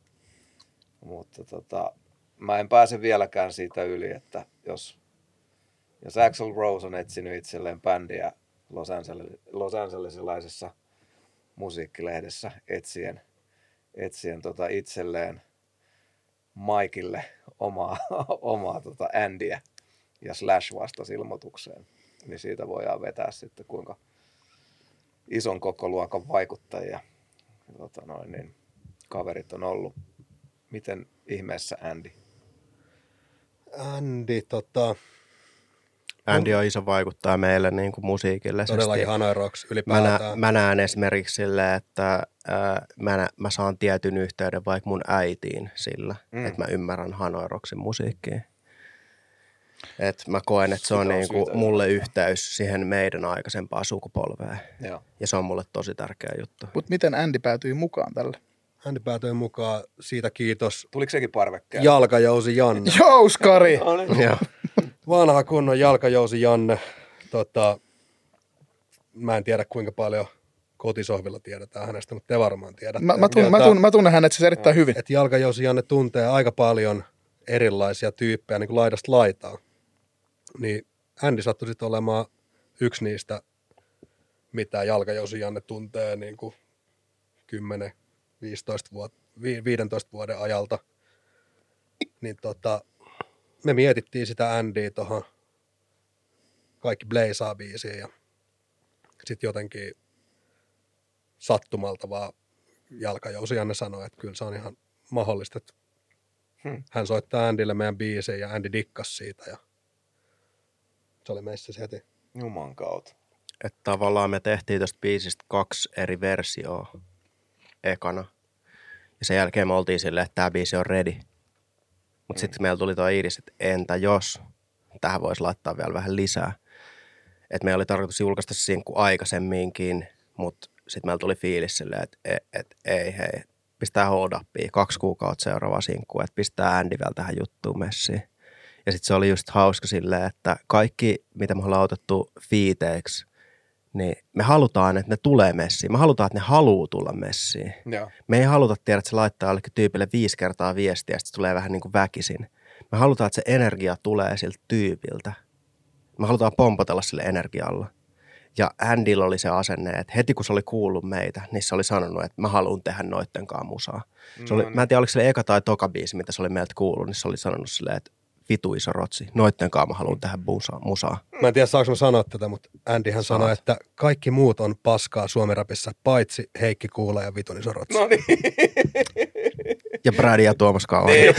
Mutta tota, mä en pääse vieläkään siitä yli, että jos, jos Axel Rose on etsinyt itselleen bändiä Los, Angeles, Los Angelesilaisessa musiikkilehdessä etsien, etsien tota itselleen Maikille omaa, omaa tota Andyä ja Slash vastasi ilmoitukseen, niin siitä voidaan vetää sitten kuinka ison kokoluokan vaikuttajia tota noin, niin kaverit on ollut. Miten ihmeessä Andy? Andy, tota, Andy on iso vaikuttaja meille niin kuin musiikille. todellakin Hanoi Rocks Mä, ylipäätään. nä, mä näen esimerkiksi silleen, että ää, mä, nä, mä saan tietyn yhteyden vaikka mun äitiin sillä, Mm. että mä ymmärrän Hanoi Rocksin musiikkia. Et mä koen, että se on on niinku syytä mulle ymmärtää. yhteys siihen meidän aikaisempaan sukupolveen. Joo. Ja se on mulle tosi tärkeä juttu. Mutta miten Andy päätyi mukaan tälle? Päätyi mukaan, siitä kiitos. Tuliko sekin parvekkeen? Jalkajousi Janne. Jouskari! No niin. Joo. Vanha kunnon jalkajousi Janne. Tota, mä en tiedä kuinka paljon kotisohvilla tiedetään hänestä, mutta te varmaan tiedätte. Mä, mä, tunnen, mä, Tota, tunnen, mä tunnen hänet siis erittäin hyvin. että jalkajousi Janne tuntee aika paljon erilaisia tyyppejä niin kuin laidasta laitaa. Niin Andy sattui sitten olemaan yksi niistä, mitä jalkajousi Janne tuntee niin kuin 10, 15 vuotta, 15 vuoden ajalta. Niin tota, me mietittiin sitä Andyä tuohon kaikki Blazaa biisiin ja sitten jotenkin sattumalta vaan jalkajousi Janne sanoi, että kyllä se on ihan mahdollista, että Hmm. hän soittaa Andylle meidän biisejä ja Andy dikkas siitä ja se oli meissä se heti. Juman kautta. Että tavallaan me tehtiin tästä biisistä kaksi eri versioa ekana. Ja sen jälkeen me oltiin silleen, että tämä biisi on ready. Mutta mm. sitten meillä tuli tuo Iris, että entä jos tähän voisi laittaa vielä vähän lisää. Että meillä oli tarkoitus julkaista sinkku aikaisemminkin, mutta sitten meillä tuli fiilis silleen, että et, et, ei hei, pistää hold upia, kaksi kuukautta seuraava sinkku, että pistää Andy vielä tähän juttuun messiin. Ja sitten se oli just hauska silleen, että kaikki, mitä me ollaan otettu fiiteiksi, niin me halutaan, että ne tulee messiin. Me halutaan, että ne haluaa tulla messiin. Joo. Me ei haluta tiedä, että se laittaa jollekin tyypille viisi kertaa viestiä ja sitten se tulee vähän niin kuin väkisin. Me halutaan, että se energia tulee siltä tyypiltä. Me halutaan pompotella sille energialla. Ja Andyllä oli se asenne, että heti kun se oli kuullut meitä, niin se oli sanonut, että mä haluan tehdä noittenkaan musaa. Se oli, No mä en tiedä, oliko se eka tai toka biisi, mitä se oli meiltä kuullut, niin se oli sanonut silleen, että vitu iso rotsi, noittenkaan mä haluan tehdä musaa. musaa. Mä en tiedä saanko mä sanoa tätä, mutta Andyhän Saat. sanoi, että kaikki muut on paskaa Suomirapissa, paitsi Heikki Kuula ja Vitun iso rotsi. No niin. Ja Brad ja Tuomas Kaala. Niin,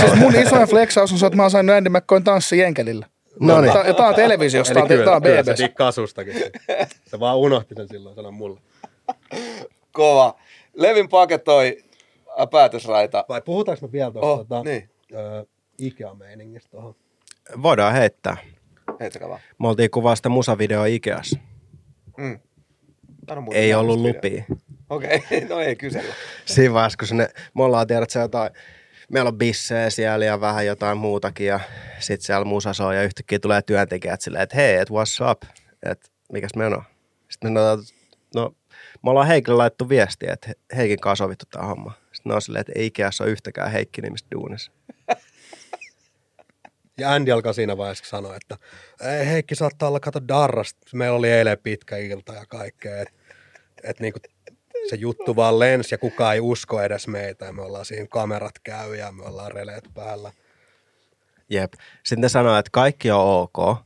Siis mun isoin flexaus on se, että mä oon saanut Andy McCoyn tanssi Jenkelillä. No niin. Tää, tää on televisiosta, tää on, tää on kyllä se BBS. dikkaa sustakin. Se vaan unohti sen silloin, sano mulle. Kova. Levin paketoi päätösraita. Vai puhutaanko me vielä tuosta Oh, tota, niin. ö, Ikea-meiningistä tuohon? Voidaan heittää. Heittäkää vaan. Me oltiin kuvaa sitä musavideoa Ikeassa. Mm. Ei ollut lupia. Okei, okay. no ei kysellä. Siinä vaiheessa, kun sinne, me ollaan tiedät sä jotain, meillä on bissejä siellä ja vähän jotain muutakin ja sitten siellä musa soi ja yhtäkkiä tulee työntekijät silleen, että hei, et what's up, että mikäs meno. Sitten me sanotaan, no me ollaan Heikille laittu viestiä, että He- Heikin kanssa on sovittu tämä homma. Sitten ne on silleen, että ei Ikeassa ole yhtäkään Heikki nimistä duunissa. Ja Andy alkaa siinä vaiheessa sanoa, että ei, Heikki saattaa olla kato darrast. Meillä oli eilen pitkä ilta ja kaikkea. Että et niinku se juttu vaan lensi ja kukaan ei usko edes meitä. Me ollaan siinä kamerat käy ja me ollaan releet päällä. Jep. Sitten ne sanoo, että kaikki on ok.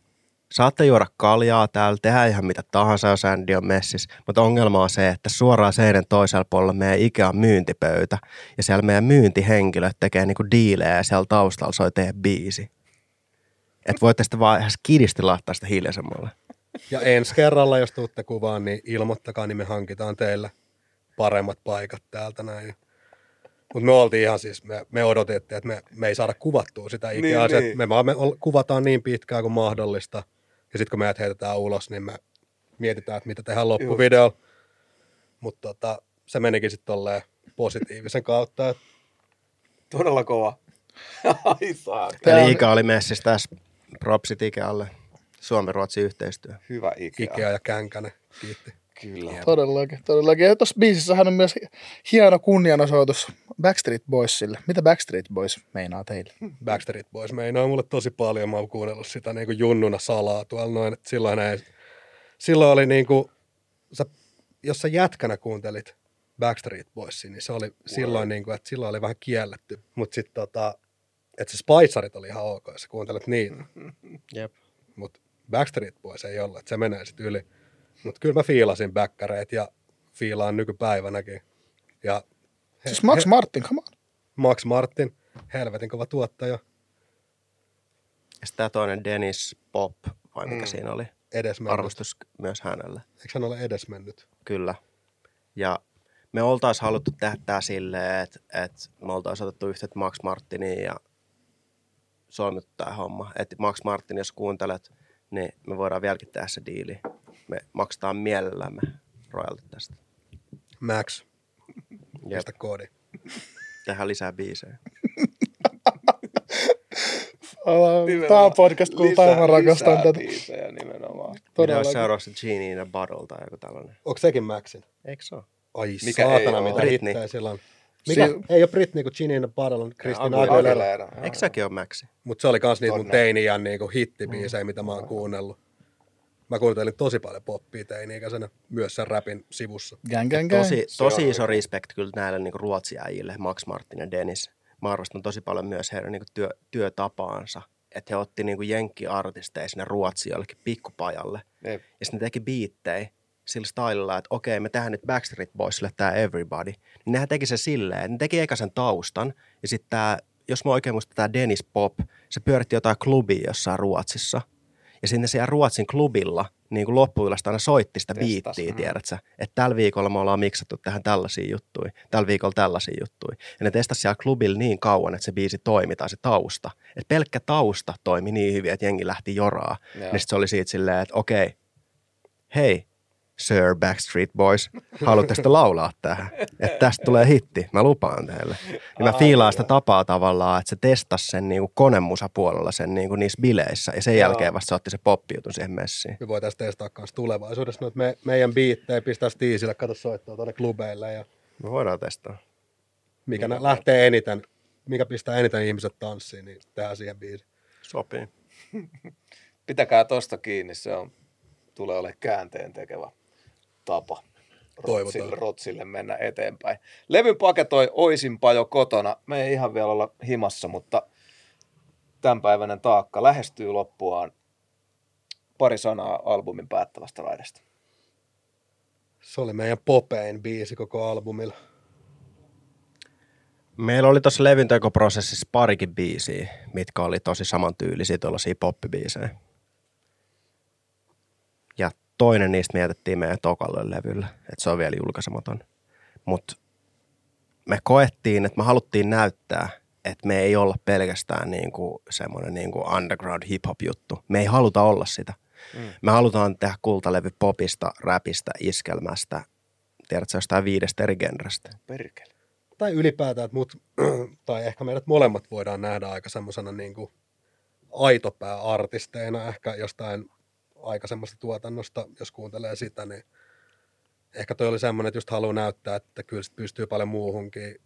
Saatte juoda kaljaa täällä, tehdä ihan mitä tahansa, jos Andy on messissä. Mutta ongelma on se, että suoraan seinän toisella puolella meidän Ikean myyntipöytä. Ja siellä meidän myyntihenkilöt tekee niinku diilejä ja siellä taustalla soi tehdä biisi. Että voitte sitten vaan ihan skidisti laittaa sitä hiljaisemmalle. Ja ensi kerralla, jos tuutte kuvaan, niin ilmoittakaa, niin me hankitaan teille paremmat paikat täältä näin. Mutta me oltiin ihan siis, me, me odotettiin, että me, me ei saada kuvattua sitä ikää. Niin, niin. Me vaan me kuvataan niin pitkään kuin mahdollista. Ja sitten kun meidät heitetään ulos, niin me mietitään, että mitä tehdään loppuvideolla. Mutta tota, se menikin sitten tolleen positiivisen kautta. Että Todella kova. Ai saa. Tää on- Eli Ika oli messissä tässä propsit Ikealle. Suomen-Ruotsin yhteistyö. Hyvä Ikea. Ikea ja Känkänen kiitti. Kyllä. Todellakin, todellakin. Ja tuossa biisissähän on myös hieno kunnianosoitus Backstreet Boysille. Mitä Backstreet Boys meinaa teille? Backstreet Boys meinaa mulle tosi paljon. Mä oon kuunnellut sitä niin kuin junnuna salaa tuolla noin. Silloin, ei, silloin oli niin kuin, sä, jos sä jätkänä kuuntelit Backstreet Boysia, niin se oli silloin, niin kuin, että silloin oli vähän kielletty. Mutta sitten tota, että se Spicerit oli ihan ok, jos sä kuuntelet niitä. Jep. Mutta Backstreet Boys ei ollut, että se menee sitten yli. Mutta kyllä mä fiilasin bäkkäreet ja fiilaan nykypäivänäkin. Ja he, Siis Max Martin, come on. Max Martin, helvetin kova tuottaja, Ja sitten tämä toinen Dennis Pop, vai mikä Mm. mm. siinä oli? edesmennyt. Arvostus myös hänelle. Eikö hän ole edesmennyt? Kyllä. Ja me oltaisiin haluttu tehdä tämä silleen, että, että me oltaisiin otettu yhteyttä Max Martiniin ja solmittu tämä homma. Että Max Martin, jos kuuntelet, niin me voidaan vieläkin tehdä se diili. Me maksetaan mielellämme royalty tästä. Max, Jep. pistä koodi. Tehdään lisää biisejä. Tämä on podcast, kun Lisää- rakastan lisää tätä. biisejä nimenomaan. Mitä olisi seuraavaksi Genie in a Bottle tai joku tällainen? Onko sekin Maxin? Eikö se ole? Ai Mikä saatana, mitä hittejä sillä on. Mikä? Si- ei ole Britney, kun Ginny in the Bottle on Christina Aguilera. Aguilera. Aguilera. Eikö sekin ole Maxi? Mutta se oli kans niitä mun teiniän niinku hittibiisejä, mitä mä oon kuunnellut. Mä kuuntelin tosi paljon poppia teini-ikäisenä, myös sen rapin sivussa. Gang, gang, gang. Tosi, tosi iso respect kyllä näille niin ruotsiäjille, Max Martin ja Dennis. Mä arvostan tosi paljon myös heidän niin työ, työtapaansa. Että he otti niin jenkkiartisteja sinne Ruotsiin jollekin pikkupajalle. Jep. Ja sitten ne teki biittejä sillä stylella, että okei, me tehdään nyt Backstreet Boysille tämä Everybody. Niin nehän teki se silleen, että ne teki eka sen taustan. Ja sitten tämä, jos mä oikein muistan, tämä Dennis Pop, se pyöritti jotain klubia jossain Ruotsissa. Ja sinne siellä Ruotsin klubilla niin kuin loppuillasta aina soitti sitä Testas. biittiä, Mm. tiedätkö? Että tällä viikolla me ollaan miksattu tähän tällaisia juttuja, tällä viikolla tällaisia juttuja. Ja ne testasi siellä klubilla niin kauan, että se biisi toimi tai se tausta. Että pelkkä tausta toimi niin hyvin, että jengi lähti joraa. Joo. Niin sit se oli siitä silleen, että okei, hei, Sir Backstreet Boys, haluatte sitten laulaa tähän? Että tästä tulee hitti, mä lupaan teille. Niin mä fiilaan sitä tapaa tavallaan, että se testasi sen niinku konemusapuolella sen niinku niissä bileissä ja sen Joo. jälkeen vasta se otti se poppijutun siihen messiin. Me voitaisiin testaa kans tulevaisuudessa noita me, meidän biittejä, pistää stiisille, kato soittaa tuonne klubeille ja Me voidaan testaa. mikä nä- lähtee eniten, mikä pistää eniten ihmiset tanssiin, niin tehdään siihen biisi. Sopii. Pitäkää tosta kiinni, se on, tulee olemaan käänteen tekevä tapa. Toivotaan. Rotsille, rotsille mennä eteenpäin. Levyn paketoi Oisinpa jo kotona. Me ei ihan vielä olla himassa, mutta tämänpäiväinen taakka lähestyy loppuaan. Pari sanaa albumin päättävästä raidasta. Se oli meidän popein biisi koko albumilla. Meillä oli tuossa levyntekoprosessissa parikin biisiä, mitkä oli tosi samantyylisiä tuollaisia poppibiisejä. Ja toinen niistä mietittiin meidän tokalle levyllä, että se on vielä julkaisematon. Mutta me koettiin, että me haluttiin näyttää, että me ei olla pelkästään niinku semmoinen niinku underground hip-hop juttu. Me ei haluta olla sitä. Mm. Me halutaan tehdä kultalevy popista, räpistä, iskelmästä, tiedätkö jostain viidestä eri genrestä. Perkele. tai ylipäätään, että mut, tai ehkä meidät molemmat voidaan nähdä aika semmoisena niin kuin aitopää-artisteina ehkä jostain aikaisemmasta tuotannosta, jos kuuntelee sitä, niin ehkä toi oli semmoinen, että just haluaa näyttää, että kyllä sit pystyy paljon muuhunkin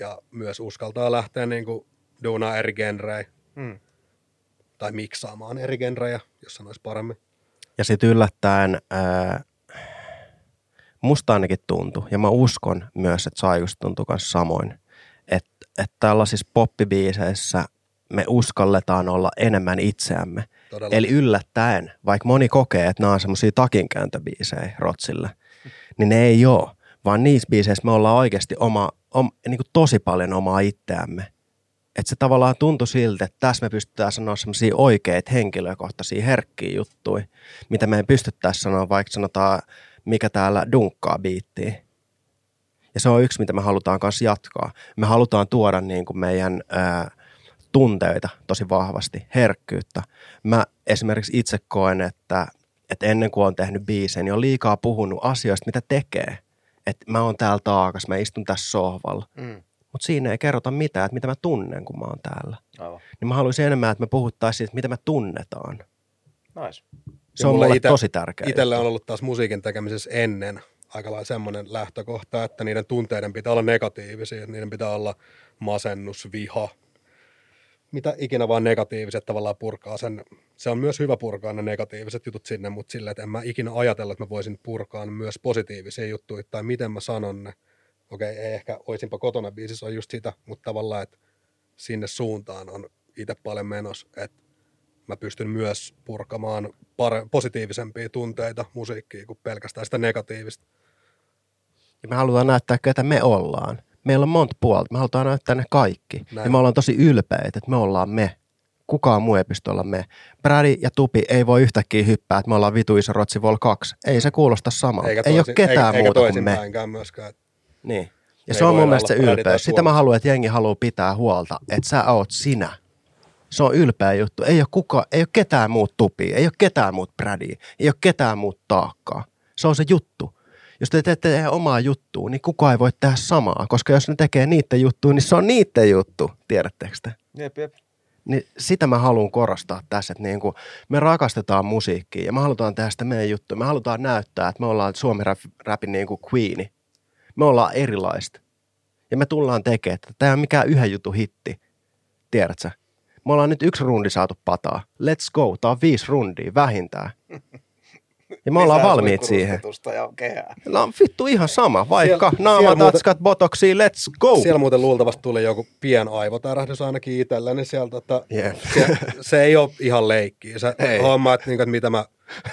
ja myös uskaltaa lähteä niin kuin duunaa eri genrejä Hmm. tai miksaamaan eri genrejä, jos sanoisi paremmin. Ja sitten yllättäen ää, musta ainakin tuntui, ja mä uskon myös, että Saikus tuntui myös samoin, että, että tällaisissa poppibiiseissä me uskalletaan olla enemmän itseämme. Todella. Eli yllättäen, vaikka moni kokee, että nämä on semmoisia takinkääntöbiisejä Rotsille, niin ne ei ole, vaan niissä biiseissä me ollaan oikeasti oma, om, niin kuin tosi paljon omaa itseämme. Että se tavallaan tuntui siltä, että tässä me pystytään sanoa semmoisia oikeita henkilökohtaisia herkkiä juttuja, mitä me ei pystyttäisi sanoa, vaikka sanotaan, mikä täällä dunkkaa biittiin. Ja se on yksi, mitä me halutaan kanssa jatkaa. Me halutaan tuoda niin kuin meidän ää, tunteita tosi vahvasti, herkkyyttä. Mä esimerkiksi itse koen, että, että ennen kuin on tehnyt biisejä, niin on liikaa puhunut asioista, mitä tekee. Että mä oon täällä taakas, mä istun tässä sohvalla. Mm. Mutta siinä ei kerrota mitään, että mitä mä tunnen, kun mä oon täällä. Aivan. Niin mä haluaisin enemmän, että me puhuttaisiin siitä, mitä me tunnetaan. Nice. Se on mulla mulle ite- tosi tärkeä. Itsellä on ollut taas musiikin tekemisessä ennen aika lailla semmoinen lähtökohta, että niiden tunteiden pitää olla negatiivisia, että niiden pitää olla masennus, viha, mitä ikinä vaan negatiiviset tavallaan purkaa sen. Se on myös hyvä purkaa ne negatiiviset jutut sinne, mutta sillä, että en mä ikinä ajatella, että mä voisin purkaa myös positiivisia juttuja, tai miten mä sanon ne. Okei, ei ehkä oisinpa kotona biisissä on just sitä, mutta tavallaan, että sinne suuntaan on itse paljon menos, että mä pystyn myös purkamaan pare- positiivisempia tunteita musiikkiin kuin pelkästään sitä negatiivista. Ja me halutaan näyttää, ketä me ollaan. Meillä on monta puolta. Me halutaan näyttää ne kaikki. Näin. Ja me ollaan tosi ylpeitä, että me ollaan me. Kukaan muu ei pysty olla me. Brady ja Tupi ei voi yhtäkkiä hyppää, että me ollaan vitu iso Rotsi Vol 2. Ei se kuulosta samalta. Eikä ei toisin, ole ketään eikä, muuta eikä kuin me. myöskään. Niin. Ja Me se ei on mun mielestä se ylpeys. Sitä mä haluan, että jengi haluaa pitää huolta, että sä oot sinä. Se on ylpeä juttu. Ei ole, kuka, ei ole ketään muut tupia, ei ole ketään muut Bradia, ei ole ketään muut taakkaa. Se on se juttu. Jos te teette tehdä omaa juttua, niin kukaan ei voi tehdä samaa, koska jos ne tekee niiden juttuja, niin se on niiden juttu, tiedättekö te? Jep, jep. Niin sitä mä haluan korostaa tässä, että niin kuin me rakastetaan musiikkia ja me halutaan tehdä sitä meidän juttua. Me halutaan näyttää, että me ollaan Suomen rap, rapin niin kuin queeni. Me ollaan erilaista. Ja me tullaan tekemään, että tämä ei ole mikään yhden jutun hitti. Tiedätkö? Me ollaan nyt yksi rundi saatu pataa. Let's go. Tämä on viisi rundia vähintään. Ja me ollaan valmiit siihen. ja kehää. No vittu ihan sama, vaikka Siellä- naama, siellä muuten- tatskat, botoksia, let's go. Siellä muuten luultavasti tuli joku pien aivotärähdys ainakin itsellä, niin sieltä, että Jep. se, se ei ole ihan leikkiä. Se Ei. homma, että, niin kuin, että mitä mä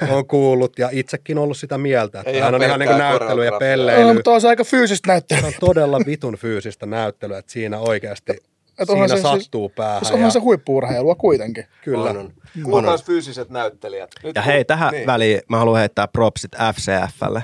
oon kuullut ja itsekin ollut sitä mieltä, että Ei hän on ihan niin näyttely ja koreografiaa. No, pelleily. mutta on se aika fyysistä Se näyttelyä. on todella vitun fyysistä näyttelyä, että siinä oikeasti Et onhan siinä se siis- sattuu päähän. Se onhan ja, se huippuurheilua kuitenkin. kyllä. On, on. Kuulkaas fyysiset näyttelijät. Nyt Ja kun- hei, tähän niin. väliin mä haluan heittää propsit FCFlle.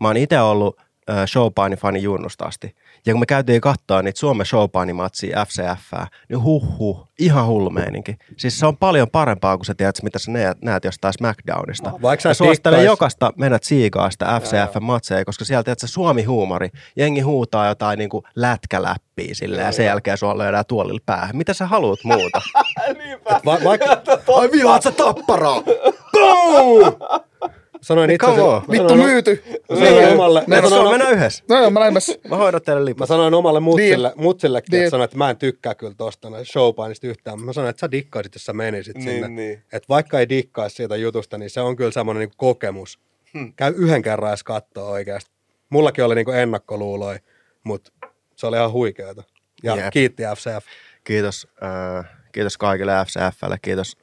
Mä oon itse ollut äh, showpaini-fani junnusta asti. Ja kun me käytiin katsoa niitä Suomen showpaini-matsia FCF, niin huh huh, ihan hullu meininki. Siis se on paljon parempaa kuin sä tiedät, mitä sä näet, näet jostain SmackDownista. Vaikka sä Mä suosittelen dikkais- jokaista mennä tsiikaa sitä FCF-matseja, koska sieltä tiedät, se Suomi-huumori, jengi huutaa jotain niin kuin lätkäläppiä silleen, ja sen jälkeen sua löydään tuolilla päähän. Mitä sä haluat muuta? Niinpä. Va- vaikka Ai vihaat sä tapparaa! sanoin itse Come asiassa, mä Vittu myyty. mä sanoin omalle, mä Meillä sanoin, on mennä yhdessä. No joo, mä myös. Mä hoidan teille Mä liput. sanoin omalle mutsille, mutsillekin, Deal. että sanoin, että mä en tykkää kyllä tosta näistä showpainista yhtään. Mä sanoin, että sä dikkaisit, jos sä menisit Niin, sinne. niin. Että vaikka ei dikkaisi siitä jutusta, niin se on kyllä semmoinen niin kokemus. Hmm. Käy yhden kerran edes kattoo oikeasti. Mullakin oli niin ennakkoluuloja, mutta se oli ihan huikeeta. Ja Jep. kiitti FCF. Kiitos, äh, kiitos kaikille FCFlle, kiitos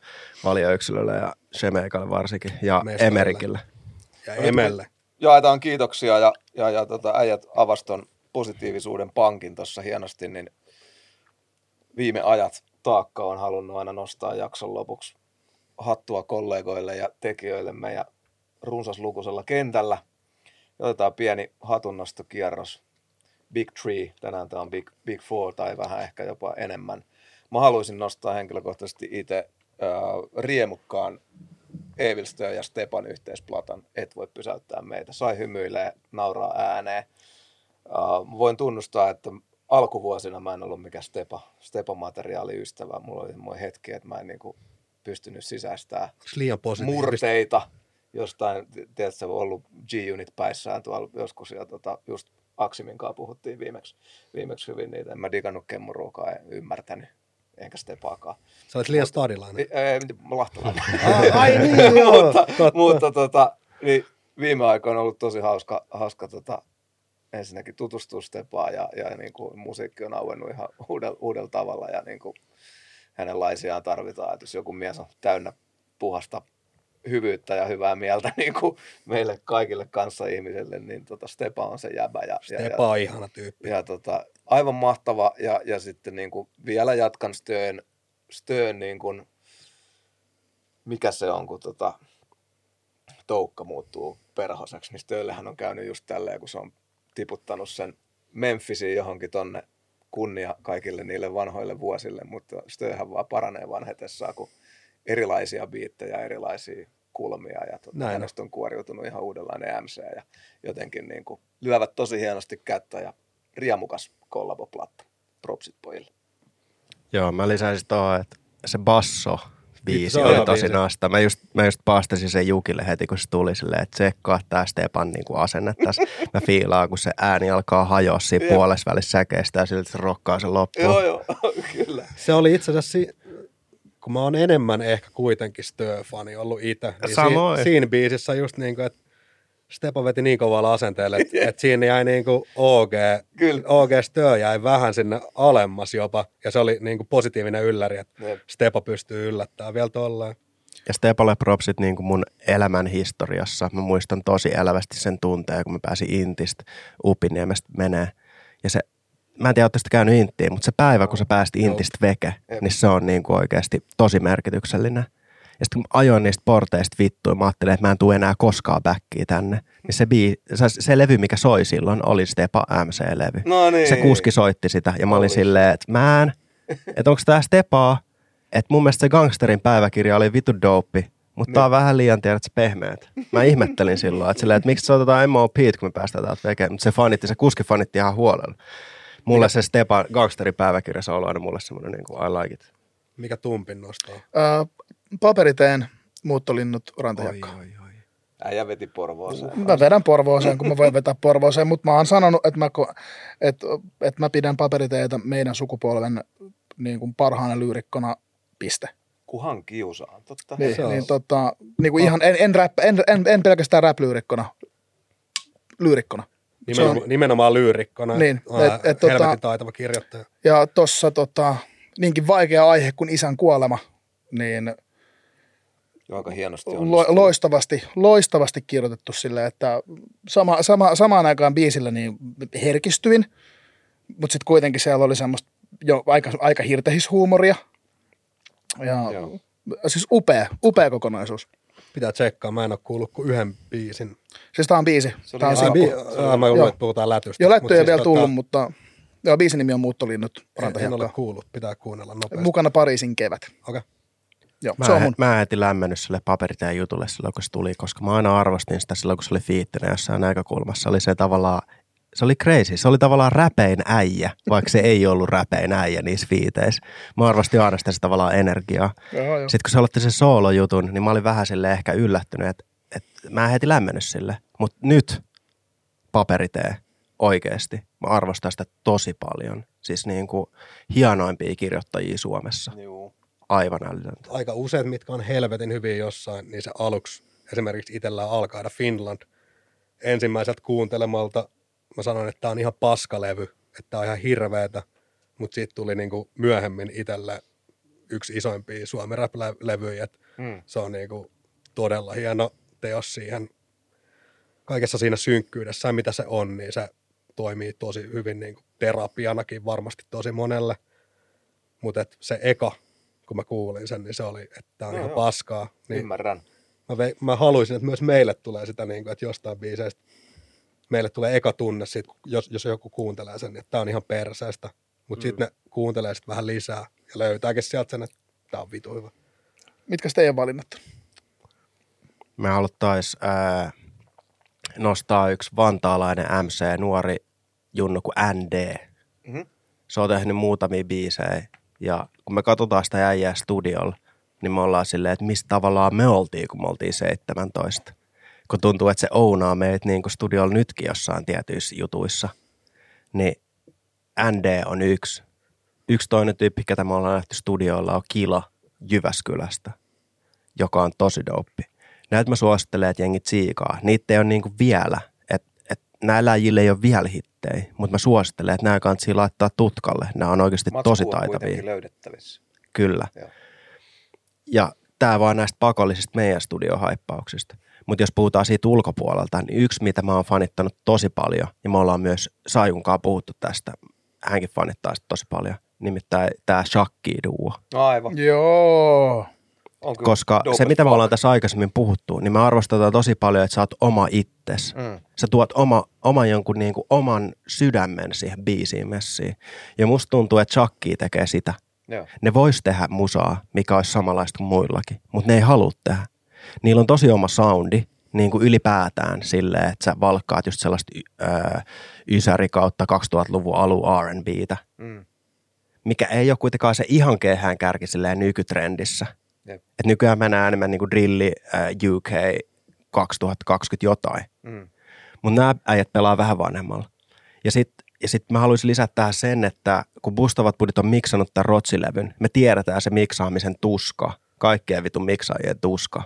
valioyksilölle ja Shemeikalle varsinkin ja Mestolle. Emerikille. Ja Emelle. jaetaan kiitoksia ja, ja, ja tota, äijät avaston positiivisuuden pankin tuossa hienosti, niin viime ajat taakka on halunnut aina nostaa jakson lopuksi hattua kollegoille ja tekijöillemme ja runsaslukuisella kentällä. Otetaan pieni hatunnostokierros. Big Three, tänään tämä on Big, Big Four tai vähän ehkä jopa enemmän. Mä haluaisin nostaa henkilökohtaisesti itse äh, riemukkaan Evilstö ja Stepan yhteisplatan Et voi pysäyttää meitä. Sai hymyilee, nauraa ääneen. Uh, voin tunnustaa, että alkuvuosina mä en ollut mikään stepa, stepa-materiaaliystävä. Mulla oli semmoinen hetki, että mä en niin kuin pystynyt sisäistämään liian murteita jostain, tiedätkö, ollut G-Unit päissään tuolla joskus, ja tota, just Aksimin kanssa puhuttiin viimeksi, viimeksi hyvin niitä. En mä digannut kemmuruukaan, en ymmärtänyt, enkä stepaakaan. Sä olet liian stadilainen. Ei, ei, lahtelainen. Ai niin, joo. mutta, totta. mutta tota, niin viime aikoina on ollut tosi hauska, hauska tota, ensinnäkin tutustua Stepaan ja, ja niin kuin musiikki on auennut ihan uudella, uudella tavalla ja niin kuin hänenlaisiaan tarvitaan. Että jos joku mies on täynnä puhasta hyvyyttä ja hyvää mieltä niin kuin meille kaikille kanssa ihmisille, niin tota Stepa on se jäbä. Ja, ja, Stepa on ihana tyyppi. ja, ja tota, aivan mahtava ja, ja sitten niin kuin vielä jatkan Stöön, Stöön niin kuin, mikä se on, kun tota, Toukka muuttuu perhoseksi, niin Stööllähän on käynyt just tälleen, kun se on tiputtanut sen Memphisiin johonkin tonne kunnia kaikille niille vanhoille vuosille, mutta Stööhän vaan paranee vanhetessaan, kun erilaisia biittejä, erilaisia kulmia ja tota, Näin on. hänestä on kuoriutunut ihan uudenlainen MC ja jotenkin niin kuin lyövät tosi hienosti kättä ja riemukas kollaboplatta. Propsit pojille. Joo, mä lisäisin tuohon, että se basso biisi oli tosi biisi. nasta. Mä just, mä just paastasin sen Jukille heti, kun se tuli silleen, että tsekkaa tää Stepan niin asenne tässä. Mä fiilaan, kun se ääni alkaa hajoa siinä puolessa välissä säkeistä ja siltä se rokkaa sen loppuun. Joo, joo, kyllä. Se oli itse asiassa, si- kun mä oon enemmän ehkä kuitenkin Stö-fani ollut itse, niin Samoin. siinä, siinä biisissä just niin kuin, että Stepa veti niin kovalla asenteella, että, että siinä jäi niin kuin OG, Kyllä. OG Stö jäi vähän sinne alemmas jopa, ja se oli niin kuin positiivinen ylläri, että Jep. Stepa pystyy yllättämään vielä tolleen. Ja Stepalle propsit niin kuin mun elämän historiassa. Mä muistan tosi elävästi sen tunteen, kun mä pääsin Intistä Upiniemestä menee. Ja se, mä en tiedä, ootteko te käynyt Inttiin, mutta se päivä, kun sä pääsit Intistä veke, niin se on niin kuin oikeasti tosi merkityksellinen. Ja sitten kun ajoin niistä porteista vittuin, mä ajattelin, että mä en tule enää koskaan backiin tänne. Niin se, bii, se, se levy, mikä soi silloin, oli Stepa MC-levy. No niin. Se kuski soitti sitä ja mä olin Oli. silleen, että mä en, että onko tää Stepaa, että mun mielestä se gangsterin päiväkirja oli vitu dope, mutta tää on vähän liian tiedät se pehmeät. Mä ihmettelin silloin, että, silleen, että miksi soitetaan MOP, kun me päästään täältä vekeen, mutta se fanitti, se kuski fanitti ihan huolella. Mulle se Stepa gangsterin päiväkirja, se on ollut aina mulle semmoinen niin kuin I like it. Mikä tumpin nostaa? Ää, paperiteen muuttolinnut rantajakka. oi, oi. Äijä veti Porvooseen. Mä vedän Porvooseen, kun mä voin vetää Porvooseen, mutta mä oon sanonut, että mä, että, että mä pidän paperiteitä meidän sukupolven niin kuin parhaana lyyrikkona, piste. Kuhan kiusaan, totta. Niin, Se on- niin tota, niin kuin ihan, en, en, rap, en, en, en pelkästään rap-lyyrikkona, lyyrikkona. Se Nimenomaan, on- nimenomaan lyyrikkona. Niin, et- et tota- taitava kirjoittaja. Ja tossa tota, niinkin vaikea aihe kuin isän kuolema, niin Aika hienosti lo, loistavasti, loistavasti kirjoitettu sille, että sama, sama, samaan aikaan biisillä niin herkistyin, mutta sitten kuitenkin siellä oli semmoista jo aika, aika hirtehishuumoria. Ja Joo. siis upea, upea kokonaisuus. Pitää tsekkaa, mä en ole kuullut kuin yhden biisin. Siis tää on biisi. Se oli Tää on sinkku. bi- aa, mä luulen, Joo. että puhutaan lätystä. Jo Mut lätty ei siis vielä tota, tullut, mutta joo, biisin nimi on Muuttolinnut En, en ole kuullut, pitää kuunnella nopeasti. Mukana Pariisin kevät. Okei. Joo, Mä, se on mun. mä en heti lämmennyt sille paperiteen jutulle silloin, kun se tuli, koska mä aina arvostin sitä silloin, kun se oli fiittinen jossain näkökulmassa. Se oli se tavallaan, se oli crazy. Se oli tavallaan räpein äijä, vaikka se ei ollut räpein äijä niissä fiiteissä. Mä arvostin aina sitä se tavallaan energiaa. Joo, joo. Sitten kun se aloitti sen soolojutun, niin mä olin vähän sille ehkä yllättynyt, että, että mä en heti lämmennyt sille. Mutta nyt paperitee oikeasti. Mä arvostan sitä tosi paljon. Siis niin kuin hienoimpia kirjoittajia Suomessa. Juu. Aivan älytöntä. Aika useat, mitkä on helvetin hyviä jossain, niin se aluksi esimerkiksi itsellä on Alkaida Finland. Ensimmäiseltä kuuntelemalta mä sanoin, että tämä on ihan paskalevy, että tämä on ihan hirveetä, mutta siitä tuli niinku myöhemmin itselle yksi isoimpia Suomen rap-levyjä, Mm. se on niinku todella hieno teos siihen kaikessa siinä synkkyydessä, mitä se on, niin se toimii tosi hyvin niin kuin terapianakin varmasti tosi monelle. Mutta se eka, kun mä kuulin sen, niin se oli, että tämä on Joo, ihan joo. paskaa. Niin Ymmärrän. mä, ve, mä haluaisin, että myös meille tulee sitä, niin kuin, että jostain biiseistä meille tulee eka tunne, siitä, jos, jos joku kuuntelee sen, että tämä on ihan perseestä. Mutta Mm. sitten ne kuuntelee sit vähän lisää ja löytääkin sieltä sen, että tämä on vitu hyvä. Mitkä teidän valinnat? Me haluttaisiin ää, nostaa yksi vantaalainen MC, nuori junnu kuin ND. Mhm. Se on tehnyt muutamia biisejä. Ja kun me katsotaan sitä äijää studiolla, niin me ollaan silleen, että mistä tavallaan me oltiin, kun me oltiin 17. Kun tuntuu, että se ounaa meitä niin kuin studiolla nytkin jossain tietyissä jutuissa. Niin ND on yksi. Yksi toinen tyyppi, ketä me ollaan nähty studioilla, on Kila Jyväskylästä, joka on tosi dope. Näitä mä suosittelen, että jengi tsiikaa. Niitä ei ole niinku vielä. Et, et näillä äijillä ei ole vielä hittejä, mutta mä suosittelen, että nämä kannattaa laittaa tutkalle. Nämä on oikeasti Matsku tosi taitavia. löydettävissä. Kyllä. Joo. Ja tämä vaan näistä pakollisista meidän studiohaippauksista. Mutta jos puhutaan siitä ulkopuolelta, niin yksi, mitä mä oon fanittanut tosi paljon, ja me ollaan myös Sajunkaan puhuttu tästä, hänkin fanittaa sitä tosi paljon, nimittäin tämä Shakki-duo. Aivan. Joo. On Koska dope se, mitä me ollaan tässä aikaisemmin puhuttu, niin me arvostetaan tosi paljon, että sä oot oma itses. Mm. Sä tuot oma, oman jonkun niin kuin oman sydämen siihen biisiin messiin. Ja musta tuntuu, että Chucky tekee sitä. Joo. Ne vois tehdä musaa, mikä olisi samanlaista kuin muillakin, mutta ne ei halua tehdä. Niillä on tosi oma soundi, niin kuin ylipäätään silleen, että sä valkkaat just sellaista öö, ysäri kautta 2000-luvun alun R&Btä, Mm. mikä ei ole kuitenkaan se ihan kehään kärki silleen nykytrendissä. Jep. Et nykyään mennään enemmän niin kuin drilli äh, UK 2020 jotain. Mm. Mutta nämä äijät pelaa vähän vanhemmalla. Ja sitten ja sit mä haluaisin lisätä tähän sen, että kun Bustavat Budit on miksannut tämän Rotsilevyn, me tiedetään se miksaamisen tuska, kaikkien vitun miksaajien tuska.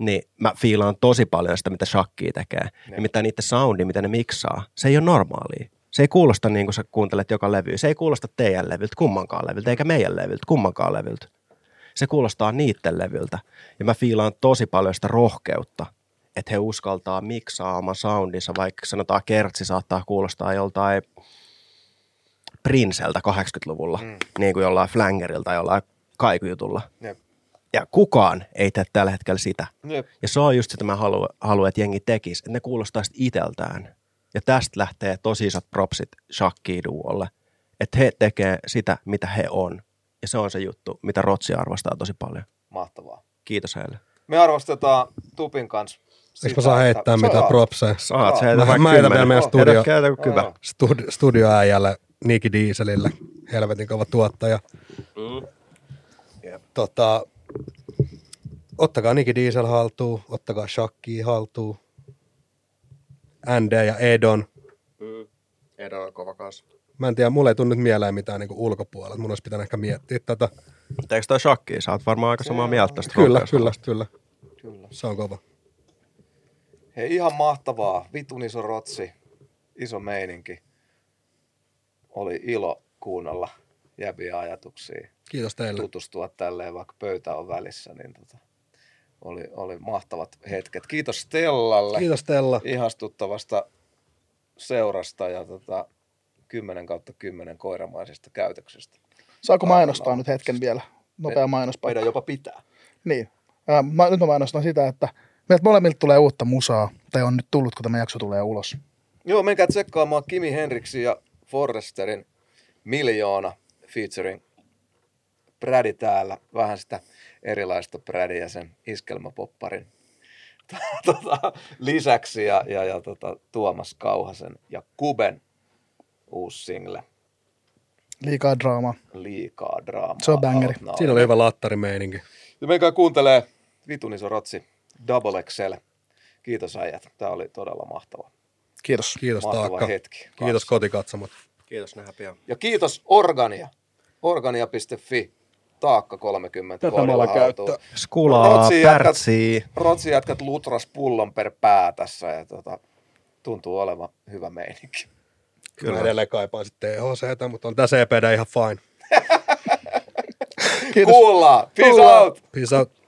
Niin mä fiilaan tosi paljon sitä, mitä Shakki tekee. Ne. Nimittäin niiden soundi, mitä ne miksaa, se ei ole normaalia. Se ei kuulosta niin kuin sä kuuntelet joka levy. Se ei kuulosta teidän levyltä kummankaan levyltä, eikä meidän levyltä kummankaan levyltä. Se kuulostaa niiden levyltä. Ja mä fiilaan tosi paljon sitä rohkeutta, että he uskaltaa miksaa oman soundinsa, vaikka sanotaan kertsi saattaa kuulostaa joltain Prinseltä 80-luvulla, Mm. niin kuin jollain Flangerilta jollain kaikujutulla. Jep. Ja kukaan ei tee tällä hetkellä sitä. Jep. Ja se on just sitä, mä haluan, haluan että jengi tekisi, että ne kuulostaa iteltään. Ja tästä lähtee tosi isot propsit Shakki Duolle, että he tekee sitä, mitä he on. Ja se on se juttu, mitä Rotsi arvostaa tosi paljon. Mahtavaa. Kiitos heille. Me arvostetaan Tupin kanssa Eikö mä saa heittää mitään Saa. propseja? Saat se Mä- mä heitän vielä meidän studio- kyvä. Studi- studioäijälle Niki Dieselille, helvetin kova tuottaja. Mm. Tota, ottakaa Niki Diesel haltuun, ottakaa Shakki haltuun. ND ja Edon. Edo on kova kanssa. Mä en tiedä, mulle ei tunnu nyt mieleen mitään niinku ulkopuolelta. Mun olisi pitänyt ehkä miettiä tätä. Mutta eikö toi shakki? Sä oot varmaan aika samaa mieltä tästä Kyllä, kyllä, kyllä. Kyllä. Se on kova. Hei, ihan mahtavaa. Vitun iso rotsi. Iso meininki. Oli ilo kuunnella jäbiä ajatuksia. Kiitos teille. Tutustua tälleen, vaikka pöytä on välissä. Niin tota, oli, oli mahtavat hetket. Kiitos Stellalle. Kiitos Tella. ihastuttavasta seurasta ja tota, 10 kautta 10 koiramaisesta käytöksestä. Saako mainostaa nyt hetken vielä? Nopea mainospaikka. Meidän jopa pitää. Niin. Ää, mä, nyt mä mainostan sitä, että meiltä molemmilta tulee uutta musaa, tai on nyt tullut, kun tämä jakso tulee ulos. Joo, menkää tsekkaamaan Kimi Henriksin ja Forresterin Miljoona featuring Brädi täällä. Vähän sitä erilaista Brädiä sen iskelmäpopparin tota, lisäksi ja, ja, ja tota, Tuomas Kauhasen ja Kuben uusi single Liikaa draamaa. Liikaa draamaa. Se on bangeri. Out now. Siinä oli hyvä lattarimeininki. Ja menkää kuuntelee vitun iso rotsi Double XL. Kiitos äijät. Tämä oli todella mahtava, Kiitos. Kiitos mahtava Taakka. hetki. Kiitos kanssa. kotikatsomot. Kiitos, nähdään pian. Ja kiitos Organia. Organia.fi. Taakka 30. Tätä mä alan koodilla haltuun. käyttää. Skulaa, Rotsi jätkät- pärtsii. Rotsi jätkät lutras pullon per pää tässä ja tota, tuntuu olevan hyvä meininki. Kyllä. Mä edelleen kaipaan sitten THCtä, mutta on tää CPD ihan fine. Kiitos. Kuullaan! Peace Kuullaan. out! Peace out.